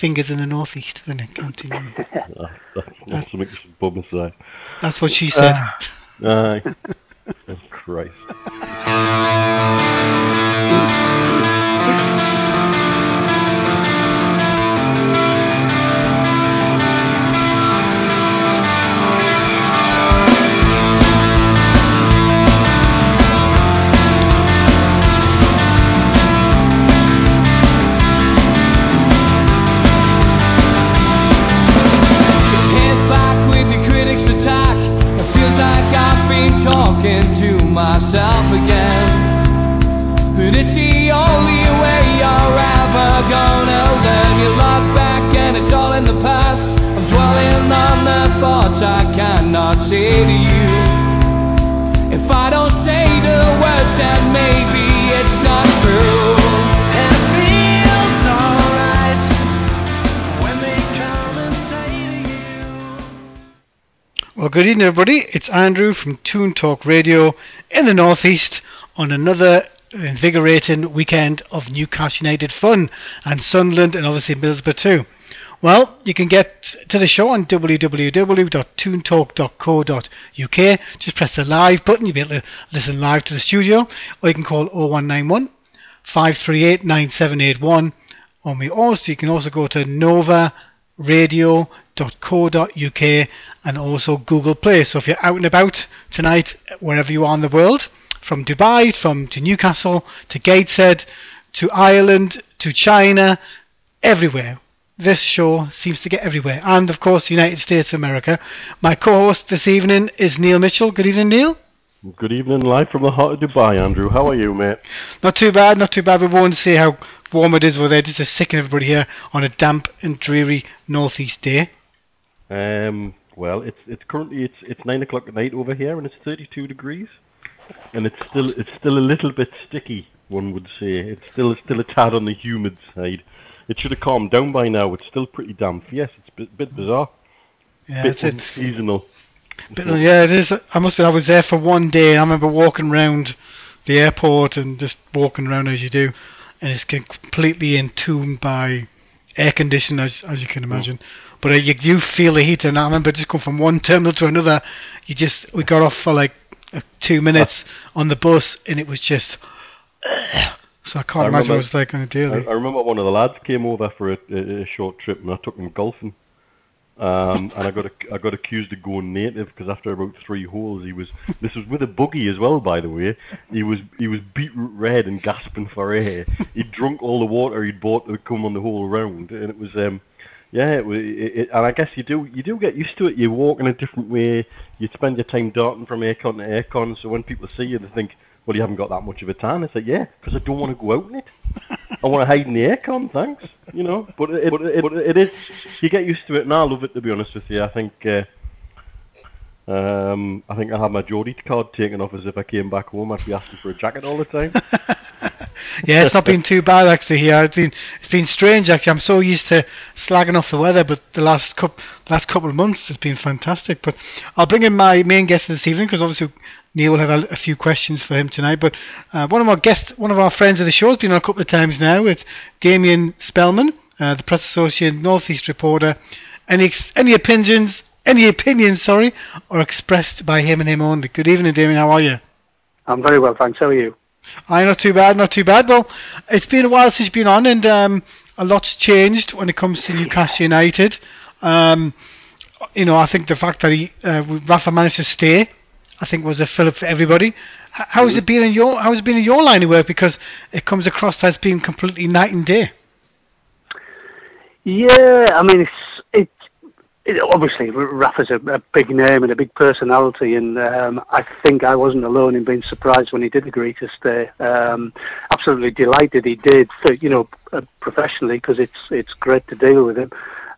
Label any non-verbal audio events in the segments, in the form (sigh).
fingers in the northeast when it to. Uh, that's something you should publicise. That's what she said. Aye. oh, Christ. Well, good evening, everybody. It's Andrew from Toon Talk Radio in the Northeast on another invigorating weekend of Newcastle United fun and Sunderland and obviously Middlesbrough too. Well, you can get to the show on www.toontalk.co.uk. Just press the live button, you'll be able to listen live to the studio, or you can call 0191 538 9781 on me. Also, you can also go to Nova radio.co.uk and also Google Play. So if you're out and about tonight, wherever you are in the world, from Dubai, from to Newcastle, to Gateshead, to Ireland, to China, everywhere. This show seems to get everywhere. And of course, the United States of America. My co-host this evening is Neil Mitchell. Good evening, Neil. Good evening, live from the heart of Dubai, Andrew. How are you, mate? Not too bad, not too bad. We won't say how warm it is over there, just to sicken everybody here on a damp and dreary northeast day. Um, well, it's it's currently it's it's nine o'clock at night over here, and it's 32 degrees, and it's still it's still a little bit sticky. One would say it's still still a tad on the humid side. It should have calmed down by now. It's still pretty damp. Yes, it's a bit, bit bizarre, Yeah, bit that's it. seasonal. But yeah, it is. I must. Be, I was there for one day. I remember walking around the airport and just walking around as you do, and it's completely entombed by air conditioning, as as you can imagine. But uh, you do feel the heat, and I remember just going from one terminal to another. You just we got off for like uh, two minutes on the bus, and it was just. so I can't I imagine remember- what it's like on a I, daily. I remember one of the lads came over for a, a, a short trip, and I took him golfing. Um, and I got I got accused of going native because after about three holes, he was this was with a buggy as well, by the way. He was he was beetroot red and gasping for air. He'd drunk all the water he'd bought to come on the whole round, and it was um, yeah, it, it, it, and I guess you do you do get used to it. You walk in a different way. You spend your time darting from aircon to aircon, so when people see you, they think, well, you haven't got that much of a tan. It's like, yeah, because I don't want to go out in it. I want to hide in the aircon, thanks. You know, but it, but it, but it is. You get used to it, and I love it. To be honest with you, I think. Uh, um, I think I had my Geordie card taken off as if I came back home. I'd be asking for a jacket all the time. (laughs) yeah, it's not been too bad actually here. It's been it's been strange actually. I'm so used to slagging off the weather, but the last couple last couple of months has been fantastic. But I'll bring in my main guest this evening because obviously Neil will have a, a few questions for him tonight. But uh, one of our guests, one of our friends of the show, has been on a couple of times now. It's Damien Spellman, uh, the Press Association Northeast reporter. Any any opinions? Any opinions, sorry, are expressed by him and him only. Good evening, Damien. How are you? I'm very well, thanks. How are you? I'm not too bad, not too bad. Well, it's been a while since you've been on, and um, a lot's changed when it comes to Newcastle United. Um, you know, I think the fact that he, uh, Rafa managed to stay, I think was a fillip for everybody. How has it been in your How has it been in your line of work? Because it comes across as being completely night and day. Yeah, I mean, it's it, it obviously Rafa's a, a big name and a big personality, and um, I think I wasn't alone in being surprised when he did agree to stay. Um, absolutely delighted he did, for, you know, uh, professionally because it's it's great to deal with him.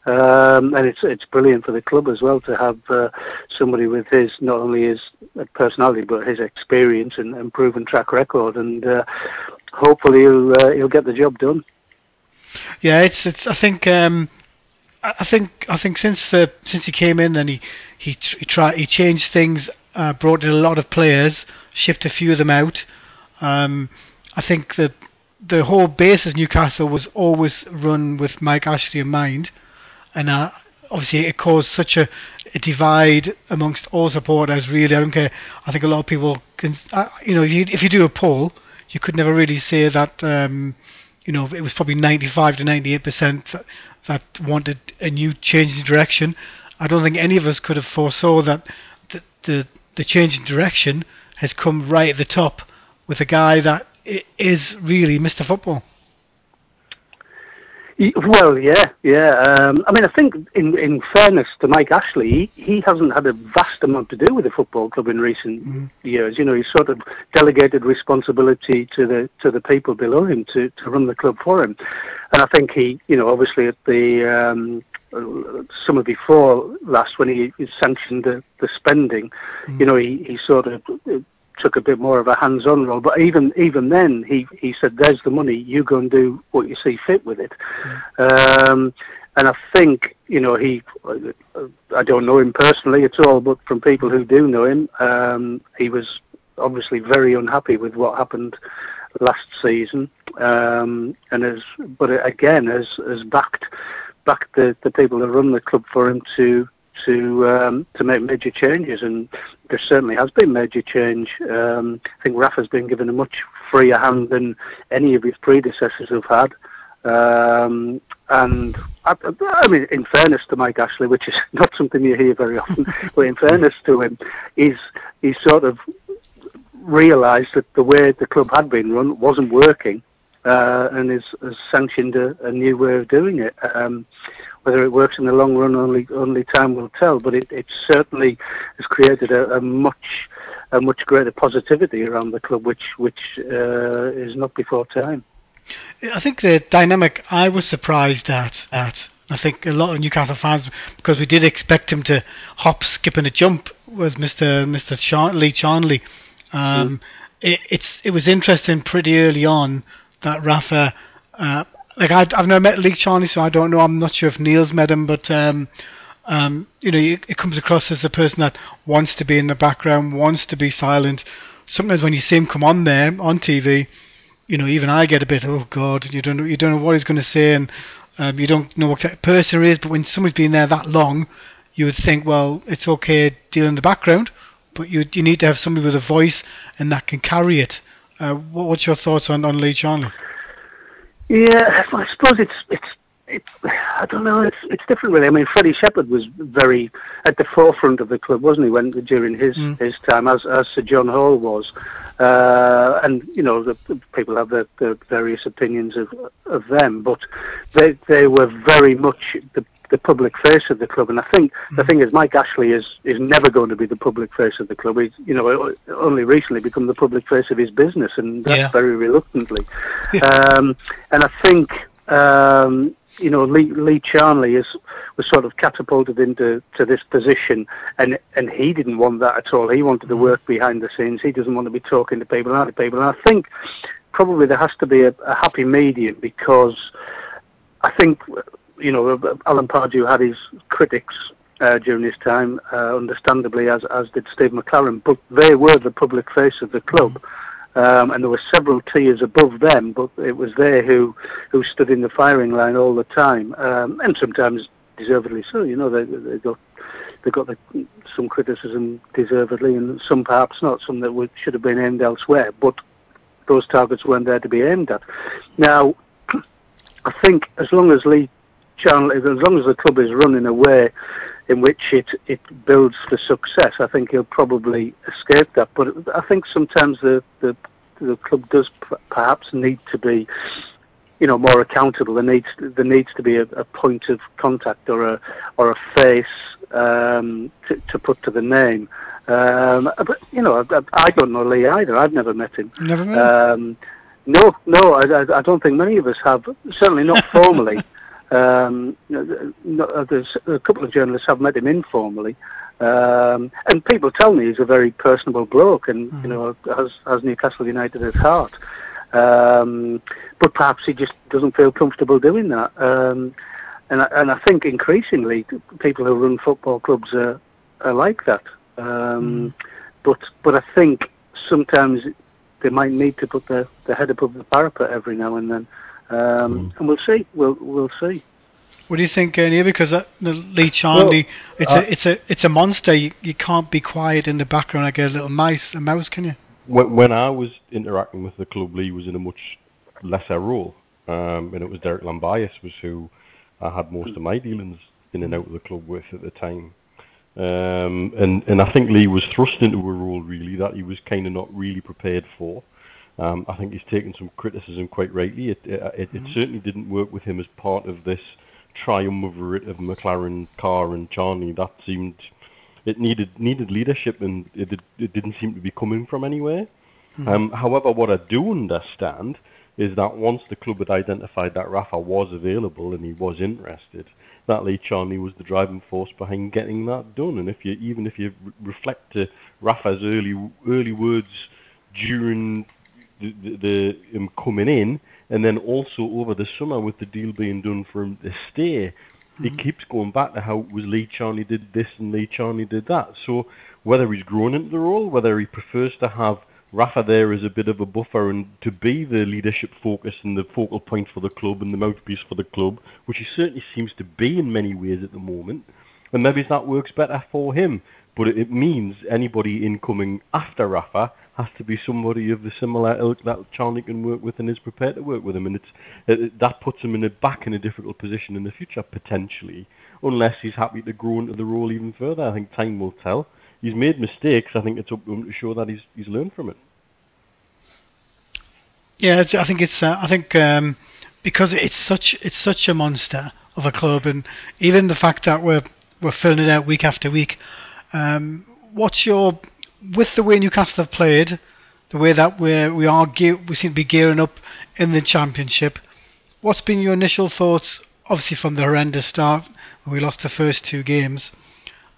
Um, and it's it's brilliant for the club as well to have uh, somebody with his not only his personality but his experience and, and proven track record, and uh, hopefully he'll uh, he'll get the job done. Yeah, it's it's. I think um, I think I think since the since he came in and he he he tried he changed things, uh, brought in a lot of players, shipped a few of them out. Um, I think that the whole base of Newcastle was always run with Mike Ashley in mind, and uh, obviously it caused such a, a divide amongst all supporters. Really, I don't care. I think a lot of people can, uh, you know, if you, if you do a poll, you could never really say that. Um, you know, it was probably 95 to 98 percent that, wanted a new change in direction. I don't think any of us could have foresaw that the, the the change in direction has come right at the top with a guy that is really Mr. Football. Well, yeah, yeah. Um, I mean, I think in in fairness to Mike Ashley, he, he hasn't had a vast amount to do with the football club in recent years. You know, he's sort of delegated responsibility to the to the people below him to, to run the club for him, and I think he, you know, obviously at the um, summer before last when he, sanctioned the, the spending, you know, he, he sort of took a bit more of a hands-on role. But even even then, he he said, "There's the money. You go and do what you see fit with it." Um, and I think you know he. uh, I don't know him personally at all, but from people who do know him, um, he was obviously very unhappy with what happened last season, um, and has but again has has backed backed the, the people that run the club for him to to um, to make major changes, and there certainly has been major change. Um, I think Rafa's been given a much freer hand than any of his predecessors have had. Um, and I, I mean, in fairness to Mike Ashley, which is (laughs) not something you hear very often, (laughs) but in fairness to him, he's he's sort of realised that the way the club had been run wasn't working, uh, and has, has sanctioned a, a new way of doing it. Um, whether it works in the long run, only only time will tell. But it, it certainly has created a, a much a much greater positivity around the club, which which uh, is not before time. I think the dynamic I was surprised at at I think a lot of Newcastle fans because we did expect him to hop, skip, and a jump was Mr. Mr. Char- Lee Charnley. Um, it, it's it was interesting pretty early on that Rafa. Uh, like I, I've never met Lee Charnley, so I don't know. I'm not sure if Neil's met him, but um, um, you know, it, comes across as a person that wants to be in the background, wants to be silent. Sometimes when you see him come on there on TV, you know, even I get a bit, oh God, you don't know, you don't know what he's going to say, and um, you don't know what type of person he is. But when someone's been there that long, you would think, well, it's okay deal in the background, but you you need to have somebody with a voice and that can carry it. Uh, what, what's your thoughts on on Lee Charnley? Yeah, I suppose it's it's it, I don't know. It's it's different really. I mean, Freddie Shepherd was very at the forefront of the club, wasn't he? When during his Mm. his time, as as Sir John Hall was, uh, and you know, the, the people have their, their various opinions of of them, but they they were very much the the public face of the club. And I think the thing is, Mike Ashley is is never going to be the public face of the club. He's you know only recently become the public face of his business, and that's Yeah. very reluctantly. Yeah. Um, and I think um, you know Lee, Lee Charnley is was sort of catapulted into to this position, and and he didn't want that at all. He wanted to work behind the scenes. He doesn't want to be talking to people, and to people. And I think probably there has to be a, a happy medium because I think you know Alan Pardew had his critics. Uh, during his time, uh, understandably, as as did Steve McClaren, but they were the public face of the club, um, and there were several tiers above them, but it was they who who stood in the firing line all the time, um, and sometimes deservedly so. You know, they they got they got the, some criticism deservedly, and some perhaps not, some that would, should have been aimed elsewhere. But those targets weren't there to be aimed at. Now, (clears throat) I think as long as Lee Charnley, as long as the club is run in a way in which it it builds for success, I think he'll probably escape that. But I think sometimes the the, the club does p- perhaps need to be, you know, more accountable. There needs there needs to be a, a point of contact or a or a face um, to, to put to the name. Um, but you know, I, I don't know Lee either. I've never met him. Never met him? Um, no, no, I, I don't think many of us have. Certainly not (laughs) formally. Um, uh, there's a couple of journalists have met him informally, um, and people tell me he's a very personable bloke, and you know has, has Newcastle United at heart. Um, but perhaps he just doesn't feel comfortable doing that. Um, and I, and I think increasingly people who run football clubs are, are like that. Um, But but I think sometimes they might need to put their, their head above the parapet every now and then. Um, And we'll see. We'll we'll see. What do you think, uh, Neil? Because that, the Lee Charnley, it's uh, a it's a it's a monster. You, you can't be quiet in the background like a little mice, a mouse, can you? when, when I was interacting with the club, Lee was in a much lesser role, um, and it was Derek Llambias was who I had most of my dealings in and out of the club with at the time. Um, and and I think Lee was thrust into a role really that he was kind of not really prepared for. Um, I think he's taken some criticism quite rightly. It it, it, it certainly didn't work with him as part of this triumvirate of McClaren, Carr, and Charnley. That seemed it needed needed leadership, and it, it didn't seem to be coming from anywhere. Um, however, what I do understand is that once the club had identified that Rafa was available and he was interested, that Lee Charnley was the driving force behind getting that done. And if you even if you reflect to Rafa's early early words during the, the, the him coming in, and then also over the summer with the deal being done for him to stay, it mm-hmm. keeps going back to how it was Lee Charnley did this and Lee Charnley did that. So whether he's grown into the role, whether he prefers to have Rafa there as a bit of a buffer and to be the leadership focus and the focal point for the club and the mouthpiece for the club, which he certainly seems to be in many ways at the moment, and maybe that works better for him. But it, it means anybody incoming after Rafa has to be somebody of the similar ilk that Charnley can work with and is prepared to work with him, and it's it, that puts him in a back in a difficult position in the future potentially, unless he's happy to grow into the role even further. I think time will tell. He's made mistakes. I think it's up to him to show that he's he's learned from it. Yeah, I think it's. Uh, I think um, because it's such it's such a monster of a club, and even the fact that we're we're filling it out week after week. Um, what's your with the way Newcastle have played, the way that we we are we seem to be gearing up in the championship. What's been your initial thoughts? Obviously, from the horrendous start, when we lost the first two games,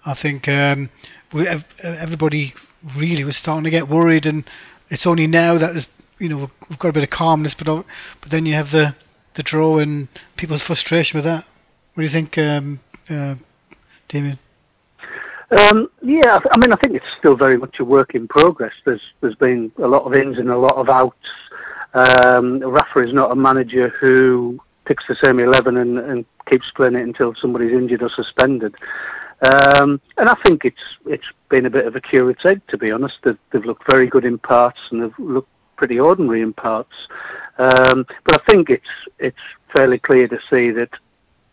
I think um, we, everybody really was starting to get worried, and it's only now that you know we've got a bit of calmness, but but then you have the the draw and people's frustration with that. What do you think, um, uh, Damien? Um, yeah, I mean, I think it's still very much a work in progress. There's there's been a lot of ins and a lot of outs. Um, Rafa is not a manager who picks the same eleven and, and keeps playing it until somebody's injured or suspended. Um, and I think it's it's been a bit of a curate's egg, to be honest. They've, they've looked very good in parts and they've looked pretty ordinary in parts. Um, but I think it's it's fairly clear to see that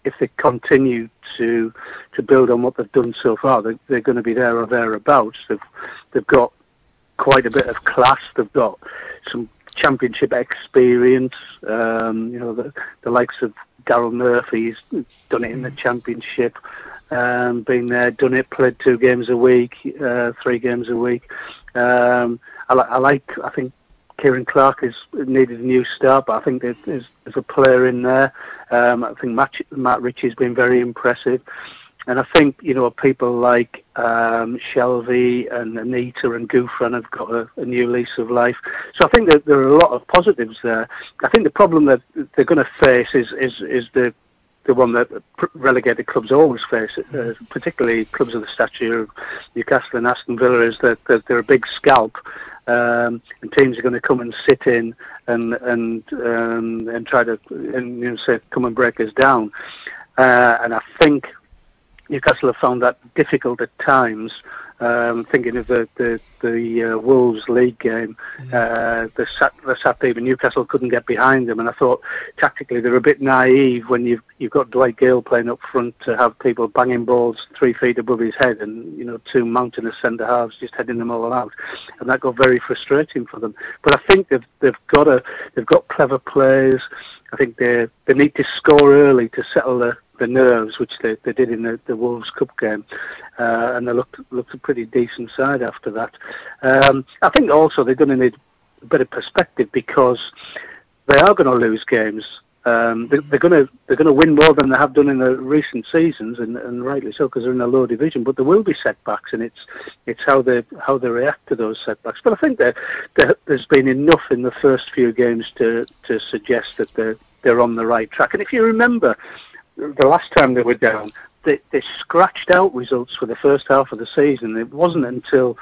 if they continue to to build on what they've done so far, they, they're going to be there or thereabouts. They've they've got quite a bit of class. They've got some championship experience. Um, you know, the, the likes of Daryl Murphy's done it in the championship. Um, been there, done it, played two games a week, uh, three games a week. Um, I, li- I like, I think Ciaran Clark is needed a new start, but I think there's, there's a player in there. Um, I think Matt, Matt Ritchie's been very impressive. And I think, you know, people like um, Shelvey and Anita and Gouffran have got a, a new lease of life. So I think that there are a lot of positives there. I think the problem that they're going to face is, is, is the the one that relegated clubs always face, uh, particularly clubs of the stature of Newcastle and Aston Villa, is that, that they're a big scalp, um, and teams are going to come and sit in and and um, and try to and you know say come and break us down. Uh, and I think Newcastle have found that difficult at times. Um, thinking of the the, the uh, Wolves league game, uh, the sat the sat even Newcastle couldn't get behind them, and I thought tactically they're a bit naive when you've you've got Dwight Gayle playing up front to have people banging balls three feet above his head, and you know two mountainous centre halves just heading them all out, and that got very frustrating for them. But I think they've they've got a they've got clever players. I think they they need to score early to settle the the nerves, which they, they did in the, the Wolves Cup game, uh, and they looked looked a pretty decent side after that. Um, I think also they're going to need a bit of perspective because they are going to lose games. Um, they, they're going to they're going to win more than they have done in the recent seasons, and, and rightly so because they're in a low division. But there will be setbacks, and it's it's how they how they react to those setbacks. But I think that, there's been enough in the first few games to to suggest that they're they're on the right track. And if you remember, the last time they were down, they, they scratched out results for the first half of the season. It wasn't until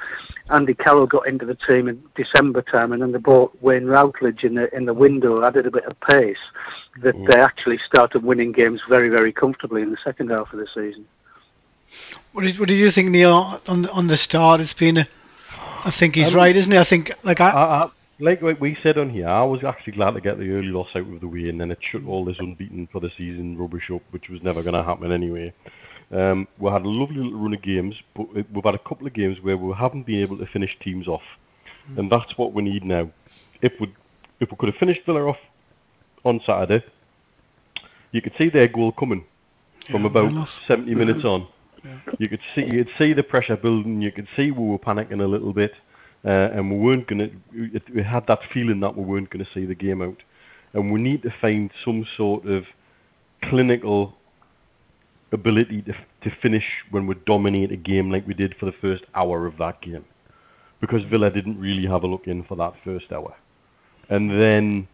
Andy Carroll got into the team in December time, and then they bought Wayne Routledge in the in the window, added a bit of pace, that Mm. they actually started winning games very very comfortably in the second half of the season. What did, what did you think, Neil? On the, on the start, it's been. A, I think he's Um, right, isn't he? I think like I, I, I, like we said on here, I was actually glad to get the early loss out of the way, and then it shut all this unbeaten for the season rubbish up, which was never going to happen anyway. Um, we had a lovely little run of games, but we've had a couple of games where we haven't been able to finish teams off, and that's what we need now. If we if we could have finished Villa off on Saturday, you could see their goal coming from Yeah, about 70 minutes on. You could see you could see the pressure building. You could see we were panicking a little bit, uh, and we weren't gonna. We had that feeling that we weren't gonna see the game out, and we need to find some sort of clinical ability to to finish when we dominate a game like we did for the first hour of that game, because Villa didn't really have a look in for that first hour, and then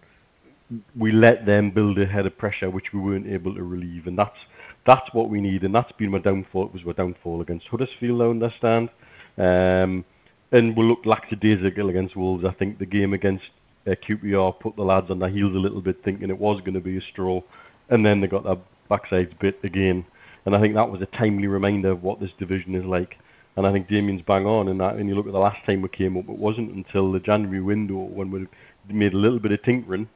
we let them build a head of pressure which we weren't able to relieve, and that's that's what we need, and that's been my downfall. It was my downfall against Huddersfield, I understand, um, and we looked lackadaisical against Wolves. I think the game against uh, QPR put the lads on their heels a little bit, thinking it was going to be a straw, and then they got their backsides bit again, and I think that was a timely reminder of what this division is like. And I think Damien's bang on in that. And you look at the last time we came up, it wasn't until the January window when we made a little bit of tinkering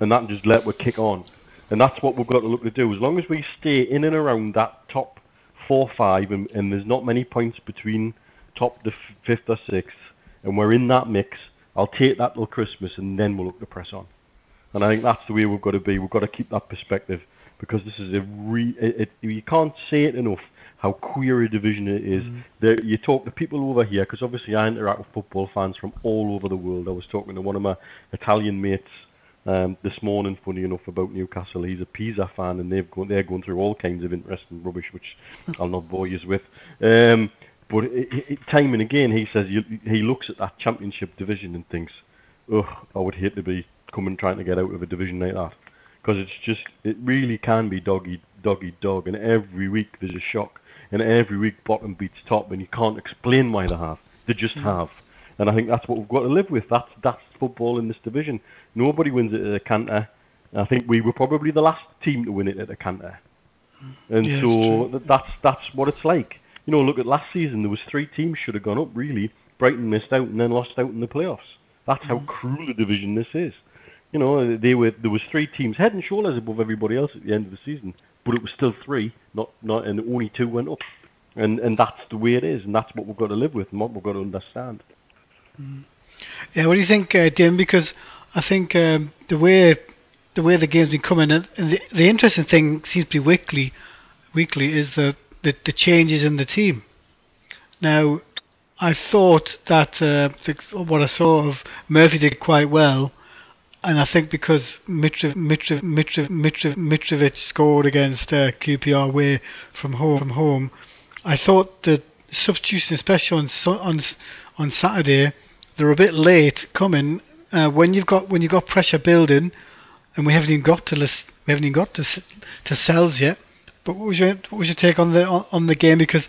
and that just let we kick on. And that's what we've got to look to do. As long as we stay in and around that top four, five, and, and there's not many points between top the f- fifth or sixth, and we're in that mix, I'll take that till Christmas, and then we'll look to press on. And I think that's the way we've got to be. We've got to keep that perspective because this is a re. It, it, you can't say it enough how queer a division it is. There, you talk to people over here because obviously I interact with football fans from all over the world. I was talking to one of my Italian mates um, this morning, funny enough, about Newcastle. He's a Pisa fan, and they've gone, they're going through all kinds of interesting rubbish, which I'll not bore you with. Um, but it, it, time and again, he says you, he looks at that Championship division and thinks, "Ugh, I would hate to be coming trying to get out of a division like that." Because it's just, it really can be doggy doggy dog and every week there's a shock, and every week bottom beats top, and you can't explain why they have. They just mm. have. And I think that's what we've got to live with. That's that's football in this division. Nobody wins it at a canter. I think we were probably the last team to win it at a canter. Mm. And Yeah, so th- that's that's what it's like. You know, look at last season. There was three teams should have gone up. Really, Brighton missed out and then lost out in the playoffs. That's how cruel a division this is. You know, they were there was three teams head and shoulders above everybody else at the end of the season, but it was still three, not not, and only two went up. And and that's the way it is, and that's what we've got to live with, and what we've got to understand. Yeah, what do you think, uh, Dim? Because I think um, the way the way the game's been coming, and the, the interesting thing seems to be weekly, weekly is the, the the changes in the team. Now, I thought that uh, the, what I saw of Murphy did quite well, and I think because Mitrov, Mitrov, Mitrov, Mitrov, Mitrovic scored against uh, QPR away from home, from home, I thought the substitution, especially on on on Saturday, they're a bit late coming. Uh, when you've got when you've got pressure building, and we haven't even got to lis- we haven't even got to to Sels yet. But what was your what was your take on the on, on the game? Because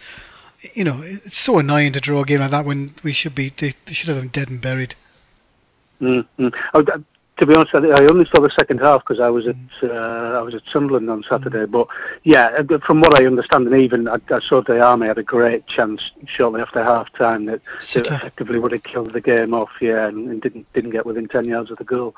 you know it's so annoying to draw a game like that when we should be they, they should have them dead and buried. Mm-hmm. Oh, that- to be honest, I I only saw the second half because I was at uh, I was at Sunderland on Saturday. But yeah, uh, from what I understand, and even I, I saw the Army had a great chance shortly after half time that effectively would have killed the game off. Yeah, and, and didn't didn't get within ten yards of the goal.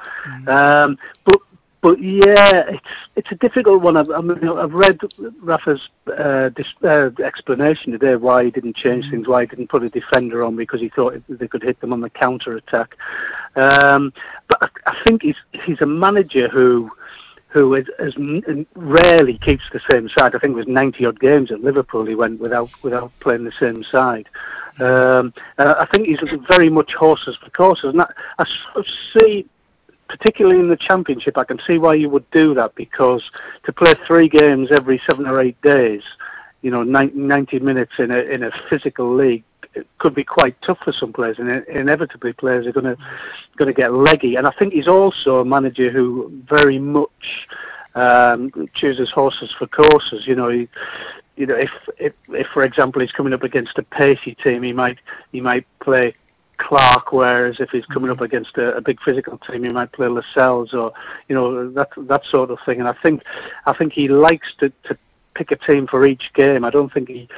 Um, but but yeah, it's it's a difficult one. I've, I mean, I've read Rafa's uh, dis, uh, explanation today why he didn't change things, why he didn't put a defender on because he thought they could hit them on the counter attack. Um, but I, I think he's he's a manager who who is, is rarely keeps the same side. I think it was 90 odd games at Liverpool he went without without playing the same side. Um, uh, I think he's very much horses for courses, and I, I sort of see particularly in the championship, I can see why you would do that because to play three games every seven or eight days, you know, 90 minutes in a in a physical league it could be quite tough for some players, and inevitably players are going to going to get leggy. And I think he's also a manager who very much um, chooses horses for courses. You know, he, you know, if, if if for example he's coming up against a pacey team, he might he might play Clark, whereas if he's coming up mm-hmm. against a, a big physical team, he might play Lascelles or you know that that sort of thing. And I think I think he likes to, to pick a team for each game. I don't think he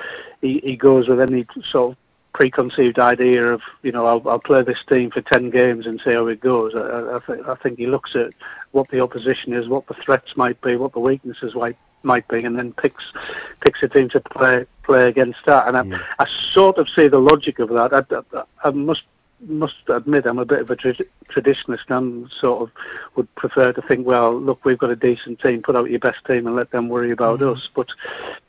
he, he goes with any sort of preconceived idea of you know I'll, I'll play this team for ten games and see how it goes. I, I, th- I think he looks at what the opposition is, what the threats might be, what the weaknesses might might be, and then picks picks a team to play play against that. And I, Yeah. I sort of see the logic of that. I, I, I must must admit I'm a bit of a tra- traditionalist and sort of would prefer to think, well, look, we've got a decent team, put out your best team and let them worry about us. But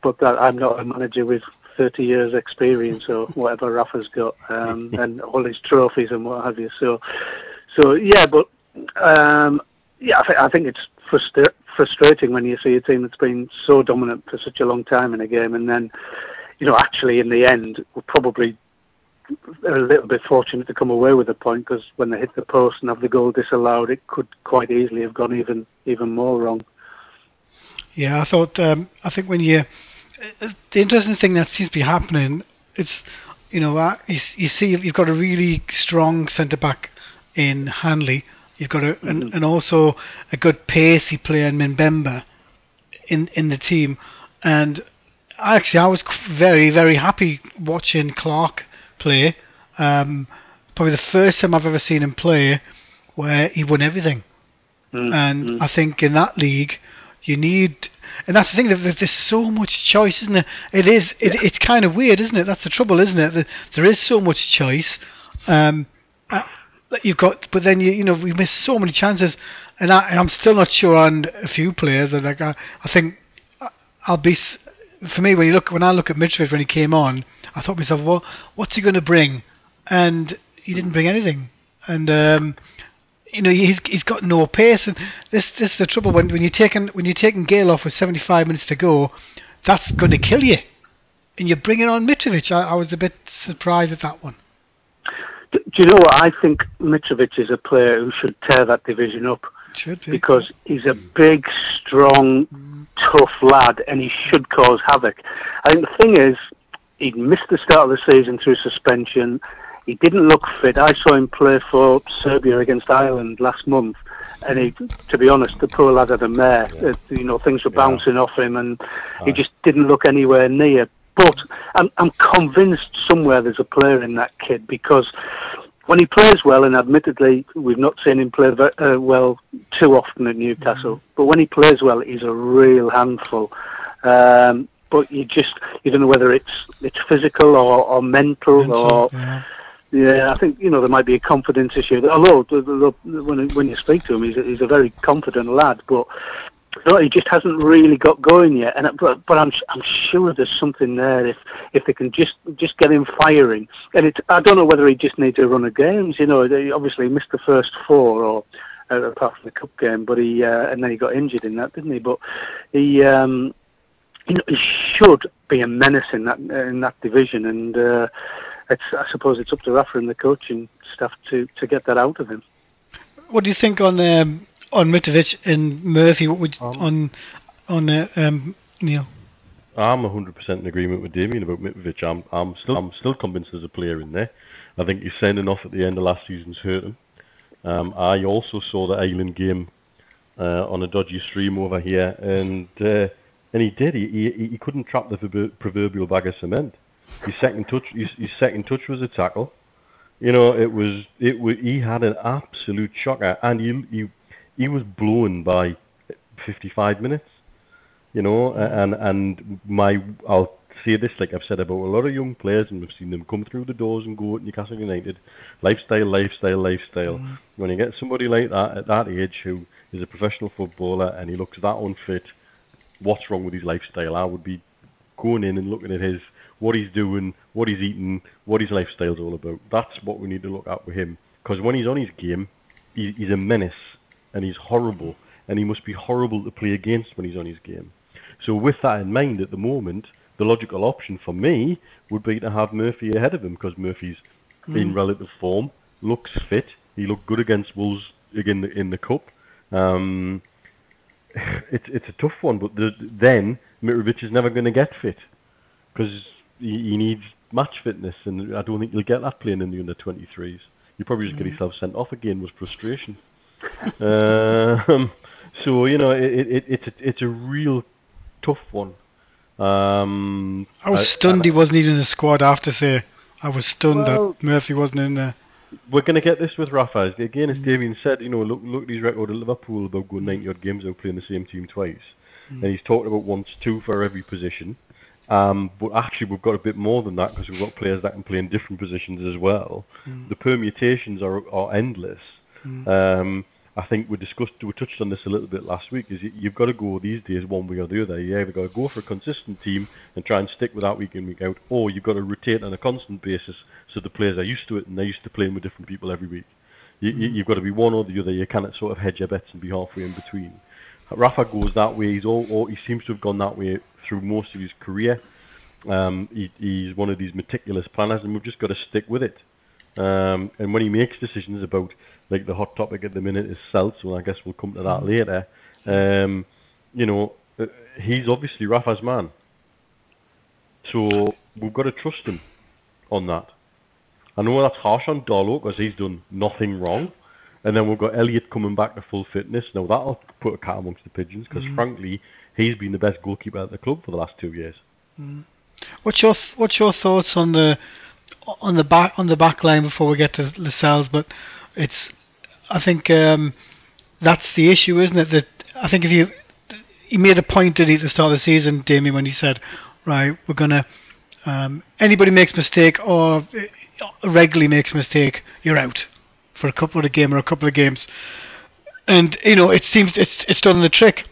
but that I'm not a manager with 30 years experience or (laughs) whatever Rafa's got um, and all his trophies and what have you. So so yeah, but um, yeah, I, th- I think it's frustra- frustrating when you see a team that's been so dominant for such a long time in a game, and then, you know, actually in the end, we're probably a little bit fortunate to come away with a point because when they hit the post and have the goal disallowed, it could quite easily have gone even even more wrong. Yeah, I thought. Um, I think when you, the interesting thing that seems to be happening, it's, you know, you, you see you've got a really strong centre back in Hanley. You've got a, and, and also a good pacey player in Mbemba in in the team, and actually I was very very happy watching Clark play. Um, probably the first time I've ever seen him play where he won everything. Mm, and. I think in that league you need and that's the thing that there's, so much choice isn't it it is it, it's kind of weird isn't it? That's the trouble isn't it? There is so much choice. Um you've got but then you you know we missed so many chances. And, I, and I'm still not sure on a few players that like I, I think I- I'll be for me when you look when I look at Mitrovic when he came on I thought to myself well what's he going to bring? And he didn't bring anything. And um you know he's he's got no pace, and this this is the trouble. When when you're taking when you're taking Gayle off with 75 minutes to go, that's going to kill you, and you're bringing on Mitrovic. I, I was a bit surprised at that one. Do, you know what? I think Mitrovic is a player who should tear that division up Should be because he's a big, strong, tough lad, and he should cause havoc. I think the thing is, he missed the start of the season through suspension. He didn't look fit. I saw him play for Serbia against Ireland last month, and he, to be honest, the poor lad had a mare. Yeah. Uh, you know, things were Yeah. bouncing off him, and he just didn't look anywhere near. But I'm, I'm convinced somewhere there's a player in that kid because when he plays well, and admittedly we've not seen him play uh, well too often at Newcastle, but when he plays well, he's a real handful. Um, but you just you don't know whether it's it's physical or, or mental, or yeah. yeah, I think you know there might be a confidence issue. Although when when you speak to him, he's a, he's a very confident lad, but no, he just hasn't really got going yet. And but, but I'm I'm sure there's something there if if they can just just get him firing. And it I don't know whether he just needs a run of games. You know, they obviously missed the first four or. Uh, apart from the cup game, but he uh, and then he got injured in that, didn't he? But he, um, know, he should be a menace in that in that division, and uh, it's I suppose it's up to Rafa and the coaching staff to to get that out of him. What do you think on um, on Mitrovic and Murphy? What would Um, on on uh, um, Neil? I'm 100% in agreement with Damien about Mitrovic. I'm, I'm still, I'm still convinced there's a player in there. I think he's sending off at the end of last season's hurt him. Um, I also saw the Ireland game uh, on a dodgy stream over here, and uh, and he did. He, he he couldn't trap the proverbial bag of cement. His second touch, his, his second touch was a tackle. You know, it was it was, he had an absolute shocker, and he he he was blown by 55 minutes you know, and and my I'll say this like I've said about a lot of young players, and we've seen them come through the doors and go at Newcastle United. Lifestyle, lifestyle, lifestyle. Mm. When you get somebody like that at that age who is a professional footballer and he looks that unfit, what's wrong with his lifestyle? I would be going in and looking at his what he's doing, what he's eating, what his lifestyle's all about. That's what we need to look at with him. Because when he's on his game, he, he's a menace and he's horrible, and he must be horrible to play against when he's on his game. So with that in mind, at the moment, the logical option for me would be to have Murphy ahead of him because Murphy's in relative form, looks fit. He looked good against Wolves in the in the cup. Um, (laughs) it's it's a tough one. But the, then Mitrovic is never going to get fit because he, he needs match fitness, and I don't think you'll get that playing in the under 23s. You probably just get yourself sent off again with frustration. Um, (laughs) so you know, it, it, it's a, it's a real tough one. Um, I was I- stunned I- he wasn't even in the squad. I have to say, I was stunned Well- that Murphy wasn't in there. we're going to get this with Rafa. Again, as Damien said, you know, look, look at his record at Liverpool about going 90 odd games without playing the same team twice. And he's talked about once, two for every position. Um, but actually, we've got a bit more than that because we've got players that can play in different positions as well. The permutations are, are endless. Um, I think we discussed, we touched on this a little bit last week. Is you, you've got to go these days one way or the other. You either got to go for a consistent team and try and stick with that week in week out, or you've got to rotate on a constant basis so the players are used to it and they're used to playing with different people every week. You, you, you've got to be one or the other. You cannot sort of hedge your bets and be halfway in between. Rafa goes that way. He's all, all he seems to have gone that way through most of his career. Um, he, he's one of these meticulous planners, and we've just got to stick with it. Um, and when he makes decisions about, like the hot topic at the minute is Sels, well, I guess we'll come to that later. Um, you know, uh, he's obviously Rafa's man, so we've got to trust him on that. I know that's harsh on Darlow because he's done nothing wrong. And then we've got Elliot coming back to full fitness. Now that'll put a cat amongst the pigeons because, frankly, he's been the best goalkeeper at the club for the last two years. What's your th- What's your thoughts on the on the back on the back line before we get to Lascelles? But it's I think um, that's the issue, isn't it? That I think if you he made a point at the start of the season, Damien, when he said, right, we're gonna um, anybody makes mistake or uh, regularly makes mistake, you're out for a couple of the game or a couple of games. And you know, it seems it's it's done the trick.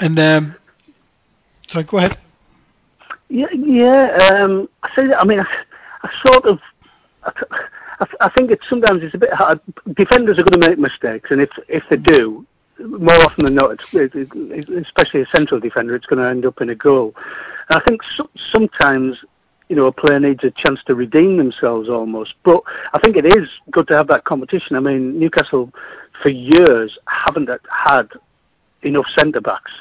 And um, sorry, go ahead. Yeah, yeah. Um, I say that. I mean, I, sort of. I, I, think it's sometimes it's a bit hard. Defenders are going to make mistakes, and if if they do, more often than not, especially a central defender, it's going to end up in a goal. And I think so, sometimes. You know, a player needs a chance to redeem themselves almost. But I think it is good to have that competition. I mean, Newcastle, for years, haven't had enough centre backs.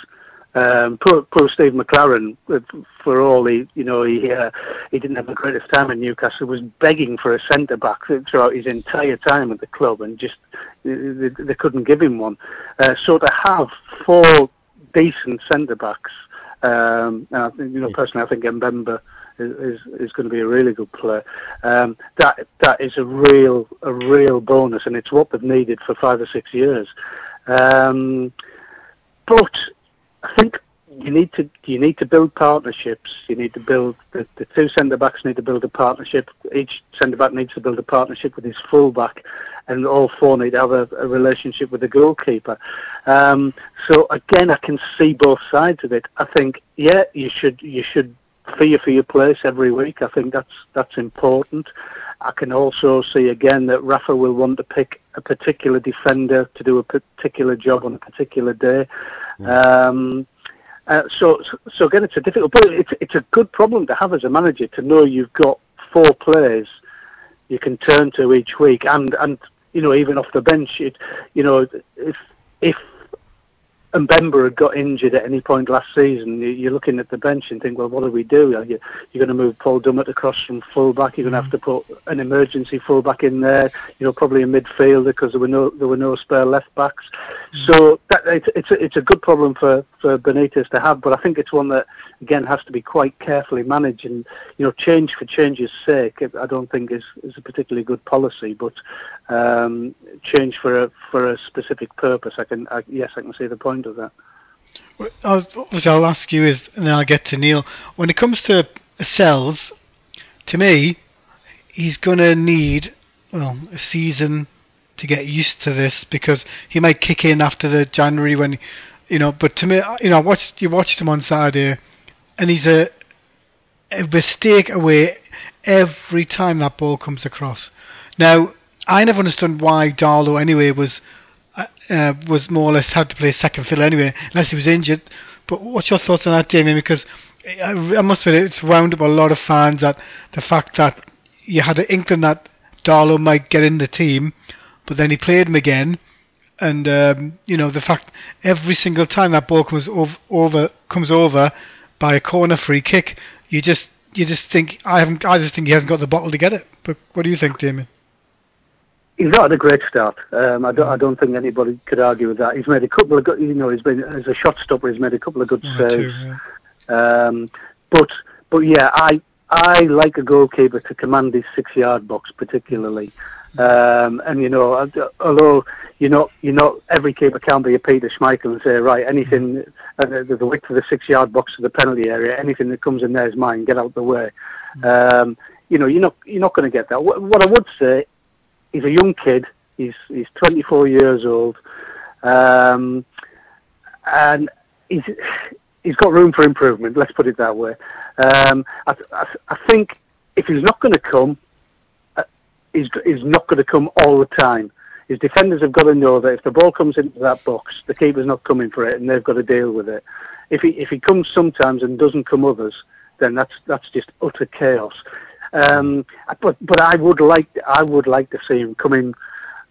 Um, poor, poor Steve McClaren, uh, for all he, you know, he uh, he didn't have the greatest time in Newcastle. Was begging for a centre back throughout his entire time at the club, and just they, they couldn't give him one. Uh, so to have four decent centre backs, um, and I think, you know, personally, I think Mbemba is, is is going to be a really good player. Um, that that is a real a real bonus, and it's what they've needed for five or six years. Um, but I think you need to you need to build partnerships. You need to build the, the two centre backs need to build a partnership. Each centre back needs to build a partnership with his full back, and all four need to have a, a relationship with the goalkeeper. Um, so again, I can see both sides of it. I think yeah, you should you should fear for your place every week. I think that's that's important. I can also see again that Rafa will want to pick a particular defender to do a particular job on a particular day. Um, uh, so, so again, it's a difficult, but it's it's a good problem to have as a manager to know you've got four players you can turn to each week, and and you know even off the bench, it, you know if if Mbemba had got injured at any point last season, you- you're looking at the bench and think, well, what do we do? Are you, you're going to move Paul Dummett across from fullback. You're going to have to put an emergency fullback in there. You know, probably a midfielder because there were no there were no spare left backs. So that, it's it's a, it's a good problem for for Benitez to have, but I think it's one that again has to be quite carefully managed. And you know, change for change's sake, I don't think is is a particularly good policy. But um, change for a for a specific purpose, I can I, yes, I can see the point of that. Obviously, I'll ask you is, and then I'll get to Neil. When it comes to Sels, to me, he's going to need well a season to get used to this because he might kick in after the January when, you know. But to me, you know, I watched you watched him on Saturday, and he's a a mistake away every time that ball comes across. Now, I never understood why Darlow anyway was uh, uh, was more or less had to play second fiddle anyway, unless he was injured. But what's your thoughts on that, Damien? Because I, I must admit, it's wound up a lot of fans that the fact that you had an inkling that Darlow might get in the team, but then he played him again, and um, you know the fact every single time that ball comes over, over comes over by a corner free kick, you just you just think I haven't I just think he hasn't got the bottle to get it. But what do you think, Damien? He's not had a great start. Um, I, don't, I don't think anybody could argue with that. He's made a couple of good, you know, he's been as a shot stopper. He's made a couple of good One or two, saves. yeah. Um, but but yeah, I I like a goalkeeper to command his six yard box particularly. Um, and you know, although you know, you know, every keeper can be a Peter Schmeichel and say, right, anything uh, the, the width of the six yard box to the penalty area, anything that comes in there is mine. Get out the way. Um, you know, you're not you're not going to get that. What, what I would say, he's a young kid. He's he's 24 years old, um, and he's he's got room for improvement. Let's put it that way. Um, I, I, I think if he's not going to come, uh, he's he's not going to come all the time. His defenders have got to know that if the ball comes into that box, the keeper's not coming for it, and they've got to deal with it. If he if he comes sometimes and doesn't come others, then that's that's just utter chaos. Um, but but I would like I would like to see him coming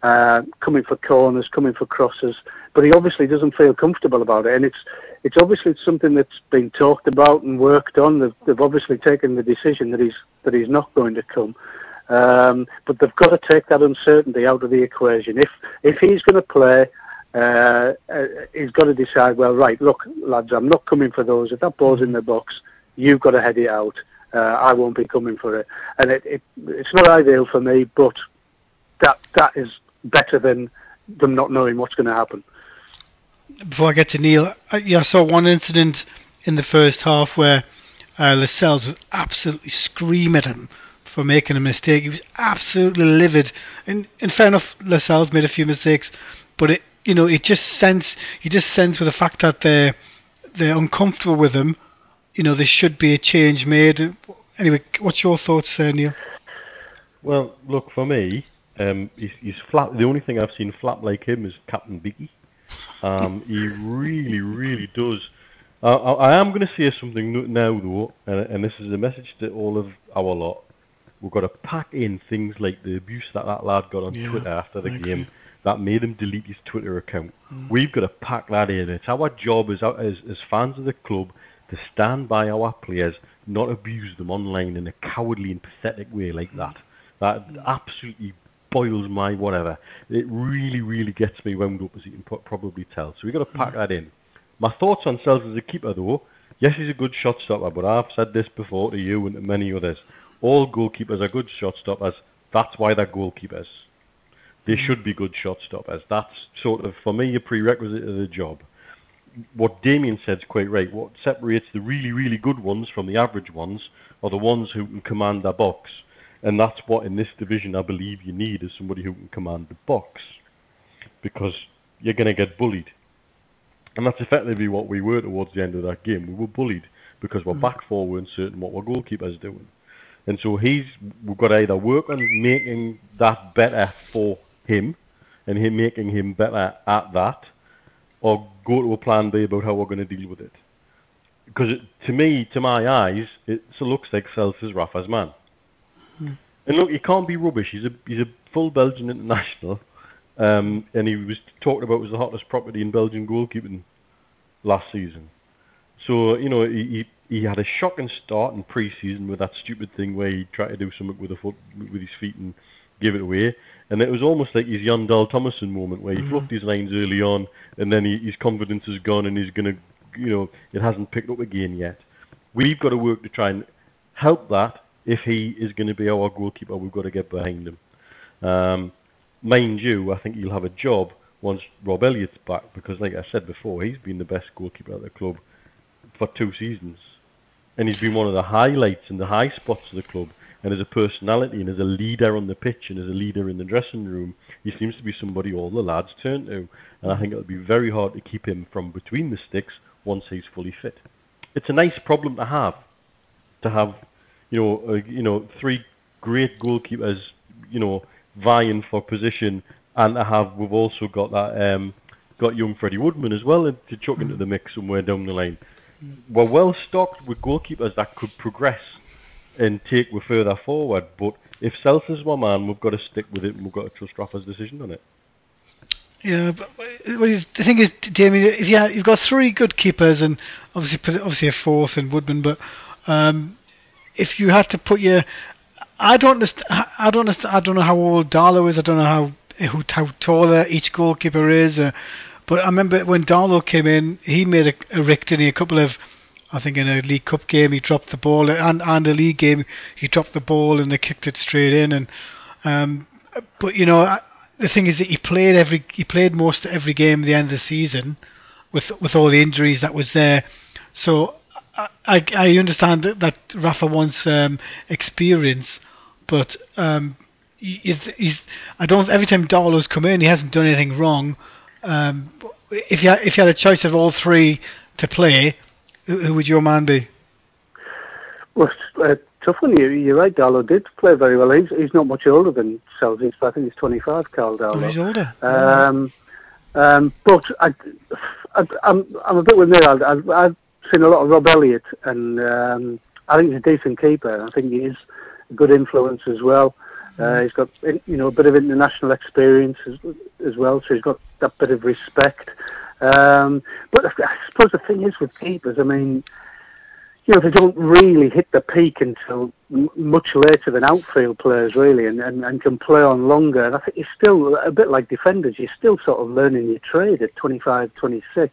uh, coming for corners, coming for crosses, but he obviously doesn't feel comfortable about it, and it's it's obviously something that's been talked about and worked on. They've, they've obviously taken the decision that he's that he's not going to come, um, but they've got to take that uncertainty out of the equation. If if he's going to play. Uh, uh, he's got to decide. Well, right, look, lads, I'm not coming for those. If that ball's in the box, you've got to head it out. Uh, I won't be coming for it, and it, it it's not ideal for me, but that that is better than them not knowing what's going to happen. Before I get to Neil, I, yeah, I saw one incident in the first half where uh, Lascelles was absolutely screaming at him for making a mistake. He was absolutely livid. And, and fair enough, Lascelles made a few mistakes, but it you know it just sense you just sense with the fact that they're they're uncomfortable with him. You know there should be a change made. Anyway, what's your thoughts, uh, Neil? Well, look for me, um, he's, he's flat. The only thing I've seen flat like him is Captain Bicky. Um, he really, really does. Uh, I, I am going to say something now though, and, and this is a message to all of our lot. We've got to pack in things like the abuse that that lad got on Yeah, Twitter after the I game agree. that made him delete his Twitter account. Mm. We've got to pack that in. It's our job as, as as fans of the club to stand by our players, not abuse them online in a cowardly and pathetic way like that. That absolutely boils my whatever. It really, really gets me wound up, as you can probably tell. So we've got to pack that in. My thoughts on Sels as a keeper, though. Yes, he's a good shot stopper, but I've said this before to you and to many others. All goalkeepers are good shot stoppers. That's why they're goalkeepers. They mm. should be good shot stoppers. That's sort of, for me, a prerequisite of the job. What Damien said is quite right. What separates the really, really good ones from the average ones are the ones who can command their box. And that's what in this division I believe you need is somebody who can command the box. Because you're going to get bullied. And that's effectively what we were towards the end of that game. We were bullied because our hmm. back four weren't certain what our goalkeeper's doing. And so he's we've got to either work on making that better for him and him making him better at that or go to a plan B about how we're going to deal with it. Because it, to me, to my eyes, it so looks like Sels is Rafa's man. And look, he can't be rubbish. He's a he's a full Belgian international, um, and he was talked about as the hottest property in Belgian goalkeeping last season. So you know he he, he had a shocking start in pre-season with that stupid thing where he tried to do something with a foot with his feet and give it away, and it was almost like his Jon Dahl Tomasson moment where he fluffed his lines early on, and then he, his confidence is gone, and he's gonna you know it hasn't picked up again yet. We've got to work to try and help that. If he is going to be our goalkeeper, we've got to get behind him. Um, mind you, I think he'll have a job once Rob Elliott's back because, like I said before, he's been the best goalkeeper at the club for two seasons, and he's been one of the highlights and the high spots of the club. And as a personality and as a leader on the pitch and as a leader in the dressing room, he seems to be somebody all the lads turn to. And I think it'll be very hard to keep him from between the sticks once he's fully fit. It's a nice problem to have, to have you know, uh, you know, three great goalkeepers, you know, vying for position, and to have we've also got that um, got young Freddie Woodman as well to chuck into the mix somewhere down the line. We're well stocked with goalkeepers that could progress and take we further forward, but if Sels is my man, we've got to stick with it and we've got to trust Rafa's decision on it. Yeah, but the thing is, Damien, you you've got three good keepers and obviously obviously a fourth in Woodman, but um, if you had to put your, I don't understand. I don't understand. I don't know how old Darlow is. I don't know how how, how taller each goalkeeper is. Uh, but I remember when Darlow came in, he made a, a Rick, a couple of I think in a League Cup game he dropped the ball, and and a league game he dropped the ball and they kicked it straight in. And um, but you know the thing is that he played every he played most every game at the end of the season, with with all the injuries that was there. So I I understand that, Rafa wants um, experience, but um, he, he's I don't every time Darlow's come in he hasn't done anything wrong. Um, if you if you had a choice of all three to play, who, who would your man be? Well, uh, tough one. You, you're right. Darlow did play very well. He's, he's not much older than Selzy. I think he's 25. Karl Darlow. Oh, he's older. Um, um, but I, I, I'm I'm a bit with Neil. I've, I've seen a lot of Rob Elliott, and um, I think he's a decent keeper. I think he is a good influence as well. Uh, mm. he's got you know a bit of international experience as, as well, so he's got that bit of respect. Um, but I suppose the thing is with keepers, I mean, you know, they don't really hit the peak until m- much later than outfield players, really, and, and, and can play on longer. And I think you're still a bit like defenders. You're still sort of learning your trade at 25, 26.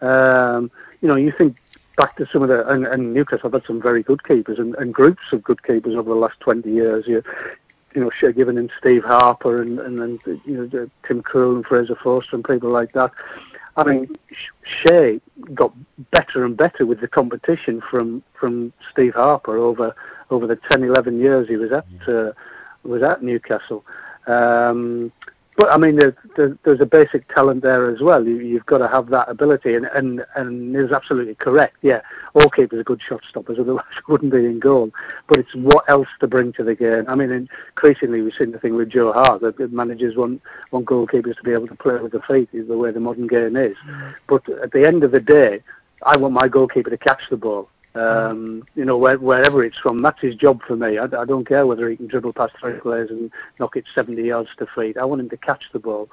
Um, you know, you think back to some of the and, and Newcastle have had some very good keepers and, and groups of good keepers over the last 20 years. You, you know, Shay Given and Steve Harper and and then you know Tim Krul and Fraser Forster and people like that. I mean, Shay got better and better with the competition from from Steve Harper over over the 10, 11 years he was at uh, was at Newcastle. Um, but I mean, there's, there's a basic talent there as well. You, have got to have that ability, and and and is absolutely correct. Yeah, all keepers are good shot stoppers, otherwise (laughs) wouldn't be in goal. But it's what else to bring to the game. I mean, increasingly we've seen the thing with Joe Hart that managers want want goalkeepers to be able to play with the feet, is the way the modern game is. Mm-hmm. But at the end of the day, I want my goalkeeper to catch the ball. Um, you know, where, wherever it's from, that's his job for me. I, I don't care whether he can dribble past three players and knock it 70 yards to feet. I want him to catch the ball.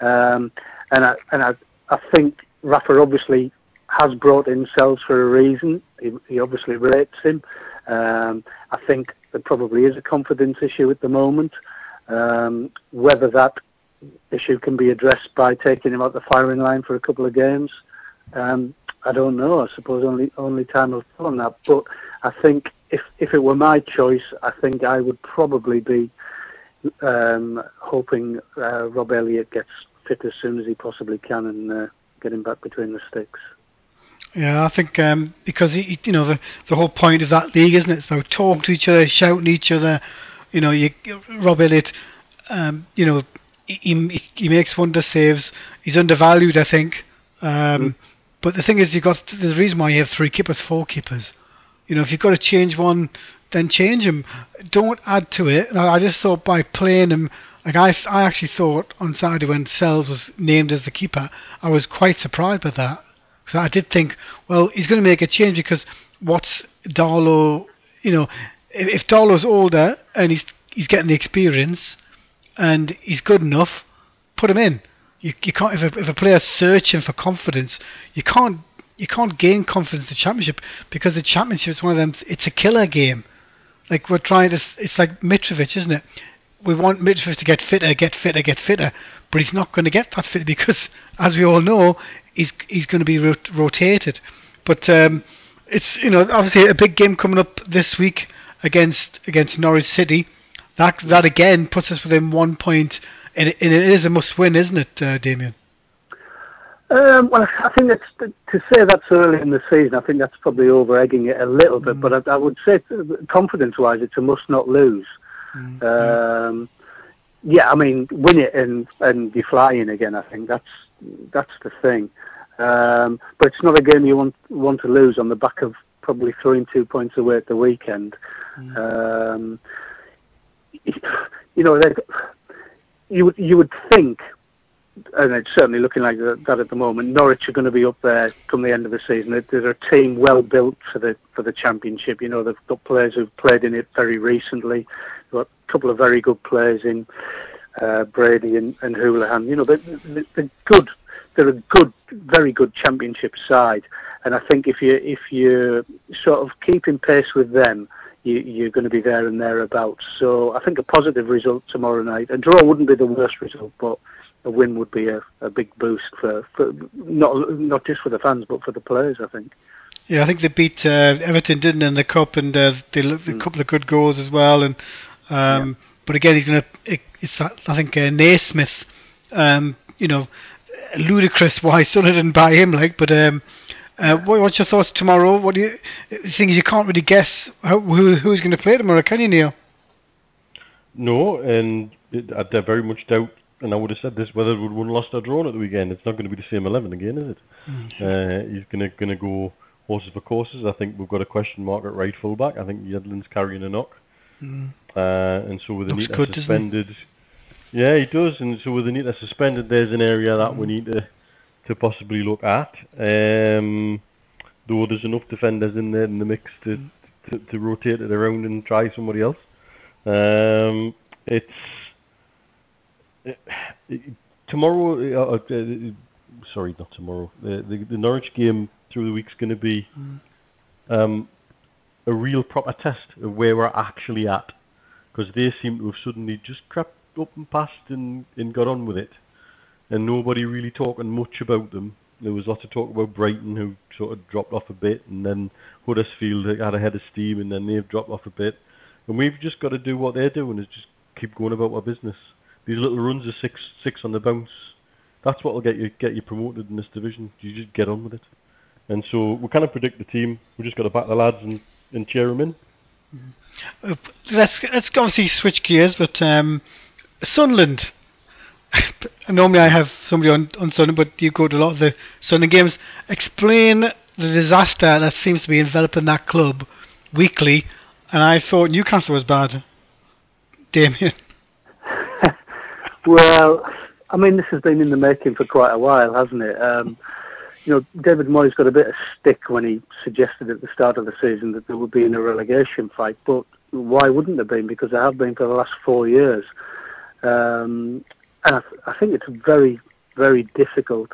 Um, and I, and I, I think Rafa obviously has brought in Sels for a reason. He, he obviously rates him. Um, I think there probably is a confidence issue at the moment. Um, whether that issue can be addressed by taking him out the firing line for a couple of games, um, I don't know. I suppose only only time will tell on that. But I think if if it were my choice, I think I would probably be um, hoping uh, Rob Elliott gets fit as soon as he possibly can and uh, get him back between the sticks. Yeah, I think um, because he, you know the the whole point of that league, isn't it? So talking to each other, shouting each other. You know, you Rob Elliott. Um, you know, he, he, he makes wonder saves. He's undervalued, I think. Um, mm. But the thing is, you got a reason why you have three keepers, four keepers. You know, if you've got to change one, then change him. Don't add to it. I just thought by playing him, like I, I actually thought on Saturday when Sels was named as the keeper, I was quite surprised by that. So I did think, well, he's going to make a change because what's Darlow? You know, if, if Darlow's older and he's he's getting the experience and he's good enough, put him in you, you can't if a, if a player's searching for confidence, you can't you can't gain confidence in the championship because the championship is one of them. It's a killer game. Like we're trying to. It's like Mitrovic, isn't it? We want Mitrovic to get fitter, get fitter, get fitter, but he's not going to get that fit because, (laughs) as we all know, he's he's going to be rot- rotated. But um, it's you know obviously a big game coming up this week against against Norwich City. That that again puts us within one point and it, and it is a must-win, isn't it, uh, Damien? Um, well, I think that's to say that's early in the season. I think that's probably over egging it a little bit. Mm. But I, I, would say, confidence-wise, it's a must not lose. Mm. Um, yeah, I mean, win it and and be flying again. I think that's that's the thing. Um, but it's not a game you want want to lose on the back of probably throwing two points away at the weekend. Mm. Um, you know, you would you would think, and it's certainly looking like that at the moment. Norwich are going to be up there come the end of the season. They're a team well built for the for the championship. You know, they've got players who've played in it very recently. They've got a couple of very good players in. uh, Brady and, and Hoolahan. You know, they're, they're good. They're a good, very good championship side, and I think if you if you sort of keeping pace with them, you, you're going to be there and thereabouts. So I think a positive result tomorrow night. A draw wouldn't be the worst result, but a win would be a, a big boost for, for not not just for the fans but for the players. I think. Yeah, I think they beat uh, Everton, didn't they, in the cup, and uh, they looked a Mm. couple of good goals as well. And um, but again, he's going to. It's I think uh, Naismith. Um, you know, ludicrous why Sunderland didn't buy him. Like, but um, uh, what, what's your thoughts tomorrow? What do you? The thing is, you can't really guess how, who who's going to play tomorrow, can you, Neil? No, and it, I very much doubt, and I would have said this whether we would won, lost, or drawn at the weekend. It's not going to be the same eleven again, is it? Uh, he's going to going to go horses for courses. I think we've got a question mark at right fullback. I think Yedlin's carrying a knock, Mm. uh, and so with Looks Anita good, doesn't he? suspended, yeah, he does. And so with Anita suspended, there's an area that Mm. we need to to possibly look at. Um, though there's enough defenders in there in the mix to, Mm. to, to rotate it around and try somebody else. Um, it's it, it, tomorrow. Uh, uh, uh, sorry, not tomorrow. The, the the Norwich game through the week's going to be um, a real proper test of where we're actually at, because they seem to have suddenly just crept up and passed and, and got on with it, and nobody really talking much about them. There was lots of talk about Brighton, who sort of dropped off a bit, and then Huddersfield had a head of steam, and then they've dropped off a bit. And we've just got to do what they're doing, is just keep going about our business. These little runs of six six on the bounce, that's what will get you get you promoted in this division. You just get on with it. And so we kind of predict the team. We just got to back the lads and, and cheer them in. Uh, let's let's obviously switch gears, but um. (laughs) Normally, I have somebody on on Sunderland, but you go to a lot of the Sunderland games. Explain the disaster that seems to be enveloping that club weekly. And I thought Newcastle was bad. Damien. (laughs) Well, I mean, this has been in the making for quite a while, hasn't it? Um, you know, David Moyes got a bit of stick when he suggested at the start of the season that there would be in a relegation fight, but why wouldn't there been? Because there have been for the last four years. Um, and I, th- I think it's a very, very difficult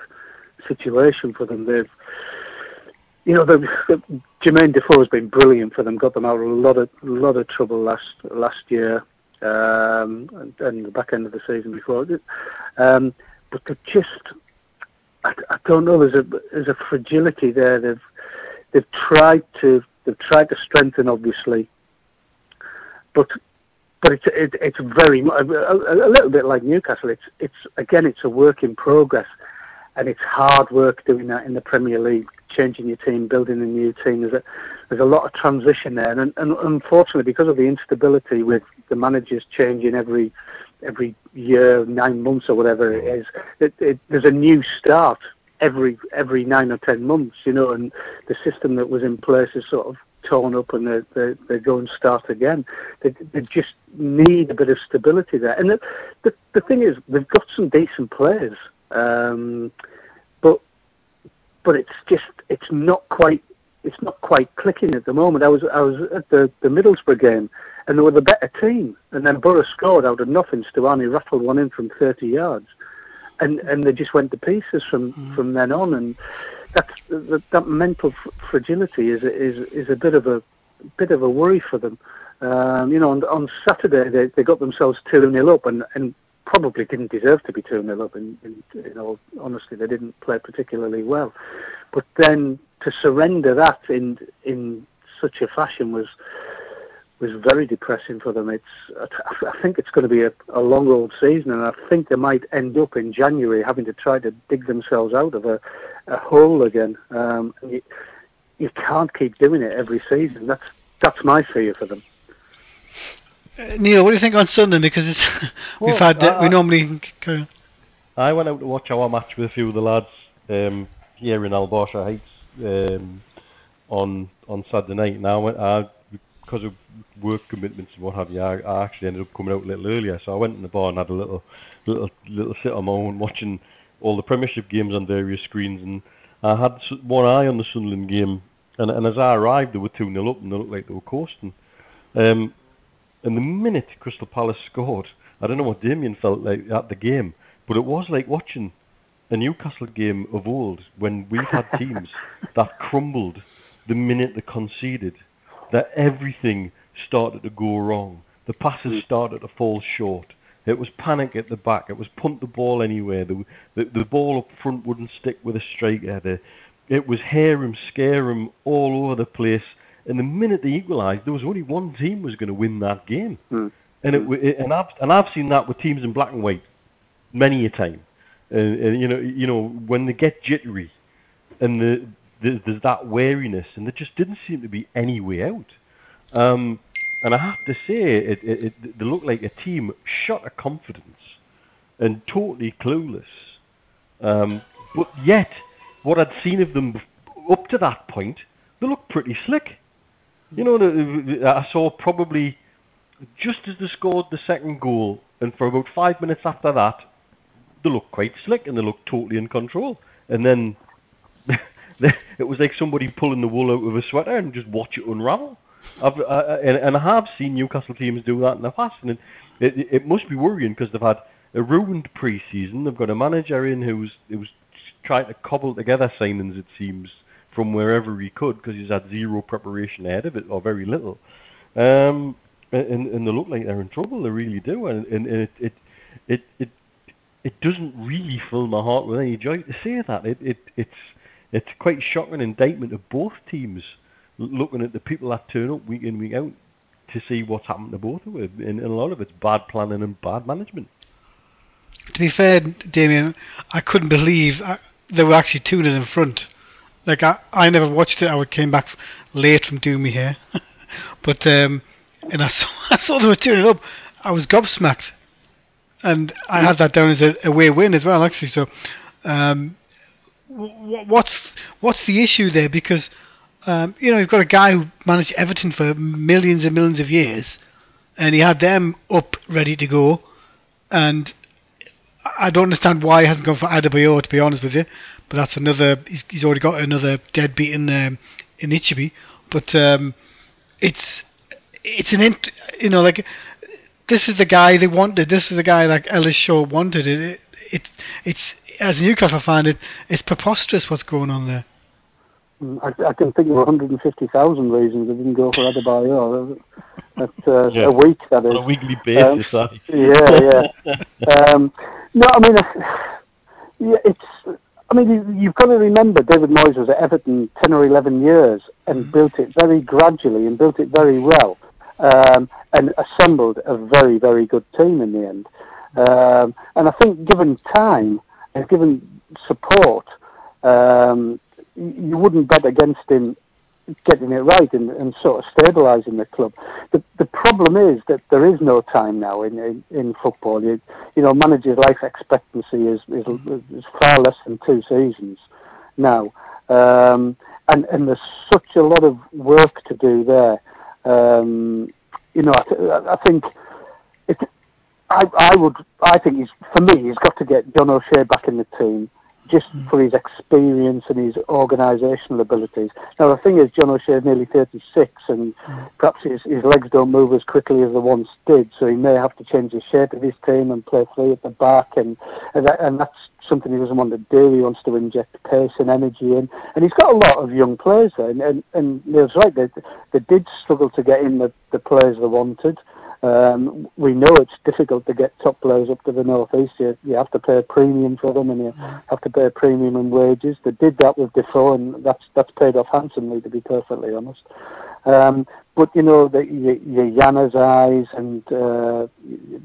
situation for them. They've, you know, the, the, Jermaine Defoe has been brilliant for them. Got them out of a lot of lot of trouble last last year um, and, and the back end of the season before. Um, but they're just, I, I don't know. There's a there's a fragility there. They've they've tried to they've tried to strengthen, obviously, but but it's it, it's very a, a, little bit like Newcastle. It's it's again it's a work in progress, and it's hard work doing that in the Premier League, changing your team, building a new team. There's a there's a lot of transition there, and, and unfortunately because of the instability with the managers changing every every year, nine months or whatever it is, it, it, there's a new start every every nine or ten months, you know, and the system that was in place is sort of torn up and they they, they go and start again. They, they just need a bit of stability there. And the the, the thing is, they've got some decent players, um, but but it's just it's not quite it's not quite clicking at the moment. I was I was at the the Middlesbrough game and they were the better team, and then Borough scored out of nothing. Stuani rattled one in from 30 yards, and and they just went to pieces from from then on. And that that, that mental f- fragility is is is a bit of a bit of a worry for them. Um, you know, on, on Saturday they, they got themselves two 0 up, and and probably didn't deserve to be two 0 up. In, in, in all honesty, they didn't play particularly well. But then to surrender that in in such a fashion was was very depressing for them. It's I I think it's going to be a, a long old season, and I think they might end up in January having to try to dig themselves out of a, a hole again. Um, you, you can't keep doing it every season. That's that's my fear for them. Uh, Neil, what do you think on Sunday? Because it's, (laughs) we've had uh, I- we normally carry on. I went out to watch our match with a few of the lads um, here in Albarsha Heights um, on on Saturday night. And I went, I, because of work commitments and what have you, I, I actually ended up coming out a little earlier. So I went in the bar and had a little little little sit on my own watching all the Premiership games on various screens. And I had one eye on the Sunderland game. And, and as I arrived, they were 2 0 up and they looked like they were coasting. Um, And the minute Crystal Palace scored, I don't know what Damien felt like at the game, but it was like watching a Newcastle game of old when we've had teams (laughs) that crumbled the minute they conceded, that everything started to go wrong. The passes started to fall short. It was panic at the back. It was punt the ball anywhere. The, the, the ball up front wouldn't stick with a striker. The, it was hair 'em, scare 'em all over the place. And the minute they equalised, there was only one team was going to win that game. Mm. And it, it and I've and I've seen that with teams in black and white many a time. And, and you know, you know when they get jittery, and the, the there's that wariness, and there just didn't seem to be any way out. Um, and I have to say, it, it, it they looked like a team shot of confidence and totally clueless. Um, but yet, what I'd seen of them up to that point, they looked pretty slick. You know, I saw probably just as they scored the second goal, and for about five minutes after that, they looked quite slick and they looked totally in control. And then (laughs) (laughs) it was like somebody pulling the wool out of a sweater and just watch it unravel. I've, uh, and, and I have seen Newcastle teams do that in the past, and it, it, it must be worrying because they've had a ruined pre-season. They've got a manager in who's who's trying to cobble together signings, it seems, from wherever he could because he's had zero preparation ahead of it or very little. Um, and, and they look like they're in trouble. They really do, and, and, and it, it it it it doesn't really fill my heart with any joy to say that. It, it it's it's quite shocking indictment of both teams looking at the people that turn up week in week out to see what's happened to both of them, and, and a lot of it's bad planning and bad management. To be fair, Damien, I couldn't believe uh, they were actually two in front. Like I, I never watched it. I came back late from doing me hair, (laughs) but um, and I (laughs) saw I saw they were nil up. I was gobsmacked, and I had that down as a away win as well, actually. So, um, what's what's the issue there? Because um, you know you've got a guy who managed Everton for millions and millions of years, and he had them up ready to go, and I don't understand why he hasn't gone for Adebayor, to be honest with you. But that's another. He's, he's already got another deadbeat in um, in Anichebe. But um, it's it's an int, you know like this is the guy they wanted. This is the guy like Ellis Short wanted. It, it it's as a Newcastle fan, it it's preposterous what's going on there. Mm, I, I can think of 150,000 reasons I didn't go for Adebayor. (laughs) At uh, Yeah. a week, that is. On a weekly basis, Um, yeah, yeah. (laughs) um, no, I mean, (sighs) yeah, it's. I mean, you, you've got to remember David Moyes was at Everton ten or eleven years and built it very gradually and built it very well, um, and assembled a very, very good team in the end. Um, and I think, given time and given support, um, you wouldn't bet against him getting it right and, and sort of stabilising the club. The the problem is that there is no time now in in, in football. You, you know, managers' life expectancy is, is is far less than two seasons now, um, and and there's such a lot of work to do there. Um, you know, I, I think it. I, I would. I think he's for me. He's got to get John O'Shea back in the team, just hmm. for his experience and his organisational abilities. Now the thing is, John O'Shea is nearly 36, and hmm. perhaps his, his legs don't move as quickly as they once did. So he may have to change the shape of his team and play three at the back, and and, that, and that's something he doesn't want to do. He wants to inject pace and energy in, and he's got a lot of young players there. And and, and Neil's right. They, they did struggle to get in the, the players they wanted. Um, we know it's difficult to get top players up to the northeast. You, you have to pay a premium for them, and you have to pay a premium in wages. They did that with Defoe, and that's that's paid off handsomely, to be perfectly honest. Um, but you know, the, your, Januzaj and uh,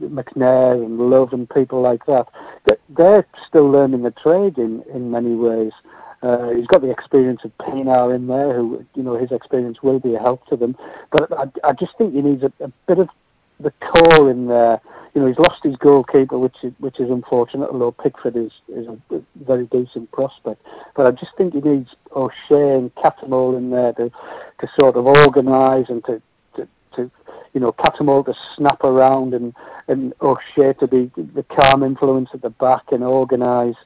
McNair and Love and people like that, they- they're still learning the trade in in many ways. Uh, he's got the experience of Pienaar in there, who you know his experience will be a help to them. But I, I just think he needs a, a bit of the core in there. You know, he's lost his goalkeeper, which is which is unfortunate. Although Pickford is is a very decent prospect, but I just think he needs O'Shea and Cattermole in there to to sort of organise and to, to to you know Cattermole to snap around and and O'Shea to be the calm influence at the back and organise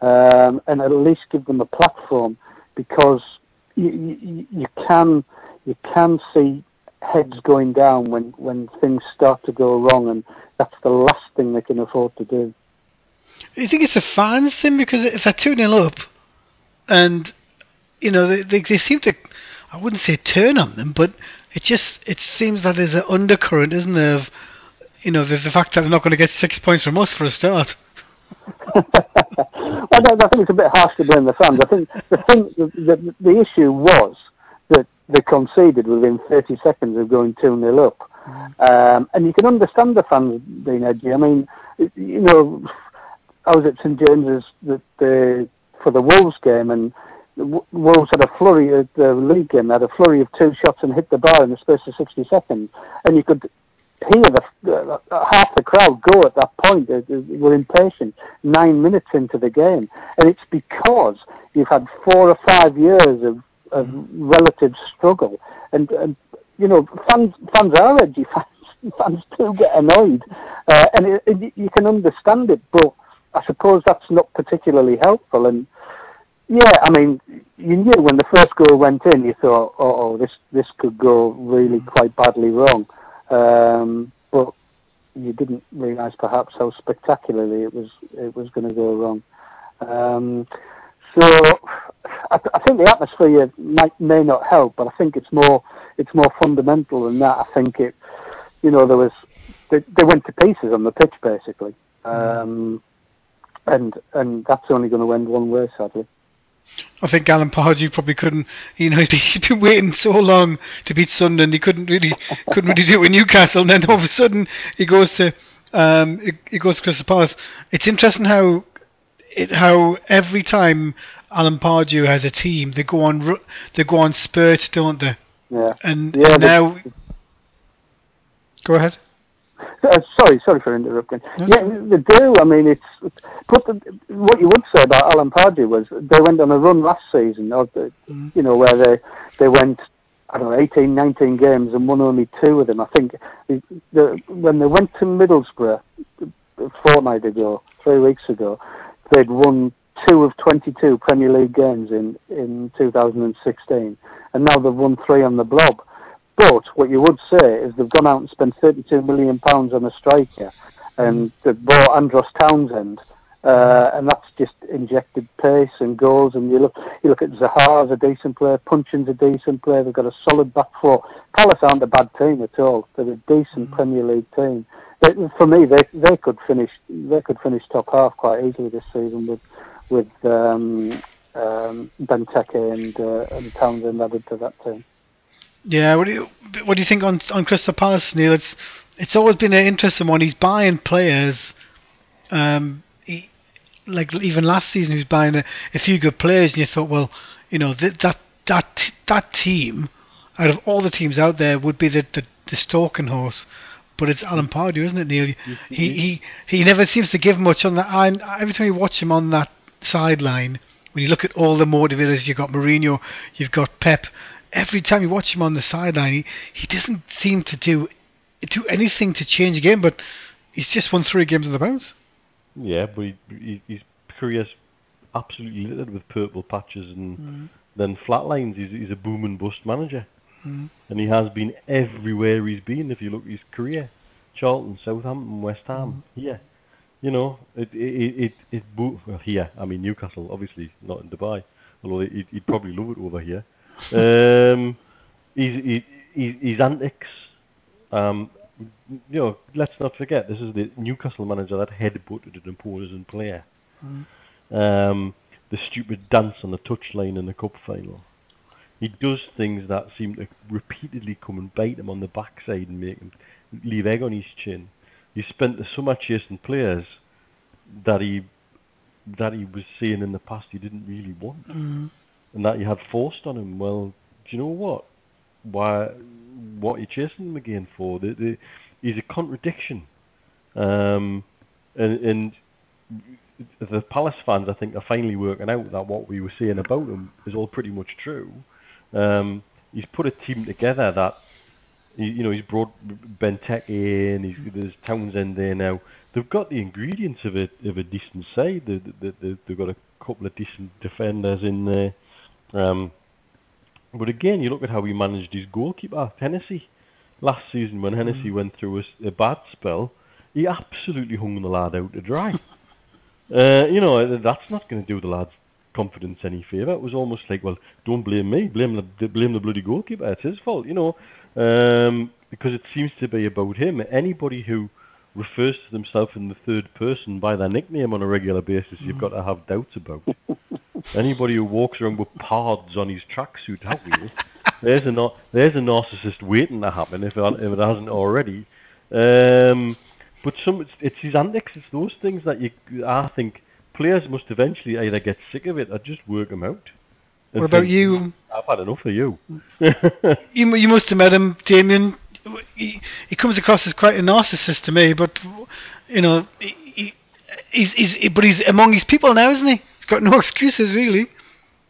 um, and at least give them a platform because you, you, you can you can see heads going down when when things start to go wrong, and that's the last thing they can afford to do. You think it's a fans thing because if they're two 0 up, and you know they, they they seem to, I wouldn't say turn on them, but it just it seems that there's an undercurrent, isn't there? Of, you know, there's the fact that they're not going to get six points from us for a start. (laughs) I, don't- I think it's a bit harsh to blame the fans. I think the thing, the, the, the issue was they conceded within 30 seconds of going 2 0 up. Um, and you can understand the fans being edgy. I mean, you know, I was at St James's the, the, for the Wolves game, and Wolves had a flurry of the league game. Had a flurry of two shots and hit the bar in the space of 60 seconds. And you could hear the, the half the crowd go at that point. They, they were impatient. Nine minutes into the game, and it's because you've had four or five years of, of relative struggle, and, and you know fans fans are edgy. (laughs) Fans, fans do get annoyed, uh, and it, it, you can understand it, but I suppose that's not particularly helpful. And yeah, I mean, you knew when the first goal went in, you thought, oh, oh this this could go really quite badly wrong. Um, but you didn't realise perhaps how spectacularly it was it was going to go wrong. Um, so I, th- I think the atmosphere might may not help, but I think it's more it's more fundamental than that. I think it, you know, there was they, they went to pieces on the pitch basically, um, and and that's only going to end one way, sadly. I think Alan Pardew probably couldn't. You know, (laughs) he'd been waiting so long to beat Sunderland. He couldn't really, (laughs) couldn't really do it with Newcastle. And then all of a sudden, he goes to, um, he, he goes to Crystal Palace. It's interesting how, it how every time Alan Pardew has a team, they go on, they go on spurts, don't they? Yeah. And, Yeah, and now, go ahead. Uh, sorry, sorry for interrupting. Yeah, they do. I mean, it's but the, what you would say about Alan Pardew was they went on a run last season, or the, Mm. you know, where they they went. I don't know, 18, 19 games and won only two of them. I think the, the, when they went to Middlesbrough a fortnight ago, three weeks ago, they'd won two of 22 Premier League games in, in 2016, and now they've won three on the blob. But what you would say is they've gone out and spent 32 million pounds on a striker, and they've bought Andros Townsend, uh, and that's just injected pace and goals. And you look, you look at Zaha's a decent player, Puncheon's a decent player. They've got a solid back four. Palace aren't a bad team at all. They're a decent Premier League team. They, for me, they they could finish they could finish top half quite easily this season with with um, um, Benteke and uh, and Townsend added to that team. Yeah, what do you what do you think on on Crystal Palace, Neil? It's it's always been an interesting one. He's buying players. Um, he, like even last season, he was buying a, a few good players, and you thought, well, you know, that that that that team, out of all the teams out there, would be the the, the stalking horse. But it's Alan mm. Pardew, isn't it, Neil? He he he never seems to give much on that. I, every time you watch him on that sideline, when you look at all the motivators, you've got Mourinho, you've got Pep. Every time you watch him on the sideline, he, he doesn't seem to do do anything to change the game. But he's just won three games in the bounce. Yeah, but he, he, his career's absolutely littered with purple patches and mm. then flatlines. He's, he's a boom and bust manager. Mm. And he has been everywhere he's been, if you look at his career. Charlton, Southampton, West Ham, here. You know, it, it, it, it, it well, here, I mean Newcastle, obviously, not in Dubai. Although he'd, he'd probably love it over here. (laughs) Um, his, his, his, antics, um, you know, let's not forget, this is the Newcastle manager that headbutted an opposing player. Um, the stupid dance on the touchline in the cup final. He does things that seem to repeatedly come and bite him on the backside and make him leave egg on his chin. He spent the summer chasing players that he that he was saying in the past he didn't really want, Mm. and that he had forced on him. Well, do you know what? Why? What are you chasing him again for? The, the, he's a contradiction, um, and, and the Palace fans, I think, are finally working out that what we were saying about him is all pretty much true. Um, he's put a team together that, you know, he's brought Benteke in, he's, there's Townsend there now. They've got the ingredients of a of a decent side. They, they, they, they've got a couple of decent defenders in there. Um, but again, you look at how he managed his goalkeeper, Hennessy. last season when Hennessy went through a bad spell, he absolutely hung the lad out to dry. (laughs) uh, you know, that's not going to do the lad's confidence any favour. It was almost like, well, don't blame me, blame the blame the bloody goalkeeper. It's his fault, you know, um, because it seems to be about him. Anybody who refers to themselves in the third person by their nickname on a regular basis, you've got to have doubts about. (laughs) Anybody who walks around with pards on his tracksuit, how wheel, there's a there's a narcissist waiting to happen if it, if it hasn't already. Um, but some it's, it's his antics, it's those things that you I think players must eventually either get sick of it or just work them out. What about think, you? I've had enough of you. (laughs) You, you must have met him, Damien. He, he comes across as quite a narcissist to me, but you know, he, he, he's, he's but he's among his people now, isn't he? He's got no (laughs) excuses really.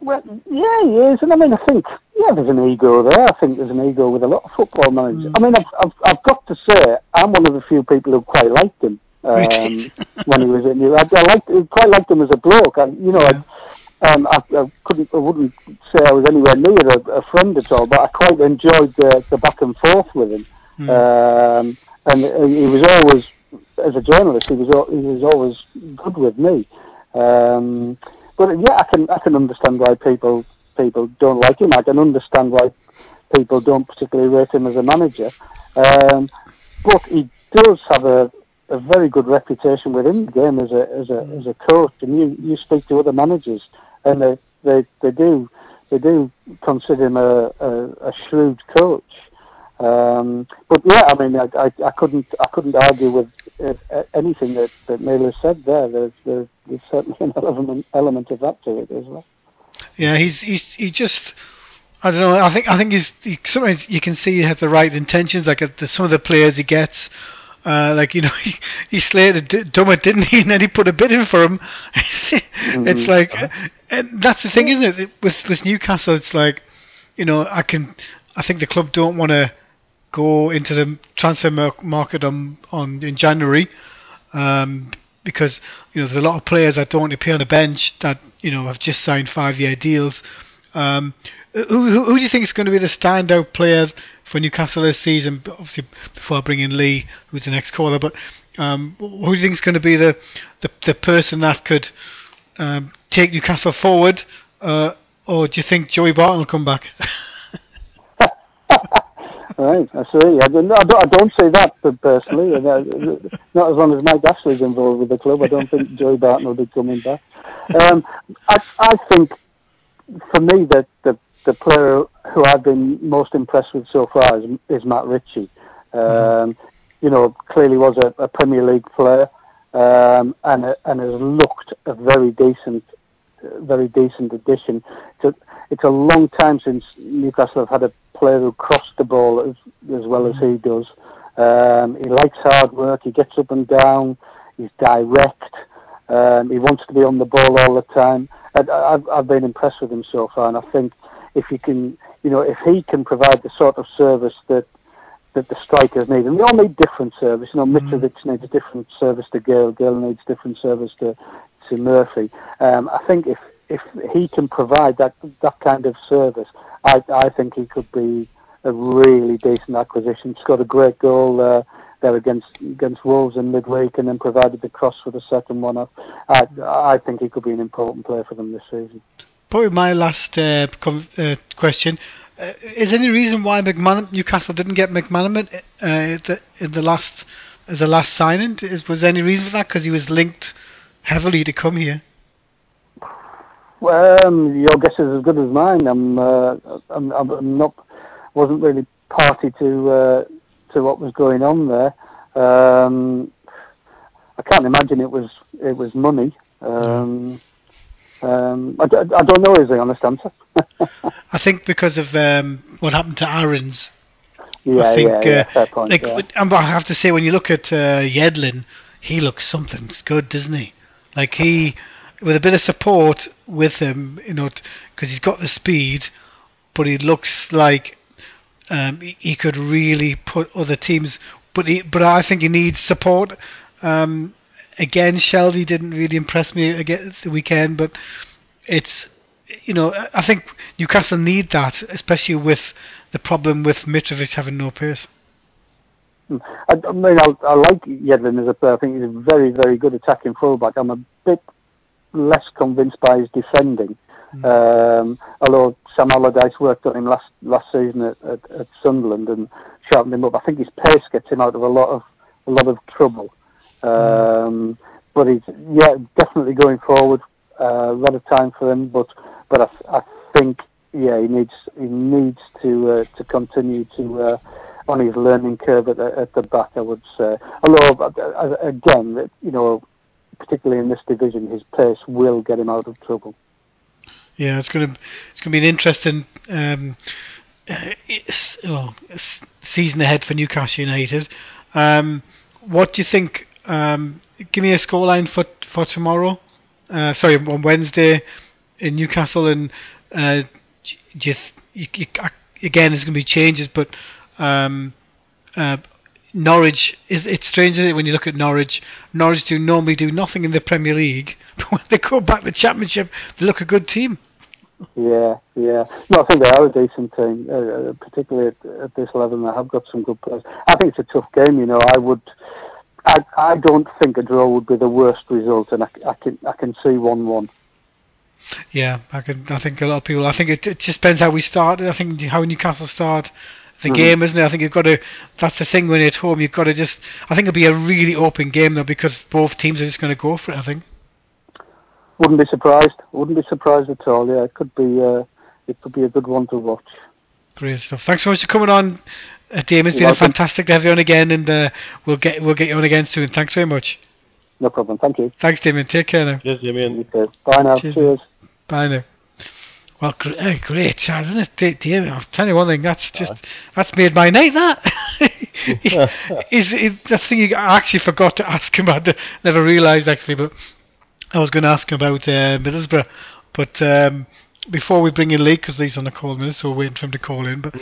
Well, yeah, he is, and I mean, I think yeah, there's an ego there. I think there's an ego with a lot of football managers. Mm. I mean, I've, I've I've got to say, I'm one of the few people who quite liked him um, (laughs) when he was in. I, I liked quite liked him as a bloke. I, you know, I, um, I, I couldn't, I wouldn't say I was anywhere near a, a friend at all, but I quite enjoyed the, the back and forth with him. Hmm. Um, and he was always, as a journalist, he was he was always good with me. Um, but yeah, I can I can understand why people people don't like him. I can understand why people don't particularly rate him as a manager. Um, but he does have a, a very good reputation within the game as a as a as a coach. And you, you speak to other managers, and they they, they do they do consider him a, a, a shrewd coach. Um, but yeah, I mean, I, I, I couldn't I couldn't argue with uh, anything that that Naylor said there. There's, there's, there's certainly (laughs) an element element of that to it as well. Yeah, he's he's he just. I don't know. I think I think he's he, sometimes you can see he has the right intentions. Like at the, some of the players he gets, uh, like you know, (laughs) he, he slated D- Dummett, didn't he? (laughs) And then he put a bid in for him. (laughs) it's like, and that's the thing, isn't it? With with Newcastle, it's like, you know, I can, I think the club don't want to go into the transfer mar- market on on in January, um, because you know there's a lot of players that don't appear on the bench that you know have just signed five-year deals. Um, who, who, do you think is going to be the standout player for Newcastle this season? Obviously, before I bring in Lee, who's the next caller, but um, who do you think is going to be the, the, the person that could um, take Newcastle forward, uh, or do you think Joey Barton will come back? (laughs) (laughs) Right, I see. I don't, I don't, I don't say that personally. Not as long as Mike Ashley's involved with the club. I don't think Joey Barton will be coming back. Um, I, I think, for me, that the, the player who I've been most impressed with so far is, is Matt Ritchie. Um, you know, clearly was a, a Premier League player um, and, and has looked a very decent very decent addition. It's a, it's a long time since Newcastle have had a player who crossed the ball as, as well as he does. Um, he likes hard work. He gets up and down. He's direct. Um, he wants to be on the ball all the time. I, I've, I've been impressed with him so far, and I think if he can, you know, if he can provide the sort of service that that the strikers need, and they all need different service. You know, Mitrovic needs a different service to Gayle. Gayle needs different service to to Murphy. Um, I think if if he can provide that that kind of service, I I think he could be a really decent acquisition. Scored a great goal uh, there against against Wolves in midweek, and then provided the cross for the second one off. I I think he could be an important player for them this season. Probably my last uh, com- uh, question. Uh, is there any reason why Newcastle didn't get McManaman uh, the, in the last as the last signing? Is, was there any reason for that? Because he was linked heavily to come here. Well, um, your guess is as good as mine. I'm, uh, I'm, I'm not, wasn't really party to uh, to what was going on there. Um, I can't imagine it was it was money. Um, um, I, d- I don't know is the honest answer. (laughs) I think because of um, what happened to Aarons. yeah, I think, yeah, yeah, uh, point. like, yeah. but- I have to say, when you look at uh, Yedlin, he looks something good, doesn't he? Like he, with a bit of support with him, you know, because he's got the speed, but he looks like um, he, could really put other teams. But he, but I think he needs support. Um, again, Shelvey didn't really impress me again the weekend, but it's you know I- think Newcastle need that, especially with the problem with Mitrovic having no pace. Mm. I, I mean, I, I like Yedlin as a player. I think he's a very, very good attacking fullback. I'm a bit less convinced by his defending. Mm. Um, although Sam Allardyce worked on him last last season at, at, at Sunderland and sharpened him up, I think his pace gets him out of a lot of a lot of trouble. Mm. Um, but he's yeah definitely going forward. Uh, a lot of time for him, but but I, I think yeah he needs he needs to uh, to continue to uh, on his learning curve at the, at the back. I would say. Although uh, again, you know, particularly in this division, his pace will get him out of trouble. Yeah, it's going to it's going to be an interesting um, well, season ahead for Newcastle United. Um, what do you think? Um, give me a scoreline for for tomorrow. Uh, sorry, on Wednesday in Newcastle, and uh, you, you, again, there's going to be changes, but um, uh, Norwich is it's strange it, when you look at Norwich. Norwich do normally do nothing in the Premier League, (laughs) but when they go back to the Championship, they look a good team. Yeah, yeah. No, I think they are a decent team, uh, uh, particularly at, at this level. They have got some good players. I think it's a tough game. You know, I would. I, I don't think a draw would be the worst result, and I, I can I can see one-one. Yeah, I can. I think a lot of people. I think it, it just depends how we start. I think how Newcastle start the mm-hmm. game, isn't it? I think you've got to. That's the thing when you're at home. You've got to just. I think it'll be a really open game though, because both teams are just going to go for it. I think. Wouldn't be surprised. Wouldn't be surprised at all. Yeah, it could be. Uh, it could be a good one to watch. Great stuff. Thanks so much for coming on, uh, Damon. It's been welcome. fantastic to have you on again, and uh, we'll get we'll get you on again soon. Thanks very much. No problem. Thank you. Thanks, Damien. Take care now. Yes, Damien. Bye now. Cheers. Cheers. Bye now. Well, great, uh, great chat, isn't it, Damien? I'll tell you one thing. That's just that's made my night. That (laughs) (laughs) is, is the thing I actually forgot to ask him. I never realised actually, but I was going to ask about uh, Middlesbrough, but um, before we bring in Lee, because Lee's on the call minute, so we're waiting for him to call in. But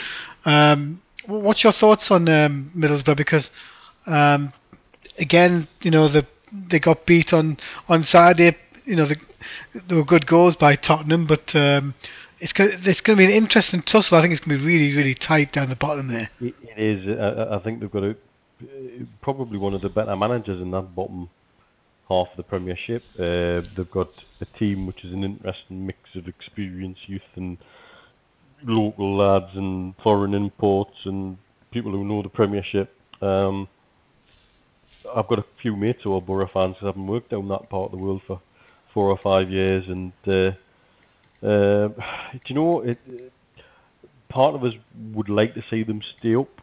um, what's your thoughts on um, Middlesbrough? Because um, again, you know, the they got beat on on Saturday. You know, the, there were good goals by Tottenham, but um, it's going it's going to be an interesting tussle. I think it's going to be really really tight down the bottom there. It is. I, I think they've got a, probably one of the better managers in that bottom half of the Premiership. Uh, they've got a team which is an interesting mix of experience, youth, and local lads, and foreign imports, and people who know the Premiership. Um, I've got a few mates who are Borough fans who haven't worked down that part of the world for four or five years, and uh, uh, (sighs) do you know, it, part of us would like to see them stay up,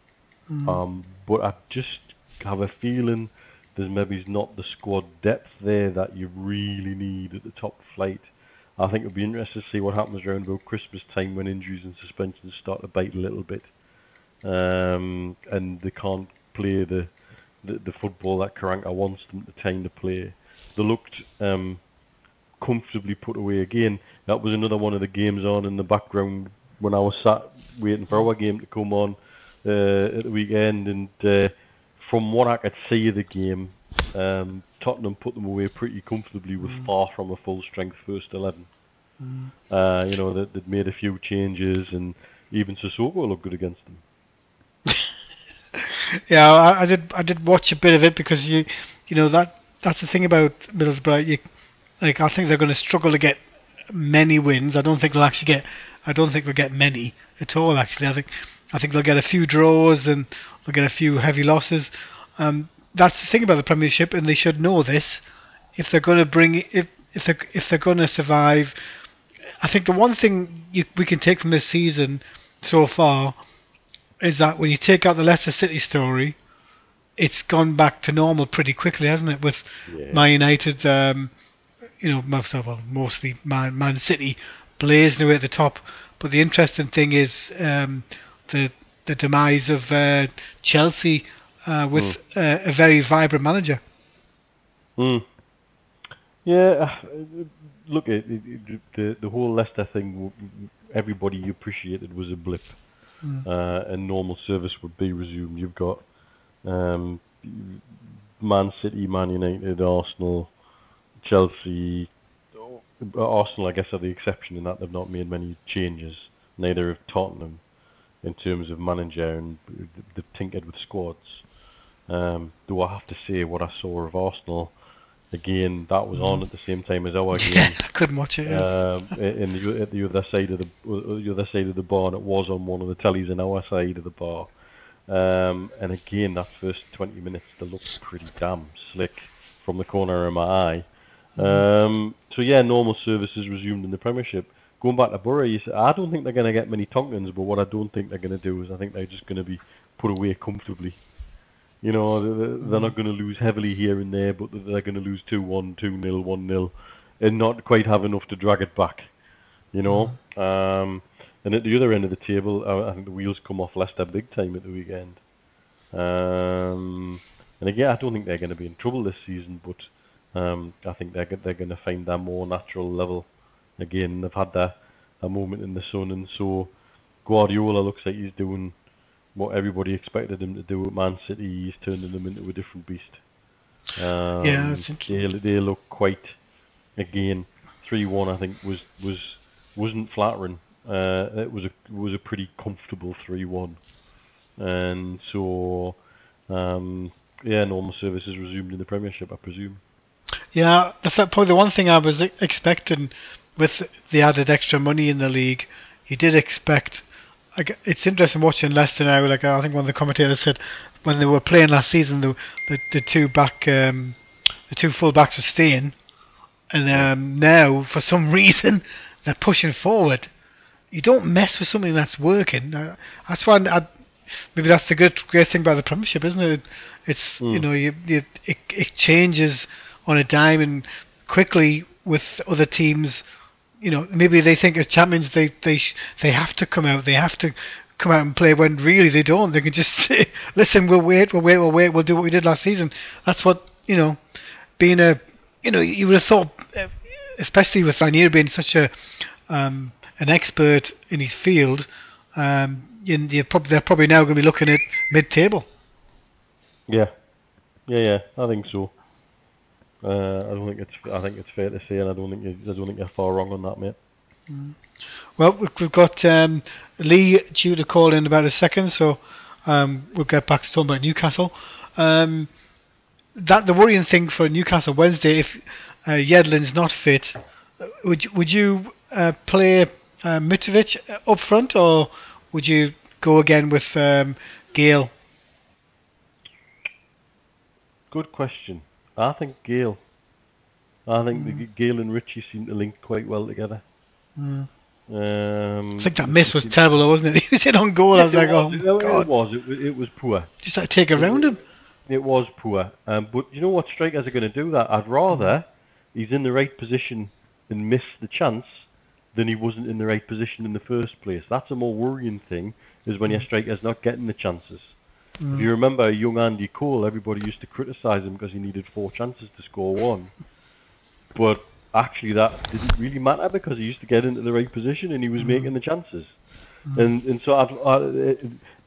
mm. um, but I just have a feeling there's maybe not the squad depth there that you really need at the top flight. I think it'll be interesting to see what happens around about Christmas time when injuries and suspensions start to bite a little bit, um, and they can't play the, the, the football that Karanka wants them to time to play. They looked um, comfortably put away again. That was another one of the games on in the background when I was sat waiting for our game to come on uh, at the weekend, and uh, from what I could see of the game, um, Tottenham put them away pretty comfortably with mm. far from a full strength first 11. Mm. Uh, you know, they, would made a few changes and even Sissoko looked good against them. (laughs) yeah, I, I, did I did watch a bit of it because you you know that that's the thing about Middlesbrough. You, like I think they're going to struggle to get many wins. I don't think they'll actually get. I don't think they'll get many at all. Actually, I think I think they'll get a few draws and they'll get a few heavy losses. Um, that's the thing about the Premiership, and they should know this. If they're going to bring, if if they're if they're going to survive, I think the one thing you, we can take from this season so far is that when you take out the Leicester City story, it's gone back to normal pretty quickly, hasn't it? With yeah. Man United, um, you know, most well, mostly Man Man City blazing away at the top. But the interesting thing is um, the the demise of uh, Chelsea uh, with mm. uh, a very vibrant manager. Mm. Yeah, (sighs) look, it, it, the the whole Leicester thing, everybody appreciated was a blip, mm. and normal service would be resumed. You've got um, Man City, Man United, Arsenal, Chelsea. Arsenal, I guess, are the exception in that they've not made many changes. Neither have Tottenham in terms of manager and they've tinkered with squads. Um, though I have to say, what I saw of Arsenal again, that was on at the same time as our (laughs) game. Yeah, I couldn't watch it. Yeah. um, in the at the other side of the the other side of the bar, and it was on one of the tellies in our side of the bar. Um, and again, that first 20 minutes, they looked pretty damn slick from the corner of my eye. Um, so yeah, normal services resumed in the Premiership. Going back to Borough, you said, I don't think they're going to get many Tonkins, but what I don't think they're going to do is I think they're just going to be put away comfortably. You know, they're, not going to lose heavily here and there, but they're going to lose 2-1, 2-0, 1-0, and not quite have enough to drag it back. You know, um, and at the other end of the table, I, I think the wheels come off Leicester big time at the weekend. Um, and again, I don't think they're going to be in trouble this season, but um, I think they're they're going to find their more natural level. Again, they've had their, their moment in the sun, and so Guardiola looks like he's doing what everybody expected him to do at Man City. He's turning them into a different beast. Um, Yeah, that's interesting. they they look quite again three one. I think was was wasn't flattering. Uh, it was a was a pretty comfortable three one, and so um, yeah, normal services resumed in the Premiership, I presume. Yeah, that's probably the one thing I was expecting with the added extra money in the league. You did expect. Like, it's interesting watching Leicester now. Like I think one of the commentators said when they were playing last season, the the, the two back, um, the two full backs were staying, and um, now for some (laughs) reason they're pushing forward. You don't mess with something that's working. Uh, that's why I, maybe that's the good great thing about the Premiership, isn't it? It's you Mm. know you, you it, it changes on a dime and quickly with other teams. You know maybe they think as champions they they sh- they have to come out they have to come out and play when really they don't. They can just (laughs) say, listen, we'll wait, we'll wait, we'll wait, we'll do what we did last season. That's what you know. Being a you know you would have thought, especially with Ranieri being such a um, an expert in his field, um, you, prob- they're probably now going to be looking at mid-table. Yeah, yeah, yeah. I think so. Uh, I don't think it's. I think it's fair to say, and I don't think you, I don't think you're far wrong on that, mate. Well, we- we've got um, Lee due to call in about a second, so um, we'll get back to talking about Newcastle. Um, that the worrying thing for Newcastle Wednesday, if uh, Yedlin's not fit, would you, would you uh, play uh, Mitrovic up front, or would you go again with um, Gayle? Good question. I think Gayle. I think the Gayle and Ritchie seem to link quite well together. Um, I think that miss was terrible, though, wasn't it? (laughs) He was in on goal. I was like, oh, it, my it was. It, was- it was poor. Just like take around him. It was poor. Um, but you know what? Strikers are going to do that. I'd rather he's in the right position and miss the chance than he wasn't in the right position in the first place. That's a more worrying thing, is when your striker's not getting the chances. If you remember young Andy Cole, everybody used to criticise him because he needed four chances to score one. But actually that didn't really matter because he used to get into the right position and he was mm. making the chances. Mm. And and so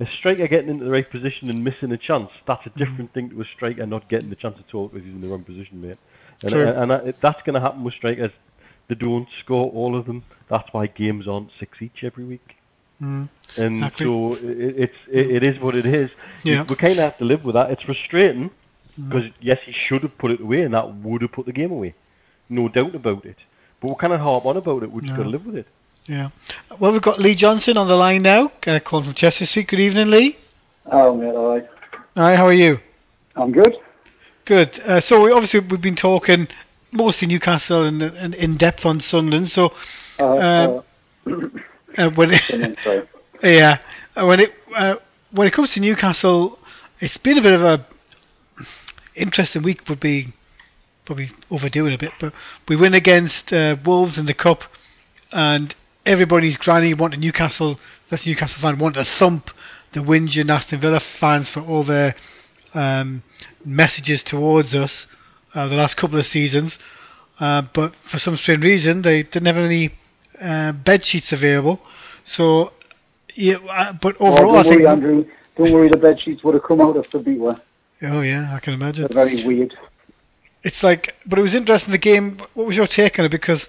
a striker getting into the right position and missing a chance, that's a different thing to a striker not getting the chance at all because he's in the wrong position, mate. And, True. and, I, that's going to happen with strikers. They don't score all of them. That's why games aren't six each every week. Mm. And Exactly. so it, it's it, it is what it is. Yeah. We kind of have to live with that. It's frustrating because yes, he should have put it away, and that would have put the game away, no doubt about it. But we can't harp on about it. We just No. got to live with it. Yeah. Well, we've got Lee Johnson on the line now, uh, calling from Chester Street. Good evening, Lee. Oh, mate, all right. Hi, how are you? I'm good. Good. Uh, so we, obviously we've been talking mostly Newcastle and, and in depth on Sunderland. So Uh, Um, (clears throat) uh, when it, (laughs) yeah, uh, when it uh, when it comes to Newcastle, it's been a bit of a interesting week. Would be probably overdoing a bit, but we win against uh, Wolves in the cup, and everybody's granny wanted Newcastle. That's Newcastle fan want to thump the whinging Aston Villa fans for all their um, messages towards us uh, the last couple of seasons. Uh, but for some strange reason, they didn't have any uh, bed sheets available. So, yeah, uh, but Oh, overall, I don't worry, think. Andrew. Don't worry, the bed sheets would have come out the beat were. Oh yeah, I can imagine. They're very weird. It's like, but it was interesting. The game. What was your take on it? Because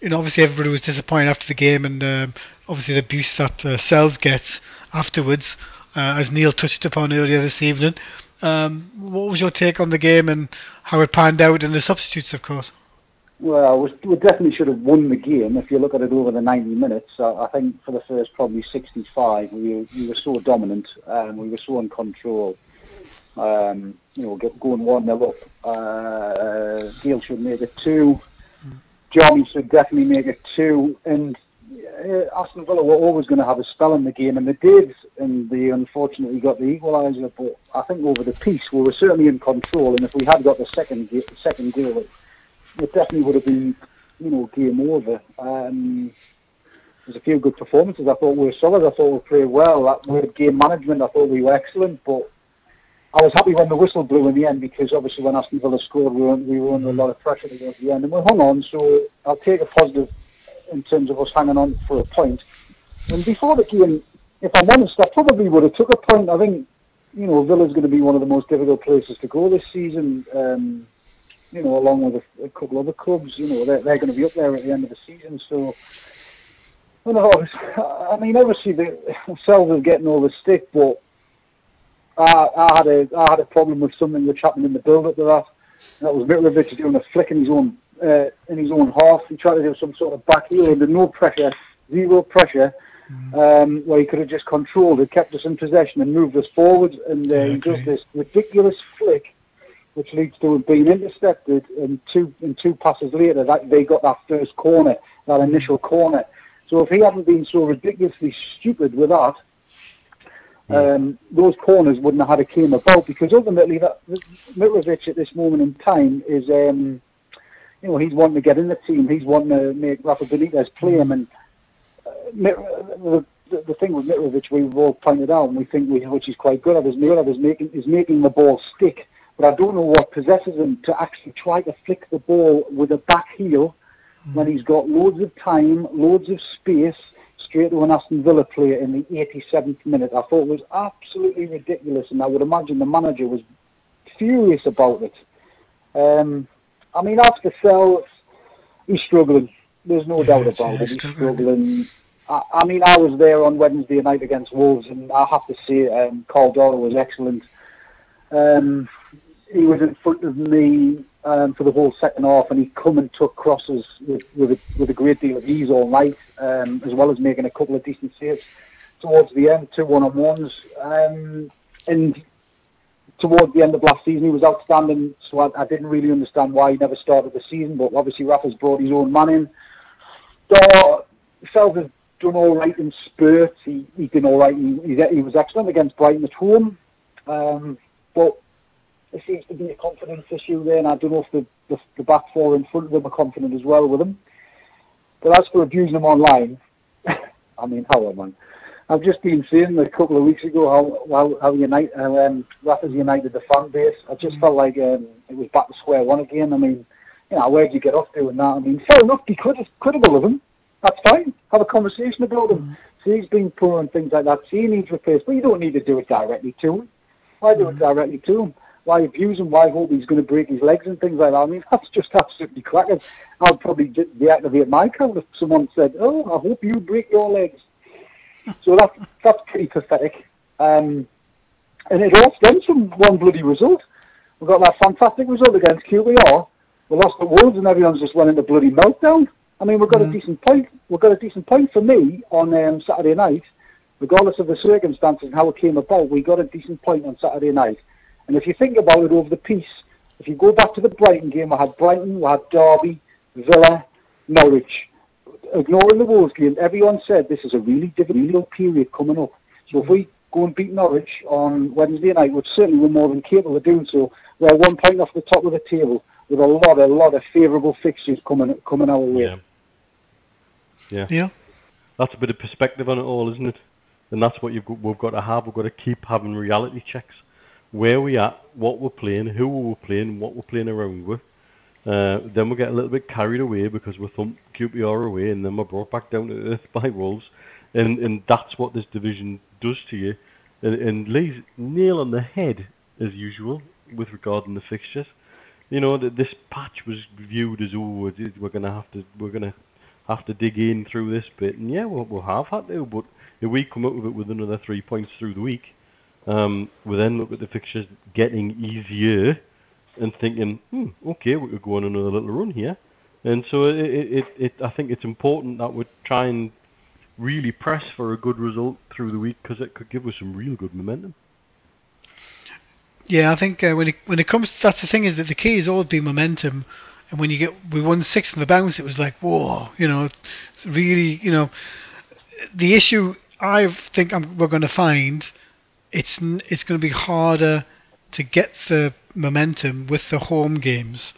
you know, obviously everybody was disappointed after the game, and um, obviously the abuse that uh, Sels gets afterwards, uh, as Neil touched upon earlier this evening. Um, what was your take on the game and how it panned out and the substitutes, of course? Well, we, definitely should have won the game if you look at it over the 90 minutes. Uh, I think for the first probably 65, we, were- we were so dominant and we were so in control. Um, you know, get, going 1 0 up. Uh, Gayle should make it 2. Johnny should definitely make it 2. And uh, Aston Villa were always going to have a spell in the game, and they did, and they unfortunately got the equaliser. But I think over the piece, we were certainly in control, and if we had got the second, second goal, it, it definitely would have been, you know, game over. Um, there's a few good performances. I thought we were solid. I thought we played well. That word game management, I thought we were excellent. But I was happy when the whistle blew in the end because obviously when Aston Villa scored, we were, we were under a lot of pressure towards the end, and we hung on. So I'll take a positive in terms of us hanging on for a point. And before the game, if I'm honest, I probably would have took a point. I think, you know, Villa's going to be one of the most difficult places to go this season. Um, you know, along with a, a couple other clubs, you know, they're, they're going to be up there at the end of the season. So, I know. I mean, obviously, the are getting all the stick, but I, I had a I had a problem with something which happened in the build-up to that. And that was Mitrovic doing a flick in his own uh, in his own half. He tried to do some sort of back heel under no pressure, zero pressure, um, where he could have just controlled it, kept us in possession, and moved us forward. And uh, he does this ridiculous flick, which leads to him being intercepted. And two and two passes later, that they got that first corner, that initial corner. So if he hadn't been so ridiculously stupid with that, um, those corners wouldn't have had a came about because ultimately that Mitrovic at this moment in time is, um, you know, he's wanting to get in the team. He's wanting to make Rafa Benitez play him. And uh, the, the, the thing with Mitrovic, we've all pointed out, and we think we, which is quite good at, is Mitrovic is making is making the ball stick. But I don't know what possesses him to actually try to flick the ball with a back heel when he's got loads of time, loads of space, straight to an Aston Villa player in the 87th minute. I thought it was absolutely ridiculous, and I would imagine the manager was furious about it. Um, I mean, after Sels, he's struggling. There's no doubt about yeah, it. He's struggling. struggling. I, I mean, I was there on Wednesday night against Wolves, and I have to say, um, Karl Darlow was excellent. Um, he was in front of me um, for the whole second half, and he come and took crosses with with a, with a great deal of ease all night, um, as well as making a couple of decent saves towards the end, two one on ones, um, and towards the end of last season he was outstanding. So I, I didn't really understand why he never started the season, but obviously Rafa's brought his own man in. So felt has done all right in spurts. He he did all right. He, he he was excellent against Brighton at home, um, but it seems to be a confidence issue there, and I don't know if the, the, the back four in front of them are confident as well with him. But as for abusing them online, (laughs) I mean, how am I? I've just been seeing a couple of weeks ago how how, how United, how, um, Rafa's united the fan base. I just felt like um, it was back to square one again. I mean, you know, where do you get off doing that? I mean, fair enough, be criti- critical of him. That's fine. Have a conversation about him. See, he's been poor and things like that. See, he needs replaced, but you don't need to do it directly to him. Why do it directly to him? Why abuse him? Why hope he's going to break his legs and things like that? I mean, (laughs) that's just absolutely cracking. I'd probably de- deactivate my account if someone said, "Oh, I hope you break your legs." So that that's pretty pathetic. Um, and it all stems from one bloody result. We got that fantastic result against QPR. We lost the Wolves, and everyone's just went into bloody meltdown. I mean, we've got a decent point. We've got a decent point for me on um, Saturday night, regardless of the circumstances and how it came about. We got a decent point on Saturday night. And if you think about it over the piece, if you go back to the Brighton game, we had Brighton, we had Derby, Villa, Norwich. Ignoring the Wolves game, everyone said this is a really difficult period coming up. So if we go and beat Norwich on Wednesday night, which certainly we're more than capable of doing so, we're one point off the top of the table with a lot, a lot of favourable fixtures coming coming our way. Yeah. Yeah. Yeah. That's a bit of perspective on it all, isn't it? And that's what got, we've got to have. We've got to keep having reality checks. Where we at, what we're playing, who we're playing, what we're playing around with. Uh, then we get a little bit carried away because we thumped QPR away, and then we're brought back down to earth (laughs) by Wolves. And and that's what this division does to you. And, and lays nail on the head as usual with regarding the fixtures. You know that this patch was viewed as oh we're, we're gonna have to we're gonna have to dig in through this bit, and yeah, we'll, we'll have had to. But if we come up with it with another three points through the week, Um, we then look at the fixtures getting easier and thinking, hmm, okay, we could go on another little run here. And so it, it, it, I think it's important that we try and really press for a good result through the week because it could give us some real good momentum. Yeah, I think uh, when it when it comes, that's the thing is that the key is always been momentum, and when you get we won six in the bounce, it was like whoa, you know, it's really you know, the issue I think I'm, we're going to find, it's it's going to be harder to get the momentum with the home games,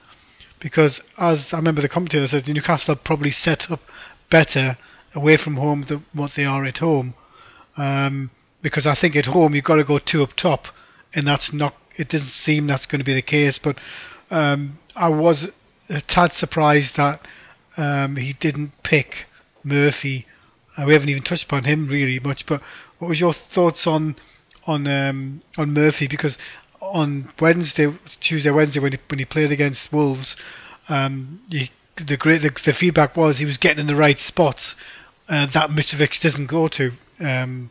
because as I remember the commentator said, Newcastle are probably set up better away from home than what they are at home, um, because I think at home you've got to go two up top and that's not. It doesn't seem that's going to be the case. But um, I was a tad surprised that um, he didn't pick Murphy. Uh, we haven't even touched upon him really much. But what was your thoughts on on um, on Murphy? Because on Wednesday, Tuesday, Wednesday when he when he played against Wolves, um, he, the great the, the feedback was he was getting in the right spots uh, that Mitrovic doesn't go to. Um,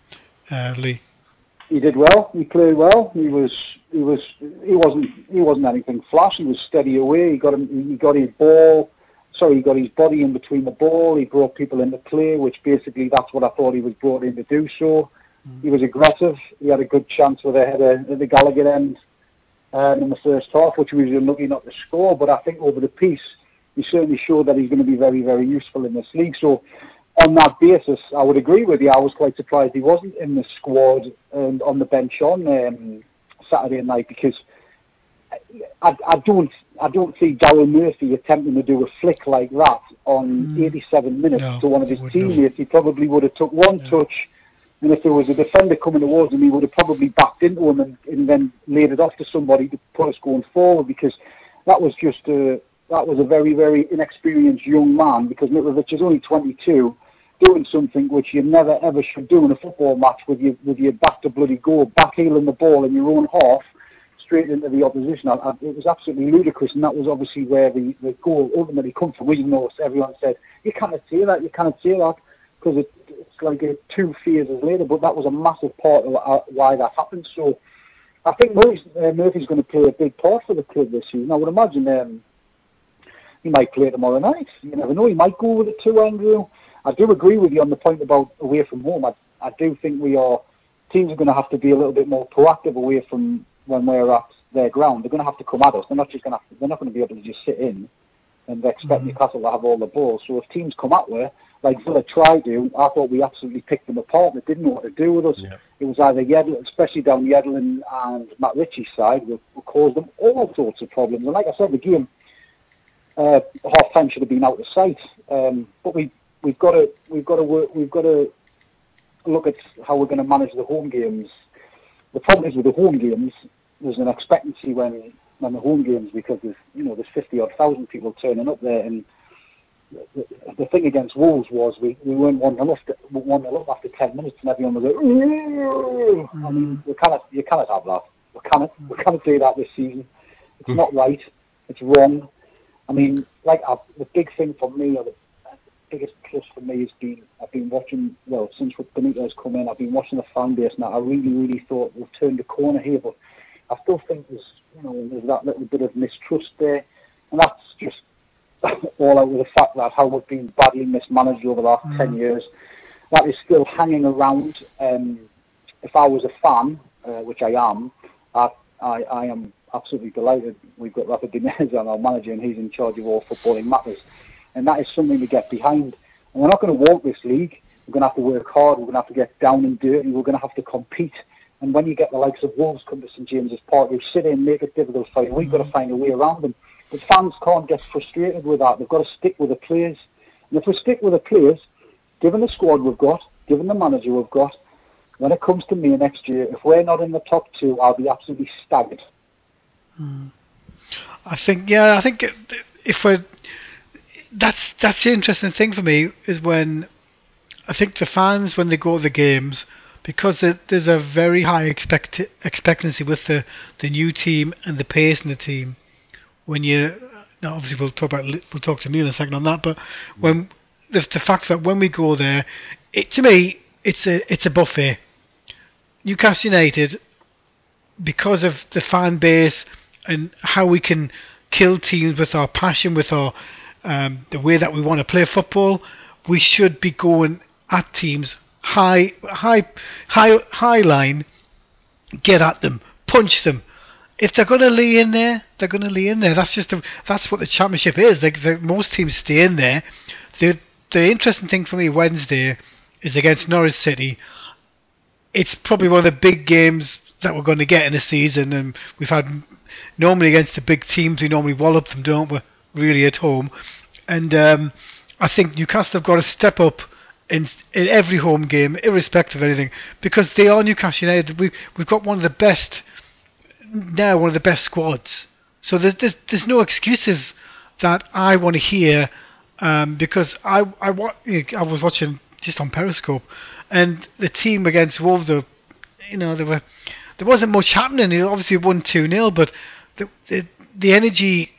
uh, Lee he did well. He played well. He was he was he wasn't he wasn't anything flash. He was steady away. He got him. He got his ball. Sorry, he got his body in between the ball. He brought people into play, which basically that's what I thought he was brought in to do. So mm. he was aggressive. He had a good chance with a header at the Gallowgate end um, in the first half, which he was unlucky not to score. But I think over the piece, he certainly showed that he's going to be very very useful in this league. So on that basis, I would agree with you. I was quite surprised he wasn't in the squad and on the bench on um, Saturday night because I, I don't I don't see Daryl Murphy attempting to do a flick like that on mm. 87 minutes no, to one of his teammates. He probably would have took one yeah. touch, and if there was a defender coming towards him, he would have probably backed into him and, and then laid it off to somebody to put us going forward because that was just a that was a very very inexperienced young man because Mitrovic is only 22 doing something which you never ever should do in a football match with your with your back to bloody goal, back heeling the ball in your own half straight into the opposition. I, I, it was absolutely ludicrous, and that was obviously where the, the goal ultimately come from. We know everyone said you cannot say that, you cannot say that because it, it's like a two phases later. But that was a massive part of uh, why that happened. So I think Murphy's, uh, Murphy's going to play a big part for the club this season. I would imagine um, he might play tomorrow night. You never know. He might go with it too, Andrew. I do agree with you on the point about away from home. I, I do think we are teams are going to have to be a little bit more proactive away from when we're at their ground. They're going to have to come at us. They're not just going to. Have to, they're not going to be able to just sit in and expect mm-hmm. Newcastle to have all the balls. So if teams come at us, like Villa tried to, I thought we absolutely picked them apart. They didn't know what to do with us. Yeah. It was either Yedlin, especially down Yedlin and Matt Ritchie's side, will, will cause them all sorts of problems. And like I said, the game uh, half time should have been out of sight. Um, but we we've got to we've got to work we've got to look at how we're going to manage the home games. The problem is with the home games, there's an expectancy when when the home games because there's you know there's fifty odd thousand people turning up there, and the, the thing against Wolves was we, we weren't one nil up one nil up after ten minutes, and everyone was like, mm. I mean, we cannot you cannot have that. We cannot we cannot do that this season. It's mm. not right. It's wrong. I mean, like uh, the big thing for me, or the biggest plus for me has been I've been watching well since Benito's come in. I've been watching the fan base now. I really, really thought we've turned the corner here, but I still think there's you know there's that little bit of mistrust there, and that's just (laughs) all out of the fact that how we've been badly mismanaged over the last mm. ten years. That is still hanging around. Um, if I was a fan, uh, which I am, I, I, I am absolutely delighted. We've got Rafa Benitez on our manager, and he's in charge of all footballing matters and that is something to get behind. And we're not going to walk this league. We're going to have to work hard. We're going to have to get down and dirty. We're going to have to compete. And when you get the likes of Wolves come to St James's Park, who sit in, and make it difficult for you, we've got to find a way around them. But fans can't get frustrated with that. They've got to stick with the players. And if we stick with the players, given the squad we've got, given the manager we've got, when it comes to me next year, if we're not in the top two, I'll be absolutely staggered. Hmm. I think, yeah, I think if we're that's that's the interesting thing for me is when I think the fans when they go to the games because there's a very high expect expectancy with the the new team and the pace in the team. When you now obviously we'll talk about we'll talk to Neil in a second on that, but when the the fact that when we go there, it to me it's a it's a buffet. Newcastle United because of the fan base and how we can kill teams with our passion, with our um, the way that we want to play football, we should be going at teams high, high, high, high line, get at them, punch them. If they're going to lay in there, they're going to lay in there. That's just a, that's what the championship is. Most teams stay in there. The the interesting thing for me Wednesday is against Norwich City. It's probably one of the big games that we're going to get in a season, and we've had normally against the big teams we normally wallop them, don't we? Really at home, and um, I think Newcastle have got to step up in in every home game, irrespective of anything, because they are Newcastle United. We we've got one of the best now, one of the best squads. So there's there's, there's no excuses that I want to hear um, because I I, wa- I was watching just on Periscope, and the team against Wolves are, you know, there were there wasn't much happening. It obviously won two 0 but the, the the energy